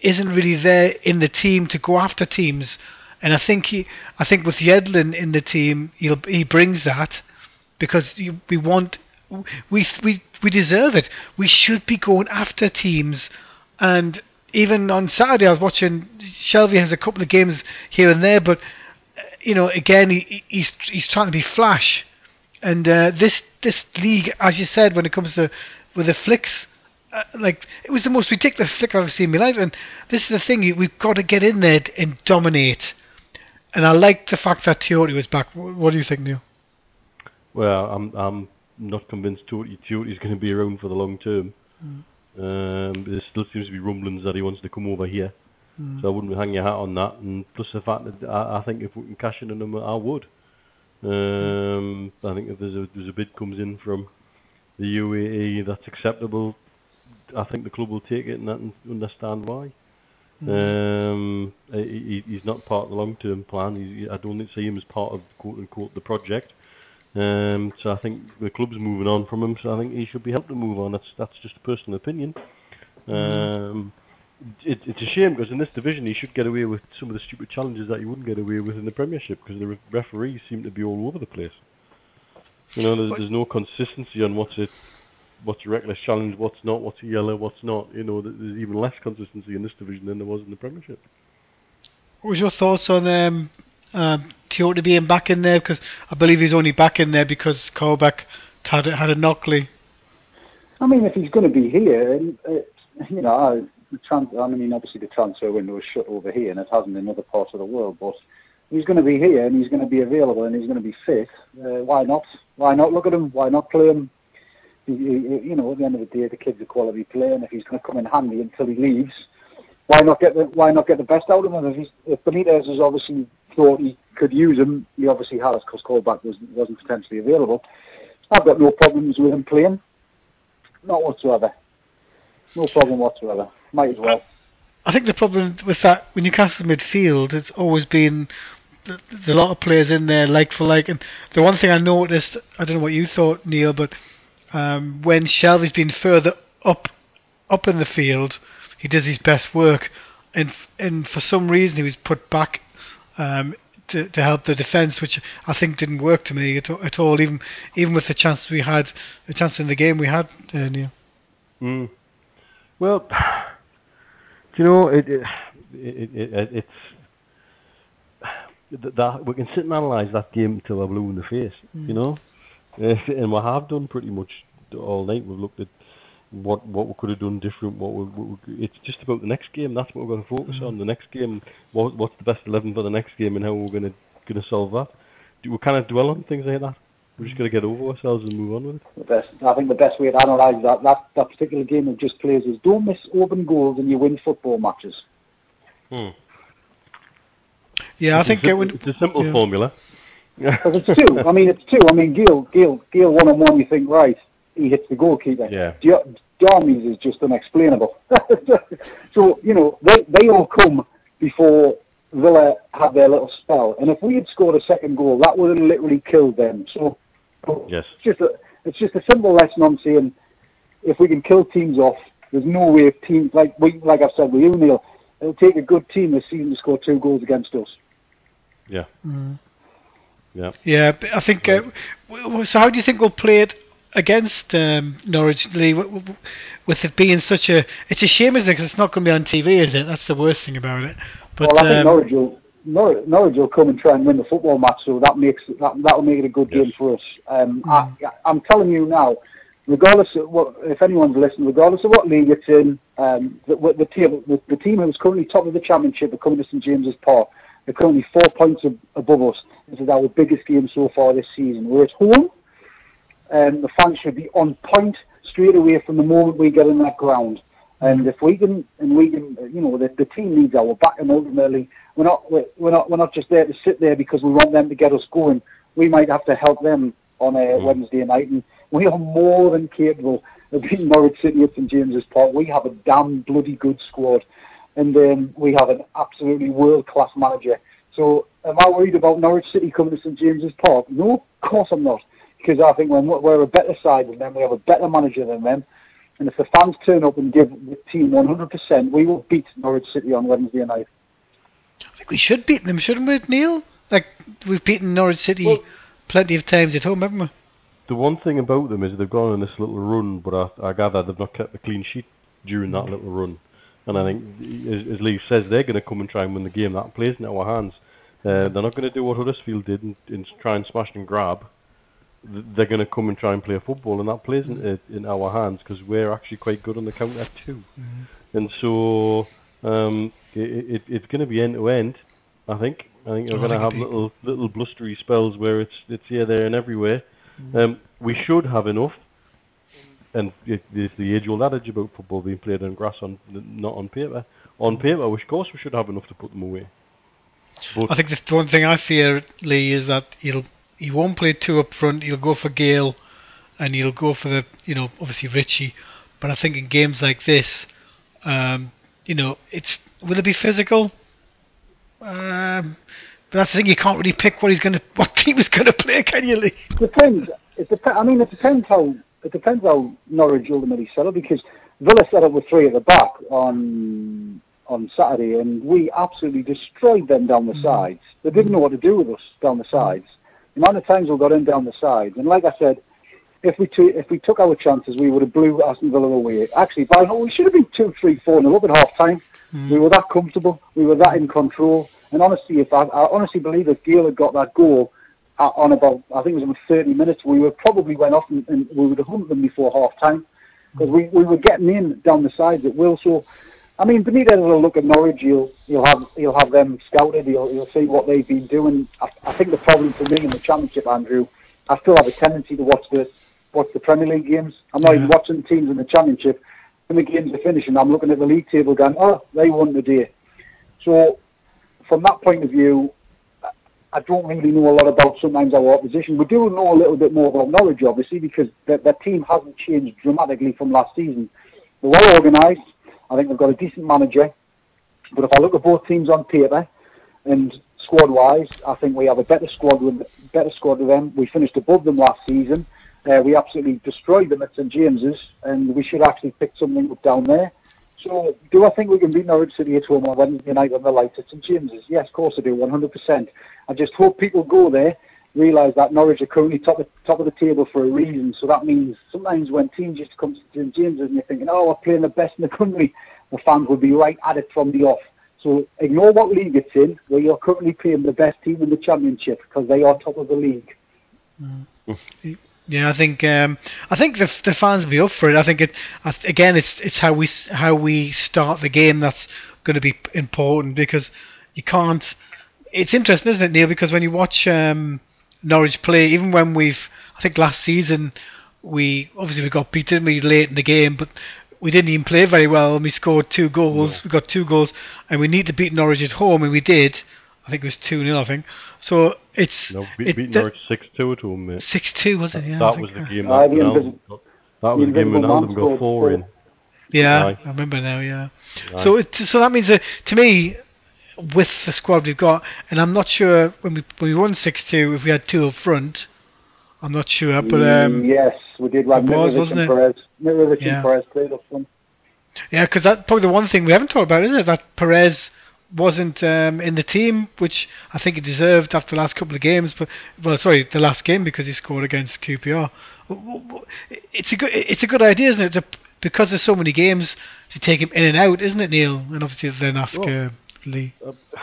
isn't really there in the team to go after teams. And I think he, I think with Yedlin in the team, he'll, he brings that because you, we want, we we we deserve it. We should be going after teams, and even on Saturday I was watching. Shelvey has a couple of games here and there, but you know, again he, he's he's trying to be flash, and uh, this this league, as you said, when it comes to with the flicks, uh, like it was the most ridiculous flick I've ever seen in my life. And this is the thing: we've got to get in there and dominate. And I like the fact that Tioté was back. What do you think, Neil? Well, I'm I'm not convinced Tioté is going to be around for the long term. Mm. Um, there still seems to be rumblings that he wants to come over here. Mm. So I wouldn't hang your hat on that. And plus the fact that I, I think if we can cash in on him, I would. Um, I think if there's a there's a bid comes in from the UAE that's acceptable, I think the club will take it and, that and understand why. Um, he, he's not part of the long-term plan. He, I don't see him as part of quote unquote the project. Um, so I think the club's moving on from him. So I think he should be helped to move on. That's that's just a personal opinion. Um, it, it's a shame because in this division he should get away with some of the stupid challenges that he wouldn't get away with in the Premiership because the re- referees seem to be all over the place. You know, there's, there's no consistency on what's a what's a reckless challenge, what's not, what's a yellow, what's not. You know, there's even less consistency in this division than there was in the Premiership. What was your thoughts on um, uh, Tioté being back in there? Because I believe he's only back in there because Colback had had a knockley. I mean, if he's going to be here, uh, you know, I, the trans- I mean, obviously the transfer window is shut over here, and it hasn't in other parts of the world. But he's going to be here, and he's going to be available, and he's going to be fit. Uh, why not? Why not look at him? Why not play him? You, you, you know, at the end of the day, the kid's a quality player, and if he's going to come in handy until he leaves, why not get the why not get the best out of him? If, he's, if Benitez has obviously thought he could use him, he obviously has because Colback was, wasn't potentially available. I've got no problems with him playing, not whatsoever. No problem whatsoever. Might as well. I think the problem with that when Newcastle midfield, it's always been there's a lot of players in there like for like. And the one thing I noticed, I don't know what you thought, Neil, but um, when Shelvey's been further up up in the field, he does his best work, and and for some reason he was put back um, to to help the defence, which I think didn't work to me at, at all. Even even with the chance we had, the chance in the game we had, uh, Neil. Mm. Well, (sighs) you know it? It, it, it, it it's (sighs) th- that we can sit and analyse that game till we're blue in the face. You know, Uh, (laughs) and we have done pretty much all night. We've looked at what what we could have done different. What, we, what we, it's just about the next game. That's what we're going to focus on. The next game. What, what's the best eleven for the next game, and how we're going to going to solve that. Do we kind of dwell on things like that? We're just going to get over ourselves and move on with it. The best, I think the best way to analyse that, that that particular game of just players is don't miss open goals and you win football matches. Hmm. Yeah, I It's a think it would. it's a simple yeah. formula. Because it's (laughs) two. I mean, it's two. I mean, Gill, Gill, Gill one on one. You think right? He hits the goalkeeper. Yeah. Di- Diamé's is just unexplainable. (laughs) so you know they they all come before Villa had their little spell, and if we had scored a second goal, that would have literally killed them. So Yes. it's just a it's just a simple lesson on saying if we can kill teams off, there's no way of teams like we like I've said with you Neil, it'll take a good team this season to score two goals against us. Yeah. Mm. Yeah. Yeah, but I think. Uh, so, how do you think we'll play it against um, Norwich Lee with it being such a. It's a shame, isn't it? Because it's not going to be on TV, is it? That's the worst thing about it. But well, I think um, Norwich will, Nor- Norwich will come and try and win the football match, so that makes that that will make it a good Yes. game for us. Um, I, I'm telling you now, regardless of what, if anyone's listening, regardless of what league it's in, um, the, the, the team the, the team who is currently top of the championship are coming to St James's Park. They're currently four points ab- above us. This is our biggest game so far this season. We're at home. Um, the fans should be on point straight away from the moment we get in that ground. And if we can, and we can, you know, the, the team needs our back, and ultimately, we're not, we're, we're not, we're not just there to sit there because we want them to get us going. We might have to help them on a Wednesday night, and we are more than capable of beating Norwich City at St James's Park. We have a damn bloody good squad, and um, we have an absolutely world class manager. So, am I worried about Norwich City coming to St James's Park? No, of course I'm not, because I think when we're a better side than them, we have a better manager than them. And if the fans turn up and give the team 100%, we will beat Norwich City on Wednesday night. I think we should beat them, shouldn't we, Neil? Like we've beaten Norwich City Well- plenty of times at home, haven't we? The one thing about them is they've gone on this little run, but I, I gather they've not kept a clean sheet during that little run. And I think, as, as Lee says, they're going to come and try and win the game. That plays in our hands. Uh, they're not going to do what Huddersfield did and, and try and smash and grab. They're going to come and try and play football, and that plays in, in our hands because we're actually quite good on the counter too. And so um, it, it, it's going to be end to end. I think. I think we're going to have little little blustery spells where it's it's here, there, and everywhere. Um, we should have enough. And it, there's the age-old adage about football being played on grass, on not on paper. On paper, of course, we should have enough to put them away. But I think the one thing I fear, Lee, is that he'll he won't play two up front. He'll go for Gayle, and he'll go for the you know obviously Ritchie. But I think in games like this, um, you know, it's will it be physical? Um, but that's the thing. You can't really pick what he's going (laughs) to what team he's going to play, can you, Lee? Depends. It dep- I mean, it depends how it depends how Norwich ultimately set up because Villa set up with three at the back on on Saturday, and we absolutely destroyed them down the mm. sides. They didn't know what to do with us down the sides. The amount of times we got in down the sides, and like I said, if we took if we took our chances, we would have blew Aston Villa away. Actually, by now we should have been two, three, four nil up at half time. Mm. We were that comfortable. We were that in control. And honestly, if I, I honestly believe if Gayle had got that goal on about, I think it was about 30 minutes, we were probably went off and, and we would have humped them before half time because we, we were getting in down the sides at will. So, I mean, Benitez will look at Norwich. He'll he'll have he'll have them scouted. He'll he'll see what they've been doing. I, I think the problem for me in the Championship, Andrew, I still have a tendency to watch the watch the Premier League games. I'm not even watching the teams in the Championship. When the games are finishing, I'm looking at the league table, going, "Oh, they won today." So, from that point of view, I- don't really know a lot about sometimes our opposition. We do know a little bit more about Norwich, obviously, because their, team hasn't changed dramatically from last season. They're well organised. I think they've got a decent manager. But if I look at both teams on paper and squad-wise, I think we have a better squad with better squad with them. We finished above them last season. Uh, we absolutely destroyed them at St James's, and we should actually pick something up down there. So, do I think we can beat Norwich City at home on Wednesday night on the lights at St James's? Yes, of course I do, 100%. I just hope people go there, realise that Norwich are currently top of, top of the table for a reason. So that means sometimes when teams just come to St James's and you're thinking, oh, we're playing the best in the country, the fans will be right at it from the off. So ignore what league it's in, where you're currently playing the best team in the championship because they are top of the league. Mm. Mm. Yeah, I think um, I think the the fans will be up for it. I think it I again it's it's how we how we start the game that's going to be important because you can't. It's interesting, isn't it, Neil? Because when you watch um, Norwich play, even when we've I think last season we obviously we got beaten we late in the game, but we didn't even play very well and we scored two goals. We got two goals and we need to beat Norwich at home and we did. I think it was two 0 I think. So it's no, be, it- beating that- Norwich six two at home, mate. Six two was it? Yeah, I that was the uh, game. Aye, That, the Wijnaldum invisible- got, that was the the game when invisible Wijnaldum got four four. in. Yeah, Aye. I remember now. Yeah. Aye. So it so that means that to me, with the squad we've got, and I'm not sure when we when we won six two if we had two up front. I'm not sure, but um, yes, we did. Right, it was, wasn't and it? Perez. Mitrovic Yeah. and Perez played up front. yeah, because that probably the one thing we haven't talked about, is it? That Perez wasn't um, in the team, which I think he deserved after the last couple of games. But well, sorry, the last game because he scored against QPR. It's a good it's a good idea, isn't it? To, because there's so many games to take him in and out, isn't it, Neil? And obviously then ask Well, uh, Lee.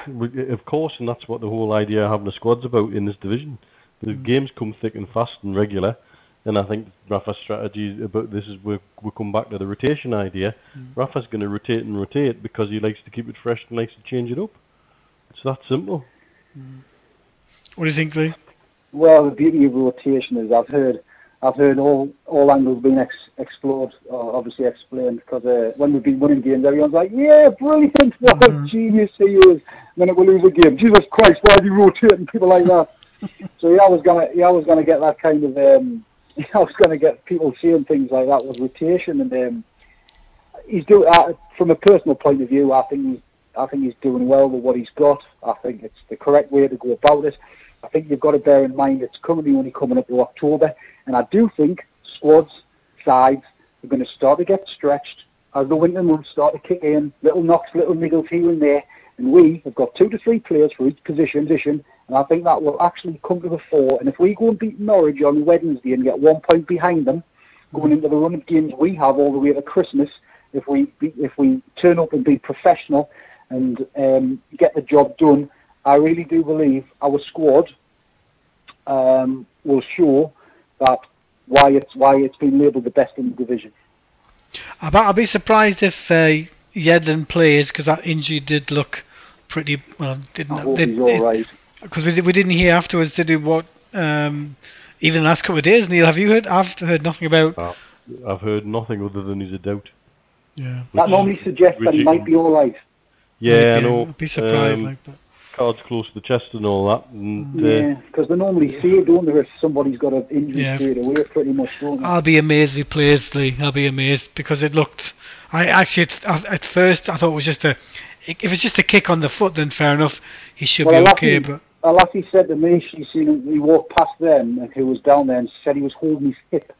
We- Of course, and that's what the whole idea of having a squad's about in this division. The games come thick and fast and regular, and I think Rafa's strategy about this is we we come back to the rotation idea. Rafa's going to rotate and rotate because he likes to keep it fresh and likes to change it up. It's that simple. What do you think, Lee? Well, the beauty of rotation is I've heard I've heard all all angles being ex- explored, or obviously explained, because uh, when we've been winning games, everyone's like, "Yeah, brilliant! What Mhm. a genius he is!" And then it will lose a game. Jesus Christ, why are you rotating people like that? (laughs) so yeah, I was gonna yeah, I was gonna get that kind of um, I was gonna get people saying things like that with rotation, and um, he's doing uh, from a personal point of view. I think he's I think he's doing well with what he's got. I think it's the correct way to go about it. I think you've got to bear in mind it's currently only coming up to October, and I do think squads, sides are going to start to get stretched as the winter months start to kick in. Little knocks, little niggles here and there, and we have got two to three players for each position and I think that will actually come to the fore. And if we go and beat Norwich on Wednesday and get one point behind them, going into the run of games we have all the way to Christmas, if we if we turn up and be professional and um, get the job done, I really do believe our squad um, will show that why it's why it's been labelled the best in the division. I'd, I'd be surprised if uh, Yedlin plays because that injury did look pretty well. Didn't I hope did, he's all right. Because we, we didn't hear afterwards did he what um, even the last couple of days. Neil, have you heard? I've heard nothing about. Uh, I've heard nothing other than he's a doubt. Yeah. That normally suggests that which he might be all right. Yeah, I know. I'd be surprised. um, like, but. cards close to the chest and all that. And, uh, Yeah, because they normally say, don't they, if somebody's got an injury Yeah. straight away, pretty much, don't they? I'll be amazed if he plays Lee. I'll be amazed because it looked. I actually at, at at first I thought it was just a. If it's just a kick on the foot, then fair enough. He should Well, be okay. lucky- But A lassie said to me, she seen him, he walked past them, and who was down there, and she said he was holding his hip.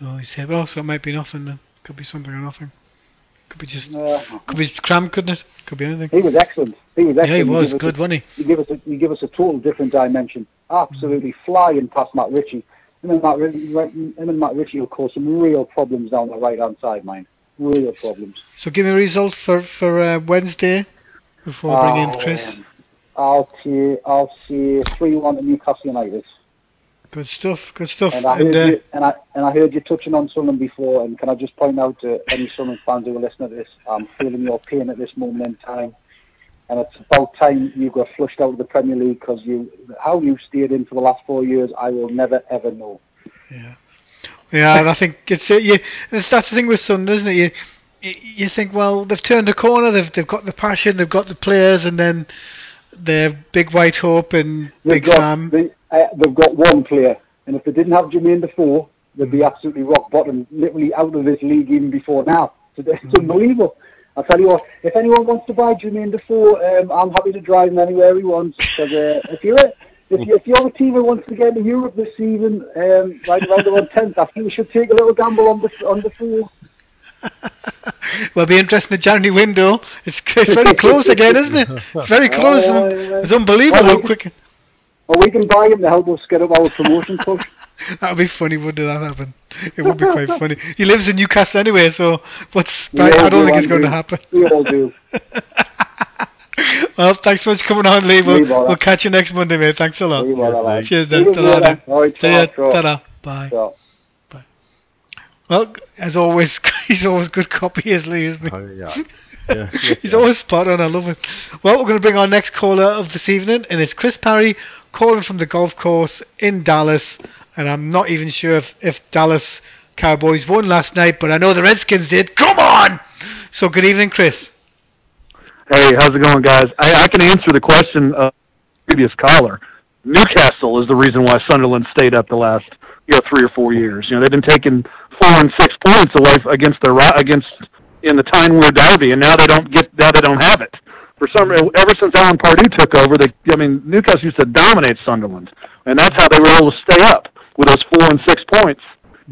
oh, he said, "Well, so it might be nothing. Then could be something or nothing. Could be just. Uh, Could be cramp, couldn't it? Could be anything. he was excellent. He was excellent. Yeah, he was us good, a- wasn't He He gave us a, he gave us a total different dimension. Absolutely flying past Matt Ritchie. Him and Matt, him and Matt Ritchie will cause some real problems down the right hand side, mine. Real problems. So give me a result for for uh, Wednesday before I bring in Chris. Um, I'll say I'll say three one to Newcastle United. Good stuff. Good stuff. And I And, heard uh, you and I and I heard you touching on Sunderland before. And can I just point out to any Sunderland fans who are listening to this, I'm feeling your pain at this moment in time. And it's about time you got flushed out of the Premier League because you how you stayed in for the last four years, I will never ever know. Yeah, yeah. and I think it's uh, you. It's that's the thing with Sunderland, isn't it? You, you you think, well, they've turned a corner. They've they've got the passion. They've got the players, and then their big white hope and They've Big got Sam. they, uh, they've got one player, and if they didn't have Jermaine Defoe, they'd be absolutely rock bottom, literally out of this league even before now. So It's, it's unbelievable. I'll tell you what, if anyone wants to buy Jermaine Defoe, um, I'm happy to drive him anywhere he wants. Because uh, if you're a, if, you, if you're a team who wants to get into Europe this season, um, right around about 10th, I think we should take a little gamble on the on the Defoe. (laughs) well, it'll be interesting. The January window. It's, it's very close again, isn't it? It's very close. Yeah. It's uh, unbelievable Well, how quick. Or we can buy him to help us get up our promotion (laughs) push. That would be funny, wouldn't that happen? It would be quite funny. He lives in Newcastle anyway, so We I don't do, think it's going to happen. We all do. (laughs) well, thanks so much for coming on, Lee. We'll, we'll catch you next Monday, mate. Thanks a lot. We will, all right. Cheers, then. you Ta-ra, later. then. All right, ta-ra. Bye. Well, as always, (laughs) he's always good copy, is Lee, isn't he? oh, (laughs) yeah. Yeah, He's always spot on. I love it. Well, we're going to bring our next caller of this evening, and it's Chris Parry calling from the golf course in Dallas. And I'm not even sure if, if Dallas Cowboys won last night, but I know the Redskins did. Come on! So, good evening, Chris. Hey, how's it going, guys? I, I can answer the question of the previous caller. Newcastle is the reason why Sunderland stayed up the last you know three or four years. You know they've been taking four and six points away against their against in the Tyne-Wear Derby, and now they don't get now they don't have it. For some ever since Alan Pardew took over, they I mean Newcastle used to dominate Sunderland, and that's how they were able to stay up with those four and six points.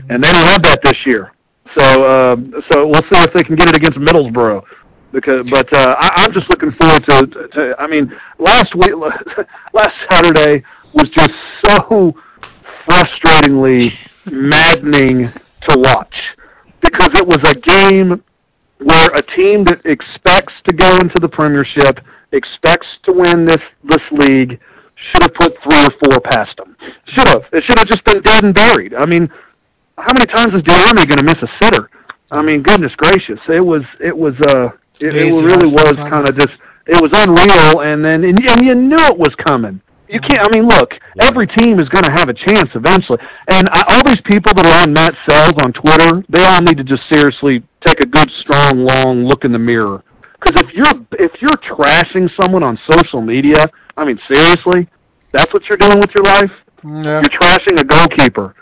And they don't have that this year. So um, so we'll see if they can get it against Middlesbrough. Because, but uh, I, I'm just looking forward to, to. I mean, last week, (laughs) last Saturday was just so frustratingly maddening to watch because it was a game where a team that expects to go into the Premiership, expects to win this this league, should have put three or four past them. Should have. It should have just been dead and buried. I mean, how many times is Diamé going to miss a sitter? I mean, goodness gracious, it was it was uh it, it really was kind of just it was unreal, and then and, and you knew it was coming. You can't. I mean, look, every team is going to have a chance eventually, and I, all these people that are on Matz Sels on Twitter, they all need to just seriously take a good, strong, long look in the mirror. Because if you're if you're trashing someone on social media, I mean, seriously, that's what you're doing with your life. Yeah. You're trashing a goalkeeper.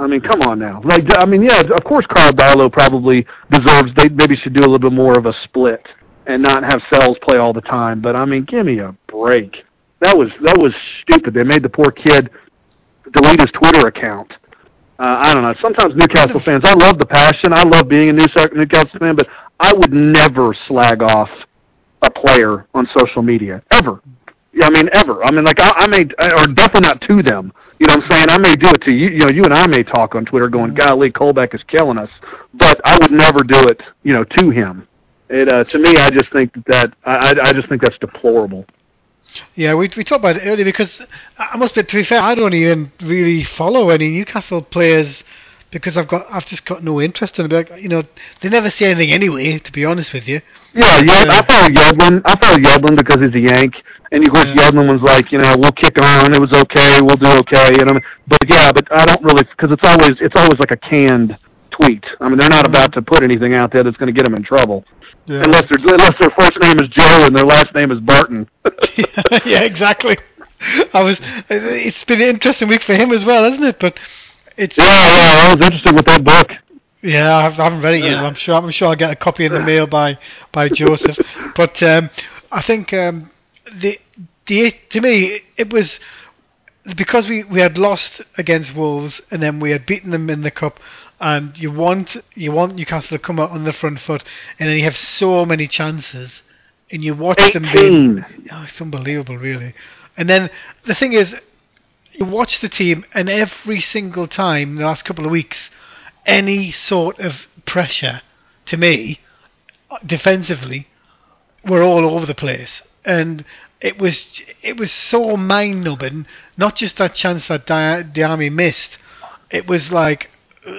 I mean, come on now. Like, I mean, yeah, of course, Karl Darlow probably deserves. They maybe should do a little bit more of a split and not have Sels play all the time. But I mean, give me a break. That was that was stupid. They made the poor kid delete his Twitter account. Uh, I don't know. Sometimes Newcastle fans, I love the passion. I love being a Newcastle fan, but I would never slag off a player on social media ever. Yeah, I mean ever. I mean, like I, I may, or definitely not to them. You know what I'm saying? I may do it to you. You know, you and I may talk on Twitter, going, "Golly, Colback is killing us," but I would never do it. You know, to him. It uh, to me, I just think that I, I just think that's deplorable. Yeah, we we talked about it earlier because I must be to be fair, I don't even really follow any Newcastle players because I've got I've just got no interest in it. Like, you know, they never say anything anyway. To be honest with you. Yeah, yeah. I follow Yedlin. I follow Yedlin because he's a Yank, and of course Yeah. Was like, you know, we'll kick on. It was okay. We'll do okay. And I'm, but yeah, but I don't really because it's always it's always like a canned tweet. I mean, they're not mm-hmm. about to put anything out there that's going to get them in trouble, Yeah. unless their unless their first name is Joe and their last name is Barton. (laughs) (laughs) yeah, exactly. I was. It's been an interesting week for him as well, hasn't it? But it's Yeah, yeah. I was interested with that book. Yeah, I haven't- read it yet. I'm sure. I'm sure I'll get a copy in the mail by by Joseph. (laughs) But um, I think um, the the to me it was because we, we had lost against Wolves and then we had beaten them in the cup. And you want you want Newcastle to come out on the front foot, and then you have so many chances, and you watch them being Eighteen. Oh, it's unbelievable, really. And then the thing is, you watch the team, and every single time the last couple of weeks, any sort of pressure to me, defensively, were all over the place, and it was it was so mind numbing. Not just that chance that Di- Diamé missed, it was like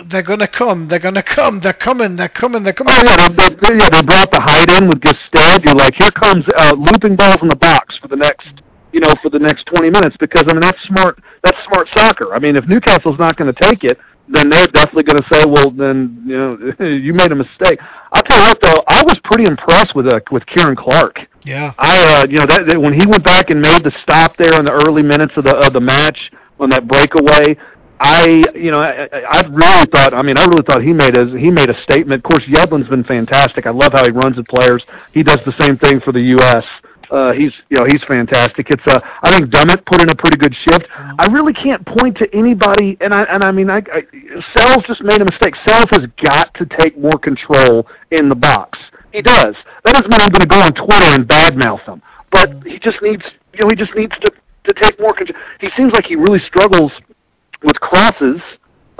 they're gonna come, they're gonna come, they're coming, they're coming, they're coming. Oh yeah, they, yeah, they brought the height in with Gestede. You're like, here comes uh, looping balls in the box for the next, you know, for the next 20 minutes because I mean that's smart. That's smart soccer. I mean, if Newcastle's not going to take it, then they're definitely going to say, well, then you know, (laughs) you made a mistake. I'll tell you what though, I was pretty impressed with uh, with Ciaran Clark. Yeah, I, uh, you know, that, that when he went back and made the stop there in the early minutes of the of the match on that breakaway, I, you know, I, I really thought. I mean, I really thought he made a he made a statement. Of course, Yedlin's been fantastic. I love how he runs at players. He does the same thing for the U.S. Uh, he's, you know, he's fantastic. It's, uh, I think Dummett put in a pretty good shift. I really can't point to anybody, and I, and I mean, I, I Sels just made a mistake. Sels has got to take more control in the box. He does. That doesn't mean I'm going to go on Twitter and badmouth him, but he just needs, you know, he just needs to to take more control. He seems like he really struggles with crosses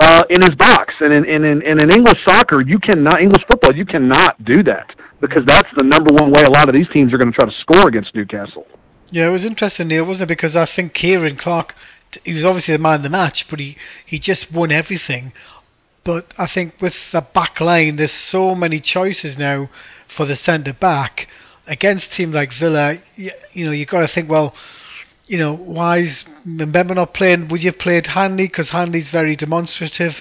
uh, in his box, and in, in, in, in English soccer, you cannot English football, you cannot do that because that's the number one way a lot of these teams are going to try to score against Newcastle. Yeah, it was interesting, Neil, wasn't it? Because I think Ciaran Clark, he was obviously the man of the match, but he, he just won everything. But I think with the back line, there's so many choices now for the centre back against a team like Villa. You, you know, you've got to think, well, you know, why is Mbemba not playing? Would you have played Hanley? Because Hanley's very demonstrative.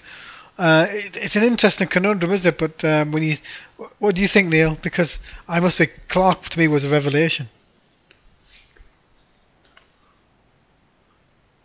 Uh, it, it's an interesting conundrum, isn't it? But um, when you, what do you think, Neil? Because I must say, Clark to me was a revelation.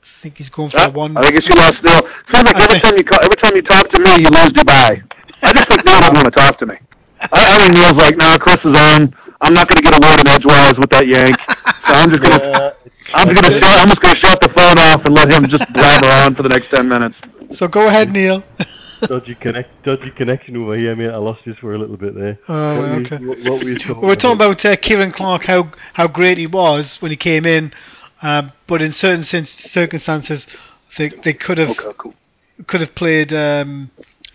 I think he's going for Uh, one. I guess you lost Neil. Seems like every time you call, every time you talk to me, you lose Dubai. I just think Neil doesn't want to talk to me. I, I think Neil's like, no, Chris is on. I'm not going to get a word in edgewise with that yank. So I'm just going to. Yeah, I'm just gonna shut, I'm just gonna shut the phone off and let him just (laughs) blabber on for the next ten minutes. So go ahead, Neil. (laughs) dodgy connect, dodgy connection over here, mate. I lost you for a little bit there. Oh, what, were you- okay. what, what were you talking We were talking about uh, Ciaran Clark, how how great he was when he came in, um, but in certain cin- circumstances, they they could have Okay, cool. could have played, um,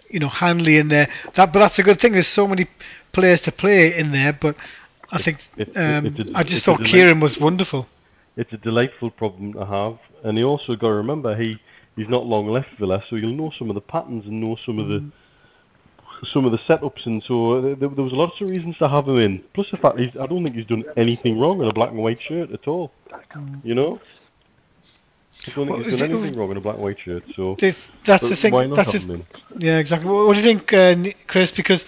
you know, Hanley in there. That, but that's a good thing. There's so many players to play in there. But I think It- um, it's a- I just thought Ciaran was wonderful. It's a delightful problem to have, and you also got to remember he he's not long left Villa, so you'll know some of the patterns and know some of the some of the setups, and so uh, there, there was lots of reasons to have him in. Plus the fact he's, I don't think he's done anything wrong in a black and white shirt at all. You know, I don't think Well, he's done anything wrong in a black and white shirt. So That's the thing. Why not That's have him in? Yeah, exactly. What, what do you think, uh, Chris? Because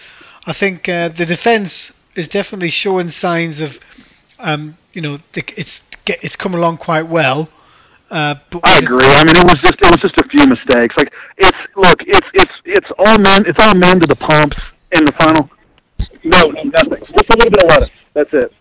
I think uh, the defence is definitely showing signs of, um, you know, it's it's come along quite well. Uh, I agree. I mean, it was just it was just a few mistakes. Like it's look, it's it's it's all men. It's all men to the pumps in the final. No, no, nothing. Just a little bit of lettuce. That's it.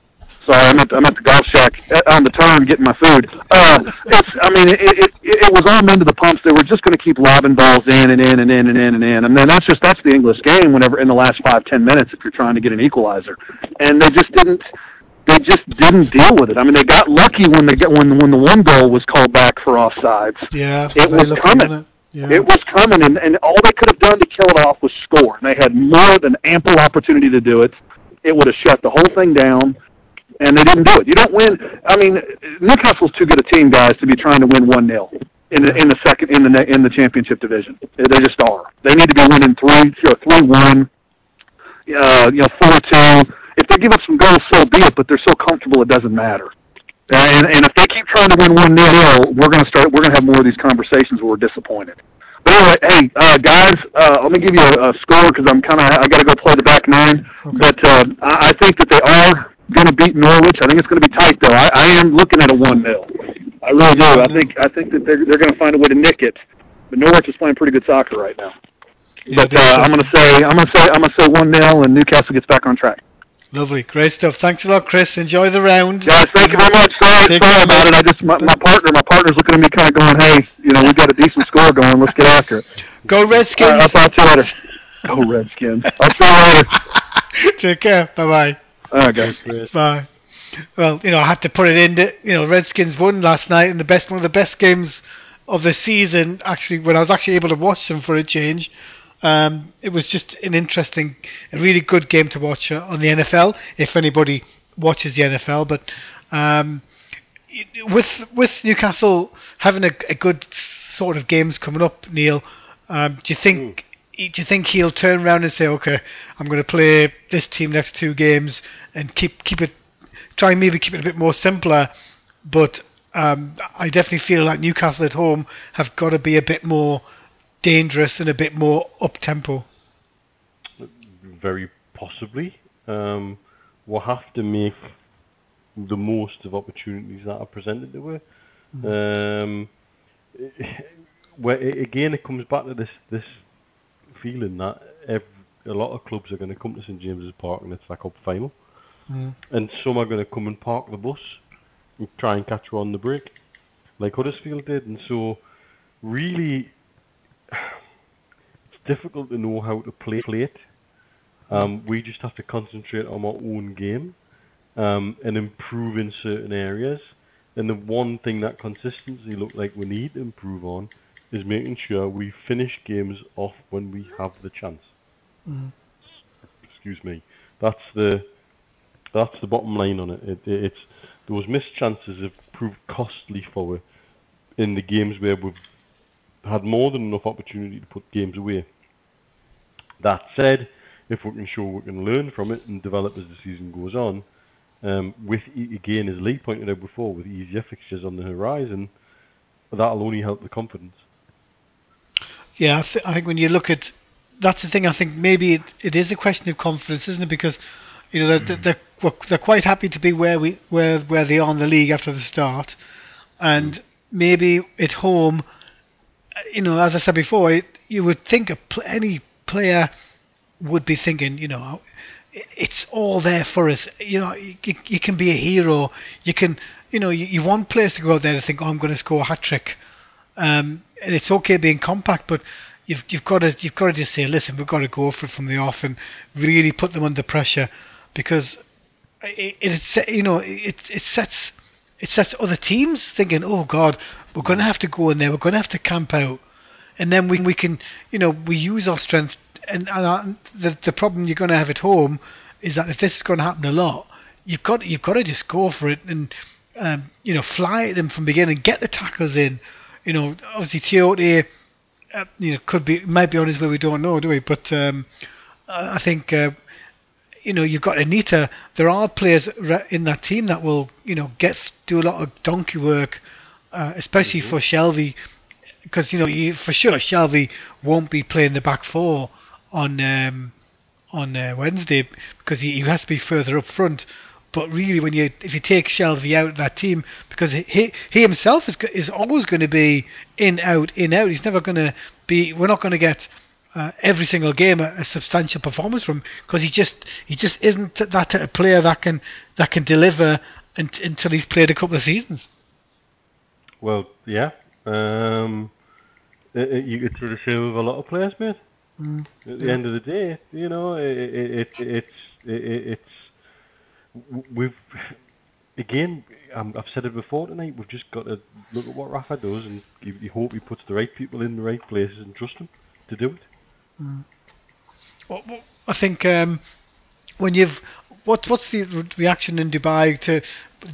Sorry, I'm at I'm at the golf shack uh, on the turn getting my food. Uh, it's I mean it it it, it was all men to the pumps. They were just going to keep lobbing balls in and in and in and in and in. And then that's just that's the English game. Whenever in the last five ten minutes, if you're trying to get an equalizer, and they just didn't they just didn't deal with it. I mean, they got lucky when they get when when the one goal was called back for offsides. yeah, It was coming. It? Yeah. It was coming, and, and all they could have done to kill it off was score. And they had more than ample opportunity to do it. It would have shut the whole thing down, and they didn't do it. You don't win. I mean, Newcastle's too good a team, guys, to be trying to win one 0 in the in the second in the in the championship division. They they just are. They need to be winning three, you know, three one, uh, you know, four two. If they give up some goals, so be it. But they're so comfortable, it doesn't matter. And, and if they keep trying to win one nil, we're going to start. We're going to have more of these conversations where we're disappointed. But anyway, hey uh, guys, uh, let me give you a, a score because I'm kind of I got to go play the back nine. But uh, I, I think that they are going to beat Norwich. I think it's going to be tight though. I, I am looking at a one 0 I really do. I think I think that they're they're going to find a way to nick it. But Norwich is playing pretty good soccer right now. Yeah, But uh, I'm going to say I'm going to say I'm going to say one 0 and Newcastle gets back on track. Lovely, great stuff. Thanks a lot, Chris. Enjoy the round. Guys, thank you very much. Sorry, Take sorry about it. I just my, my partner, my partner's looking at me, kind of going, "Hey, you know, we've got a decent score going. Let's get after it." Go All right, Redskins. I'll talk to you later. Go Redskins. I'll see you later. (laughs) Take care. Bye bye. All right, guys. Bye. Well, you know, I had to put it in. That, you know, Redskins won last night, and the best one of the best games of the season. Actually, when I was actually able to watch them for a change, um, it was just an interesting, a really good game to watch uh, on the NFL. If anybody watches the NFL, but um, with with Newcastle having a, a good sort of games coming up, Neil, um, do you think? Do you think he'll turn around and say, "Okay, I'm going to play this team next two games and keep keep it, try and maybe keep it a bit more simpler"? But um, I definitely feel like Newcastle at home have got to be a bit more dangerous and a bit more up tempo. very possibly. Um, we'll have to make the most of opportunities that are presented to her. Um, where again, it comes back to this this feeling that ev a lot of clubs are going to come to St James's Park and it's like up final, Mm. and some are going to come and park the bus and try and catch her on the break, like Huddersfield did, and so really. It's difficult to know how to play, play it. Um, we just have to concentrate on our own game um, and improve in certain areas. And the one thing that consistency look like we need to improve on is making sure we finish games off when we have the chance. Mhm. Excuse me. That's the that's the bottom line on it. it, it it's those missed chances have proved costly for us in the games where we've had more than enough opportunity to put games away. That said, if we can show we can learn from it and develop as the season goes on, um, with e- again as Lee pointed out before, with easier fixtures on the horizon, that'll only help the confidence. Yeah, I, th- I think when you look at that's the thing. I think maybe it, it is a question of confidence, isn't it? Because you know they're, they're they're they're quite happy to be where we where where they are in the league after the start, and maybe at home, you know, as I said before, it, you would think a pl- any player would be thinking, you know, it's all there for us. You know, you, you, can be a hero. You can, you know, you, you want players to go out there to think, oh, I'm going to score a hat trick. Um, and it's okay being compact, but you you've you've got to you've got to just say, listen, we've got to go for it from the off and really put them under pressure because it, it you know it it sets it sets other teams thinking, oh God, we're going to have to go in there, we're going to have to camp out, and then we we can you know we use our strength and, and our, the the problem you're going to have at home is that if this is going to happen a lot, you've got you've got to just go for it and um, you know fly at them from the beginning, get the tackles in. You know, obviously Tiote, uh, you know, could be might be on his way. We don't know, do we? But um, I think uh, you know you've got Anita. There are players in that team that will you know get do a lot of donkey work, uh, especially for Shelvey, because you know you, for sure Shelvey won't be playing the back four on um, on uh, Wednesday because he, he has to be further up front. But really, when you if you take Shelvey out of that team, because he he himself is is always going to be in out in out. He's never going to be. We're not going to get uh, every single game a, a substantial performance from because he just he just isn't that type of player that can that can deliver un- until he's played a couple of seasons. Well, yeah. Um, it, it, you could sort of say with a lot of players, mate. Mm. At the end of the day, you know, it, it, it it's it, it's we've again. Um, I've said it before tonight. We've just got to look at what Rafa does, and you, you hope he puts the right people in the right places and trust them to do it. Well, well, I think um, when you've what what's the re- reaction in Dubai to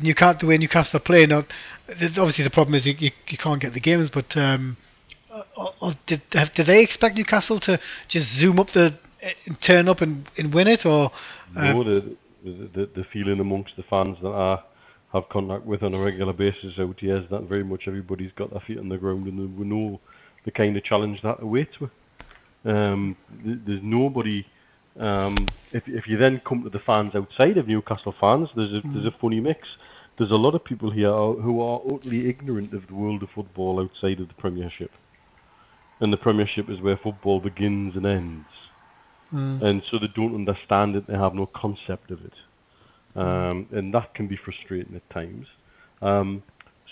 Newcastle the way Newcastle are playing? Now, obviously the problem is you, you, you can't get the games, but um, uh, uh, did have, they expect Newcastle to just zoom up the and turn up and, and win it, or uh, the, the the the feeling amongst the fans that I have contact with on a regular basis out here is that very much everybody's got their feet on the ground and we know the kind of challenge that awaits with. Um, th- there's nobody. Um, if if you then come to the fans outside of Newcastle fans, there's a there's a funny mix. There's a lot of people here who are utterly ignorant of the world of football outside of the Premiership, and the Premiership is where football begins and ends mm, and so they don't understand it. They have no concept of it, um, and that can be frustrating at times. Um,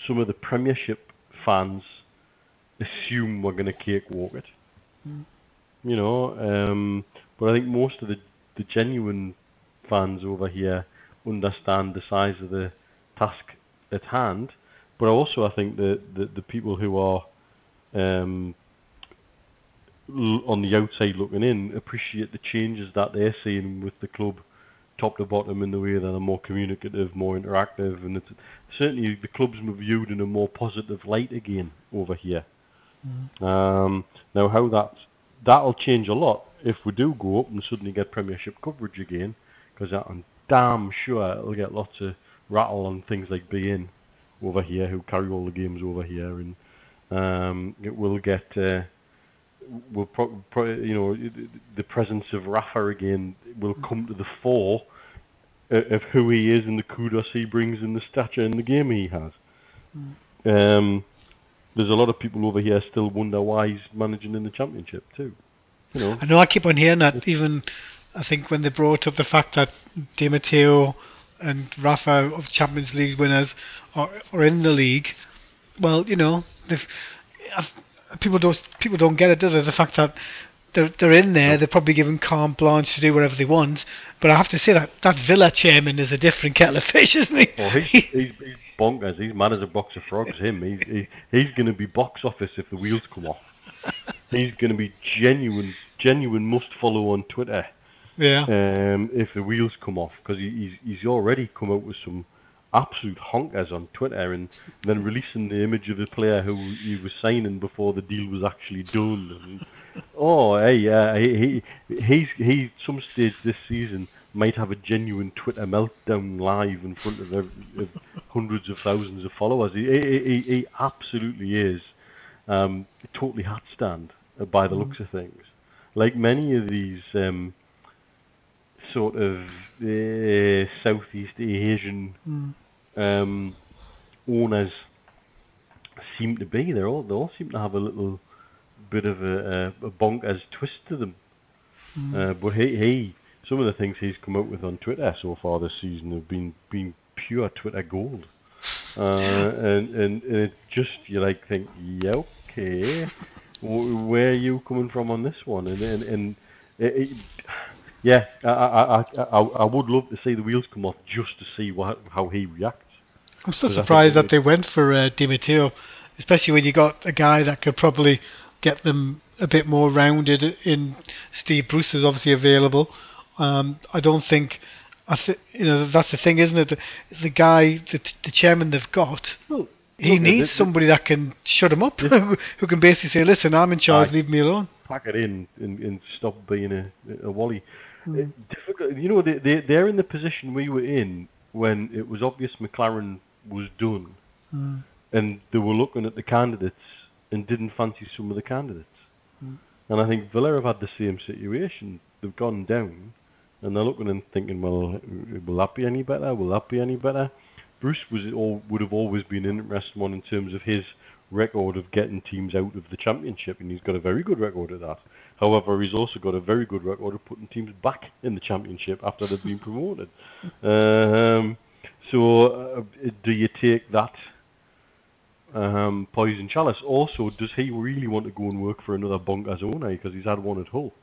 some of the Premiership fans assume we're going to cakewalk it, you know. Um, but I think most of the the genuine fans over here understand the size of the task at hand. But also, I think that the, the people who are um, l- on the outside looking in appreciate the changes that they're seeing with the club top to bottom in the way that they're more communicative, more interactive, and it's, certainly the club's viewed in a more positive light again over here. Um, now, how that that'll change a lot if we do go up and suddenly get Premiership coverage again, because I'm damn sure it'll get lots of rattle on things like beIN over here who carry all the games over here, and um, it will get. Uh, will pro- pro- you know the presence of Rafa again will come to the fore of who he is and the kudos he brings and the stature in the game he has. Um, there's a lot of people over here still wonder why he's managing in the championship too. You know, I know I keep on hearing that. Even I think when they brought up the fact that Di Matteo and Rafa of Champions League winners are, are in the league. Well, you know, people don't people don't get it, do they? The fact that they're they're in there, they're probably given carte blanche to do whatever they want. But I have to say that that Villa chairman is a different kettle of fish, isn't he? well, he, (laughs) he's, he's bonkers. He's mad as a box of frogs. Him, he's he, he's going to be box office if the wheels come off. (laughs) he's going to be genuine, genuine must follow on Twitter. yeah. um, if the wheels come off because he, he's he's already come out with some absolute honkers on Twitter and then releasing the image of the player who he was signing before the deal was actually done. Oh, hey, uh, he, he he's he some stage this season might have a genuine Twitter meltdown live in front of, ev- of hundreds of thousands of followers. He he, he, he absolutely is um, totally hat stand uh, by the looks of things. Like many of these. Um, sort of uh, Southeast Asian Mm. um, owners seem to be. They all they all seem to have a little bit of a, a, a bonkers twist to them. Uh, but he, he, some of the things he's come out with on Twitter so far this season have been been pure Twitter gold. (laughs) Uh, and, and and it just you like think, yeah, okay, wh- where are you coming from on this one? And and, and it, it, yeah, I, I, I, I would love to see the wheels come off just to see what how he reacts. I'm still 'Cause I think surprised that they went for uh, Di Matteo, especially when you got a guy that could probably get them a bit more rounded in Steve Bruce is obviously available. Um, I don't think, I th- you know, that's the thing, isn't it? The, the guy, the, the chairman they've got, Well, he look, needs somebody that can shut him up, (laughs) who can basically say, "Listen, I'm in charge, Aye. leave me alone." pack it in and, and stop being a, a wally. It- difficult, you know, they, they, they're in the position we were in when it was obvious McClaren was done Mm. and they were looking at the candidates and didn't fancy some of the candidates. And I think Villa have had the same situation. They've gone down and they're looking and thinking, well, will that be any better? Will that be any better? Bruce was all, would have always been an interesting one in terms of his record of getting teams out of the championship, and he's got a very good record of that. However, he's also got a very good record of putting teams back in the championship after they've been (laughs) promoted. Um, so, uh, do you take that um, poison chalice? Also, does he really want to go and work for another bonkers owner because he's had one at Hull?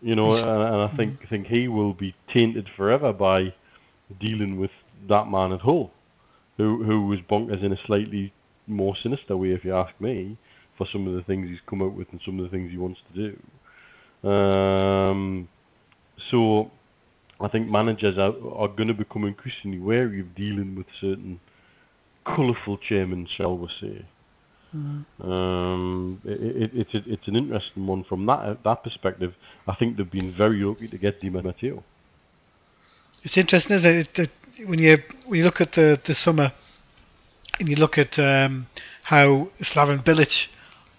You know, and, and I think think he will be tainted forever by dealing with that man at Hull, who who was bonkers in a slightly more sinister way, if you ask me, for some of the things he's come out with and some of the things he wants to do. Um, so I think managers are, are going to become increasingly wary of dealing with certain colourful chairman, shall we say. Um, it, it, it's it's an interesting one from that that perspective. I think they've been very lucky to get Di Matteo. It's interesting, isn't it, that when you when you look at the, the summer and you look at um, how Slaven Bilic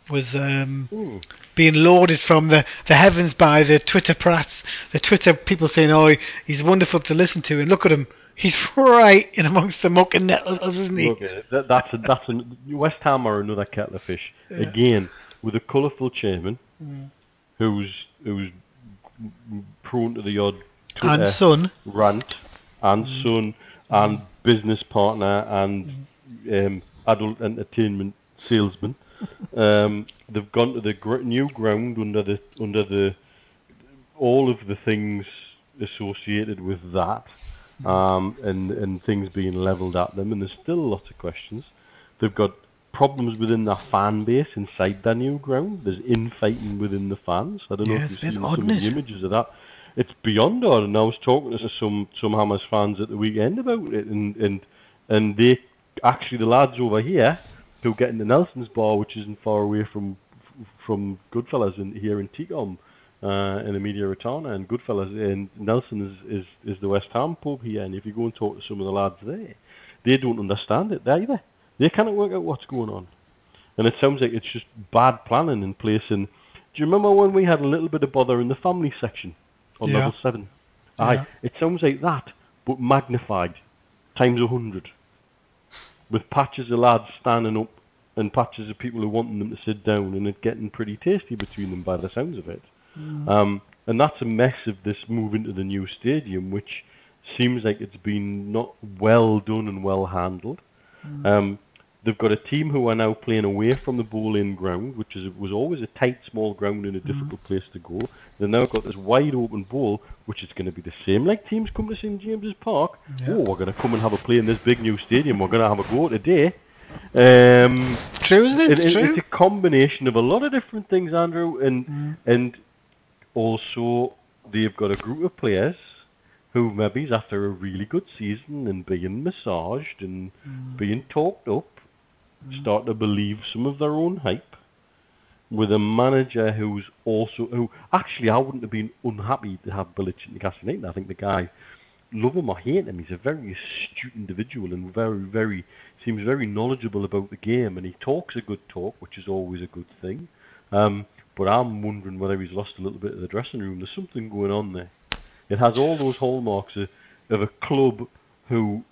was um, being lauded from the, the heavens by the Twitter prats, the Twitter people saying, "Oh, he's wonderful to listen to," and look at him, he's right in amongst the muck and nettles, isn't he? Look, that, that's a, that's a, West Ham are another kettle of fish Yeah. again with a colourful chairman Mm. who's who's prone to the odd Twitter And son, rant and Mm. son and business partner and um, adult entertainment salesman. um, they've gone to the gr- new ground under the under the all of the things associated with that, um, and and things being levelled at them, and there's still a lot of questions. They've got problems within their fan base inside their new ground. There's infighting within the fans. I don't know if you've seen odd, some of the images of that. It's beyond odd, and I was talking to some some Hammers fans at the weekend about it, and and and they actually the lads over here who get into Nelson's bar, which isn't far away from from Goodfellas in, here in Tecom, uh, in Media Rotana, and Goodfellas and Nelson is, is is the West Ham pub here, and if you go and talk to some of the lads there, they don't understand it either. They cannot work out what's going on, and it sounds like it's just bad planning in place. And do you remember when we had a little bit of bother in the family section on Yeah. level seven? Yeah. Aye, it sounds like that, but magnified times a hundred, with patches of lads standing up and patches of people who wanting them to sit down, and it getting pretty tasty between them by the sounds of it. Um, and that's a mess of this move into the new stadium, which seems like it's been not well done and well handled. Um, they've got a team who are now playing away from the Boleyn ground, which is was always a tight, small ground and a difficult place to go. They've now got this wide open bowl, which is going to be the same like teams come to St James's Park. Yeah. Oh, we're going to come and have a play in this big new stadium. We're going to have a go today. Um, true, isn't it? it- It's it- true. it's a combination of a lot of different things, Andrew, and and also they've got a group of players who maybe after a really good season and being massaged and being talked up, start to believe some of their own hype. With a manager who's also who actually I wouldn't have been unhappy to have Bilic in Newcastle United. I think the guy love him or hate him, he's a very astute individual and very, very seems very knowledgeable about the game, and he talks a good talk, which is always a good thing. Um, but I'm wondering whether he's lost a little bit of the dressing room. There's something going on there. It has all those hallmarks of, of a club who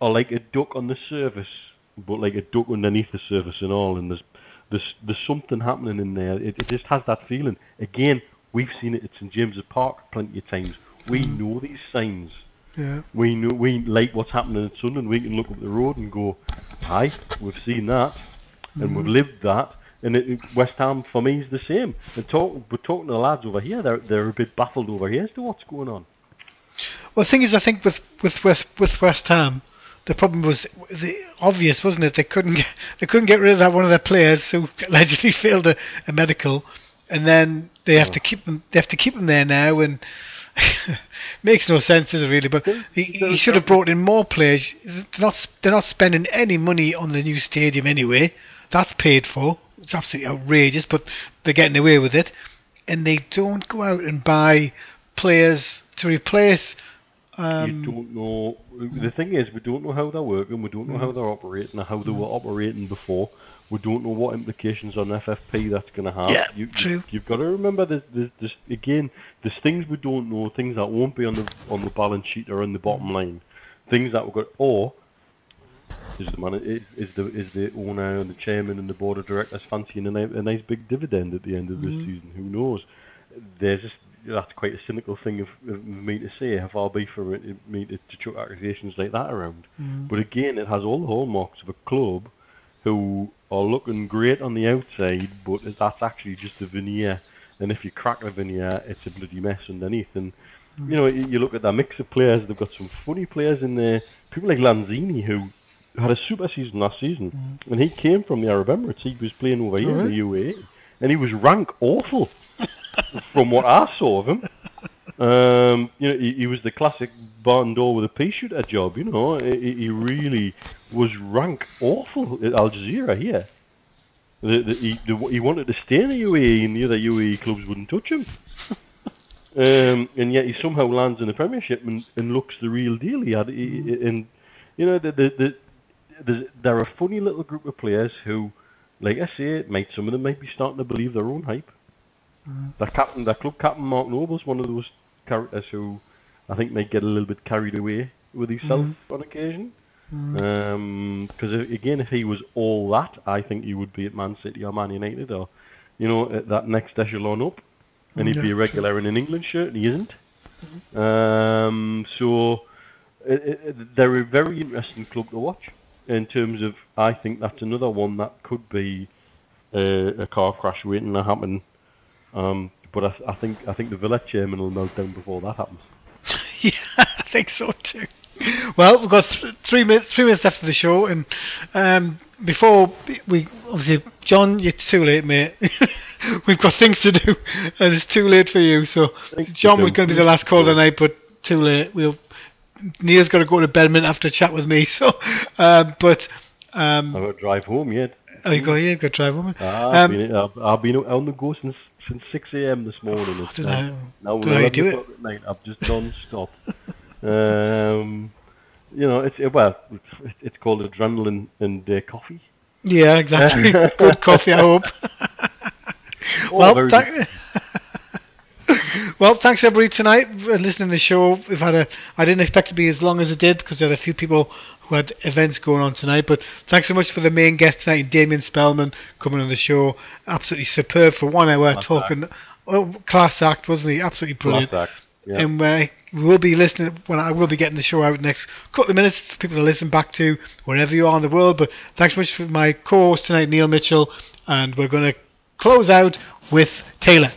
are like a duck on the surface, but like a duck underneath the surface and all. And there's there's there's something happening in there. It, it just has that feeling. Again, we've seen it at St James's Park plenty of times. We hmm. know these signs. Yeah. We know we like what's happening at Sunderland. We can look up the road and go, "Hi, we've seen that, and we've hmm. lived that." And it, West Ham for me is the same. And talk, we're talking to the lads over here. They're they're a bit baffled over here as to what's going on. Well, the thing is, I think with with West with West Ham, the problem was the obvious, wasn't it? They couldn't get they couldn't get rid of that one of their players who (laughs) allegedly failed a, a medical, and then they have to keep them. They have to keep them there now, and (laughs) makes no sense, does it really? But he, he should have brought in more players. They're not they're not spending any money on the new stadium anyway. That's paid for. It's absolutely outrageous, but they're getting away with it, and they don't go out and buy players to replace. Um, you don't know. The thing is, we don't know how they're working. We don't know how they're operating or how they were operating before. We don't know what implications on FFP that's going to have. Yeah, you, true. You, have got to remember that there's, there's, again, there's things we don't know, things that won't be on the on the balance sheet or on the bottom line, things that we've got. Or is the man is, the is the owner and the chairman and the board of directors fancying a, a nice big dividend at the end of this Mm. season? Who knows? There's just that's quite a cynical thing of, of me to say. How far be for it, me to, to chuck accusations like that around? Mm. But again, it has all the hallmarks of a club who are looking great on the outside, but that's actually just a veneer. And if you crack the veneer, it's a bloody mess underneath. And you know, you, you look at that mix of players. They've got some funny players in there. People like Lanzini, who had a super season last season, and he came from the Arab Emirates. He was playing over here in the UAE, and he was rank awful (laughs) from what I saw of him. Um, you know, he, he was the classic barn door with a pea shooter job. You know, he, he really was rank awful at Al Jazira here. The, the, he, the, he wanted to stay in the UAE, and the other UAE clubs wouldn't touch him. (laughs) um, and yet he somehow lands in the Premiership and, and looks the real deal. He had, and you know, the, the, they're a funny little group of players who, like I say, might some of them might be starting to believe their own hype. Mm-hmm. Their captain, their club captain Mark Noble's one of those characters who I think might get a little bit carried away with himself mm-hmm. on occasion. Mm-hmm. Um, because uh, again, if he was all that, I think he would be at Man City or Man United or you know at that next echelon up, and he'd be a regular in an England shirt, and he isn't. Um, so it, it, they're a very interesting club to watch in terms of. I think that's another one that could be a, a car crash waiting to happen. Um, but I, I think I think the Villa chairman will melt down before that happens. (laughs) Yeah, I think so too. Well, we've got th- three minutes, three minutes left of the show, and um, before we obviously, John, you're too late, mate. (laughs) we've got things to do, and it's too late for you. So, Thanks, John was going to be the last call tonight, but too late. We'll. Neil's got to go to Bedminster after a chat with me. (laughs) So, um, but um, I've got to drive home yet. oh, you go here, go drive home. Ah, I've, Um, been, I've, I've been on the go since since 6 a.m. this morning. It's don't now, know- now don't know how do 11 o'clock at night. I've just non-stop. um, you know, it's it, well, it's, it's called adrenaline and uh, coffee. Yeah, exactly. (laughs) Good coffee, I hope. Oh, well, very thank- (laughs) well, thanks everybody tonight for listening to the show. We've had a. I didn't expect it to be as long as it did because there had a few people who had events going on tonight. But thanks so much for the main guest tonight, Damien Spellman, coming on the show. Absolutely superb for one hour Class talking. Oh, class act, wasn't he? Absolutely brilliant. Class act, yeah. And uh, we will be listening when I will be getting the show out next couple of minutes for people to listen back to wherever you are in the world. But thanks so much for my co-host tonight, Neil Mitchell, and we're going to close out with Taylor.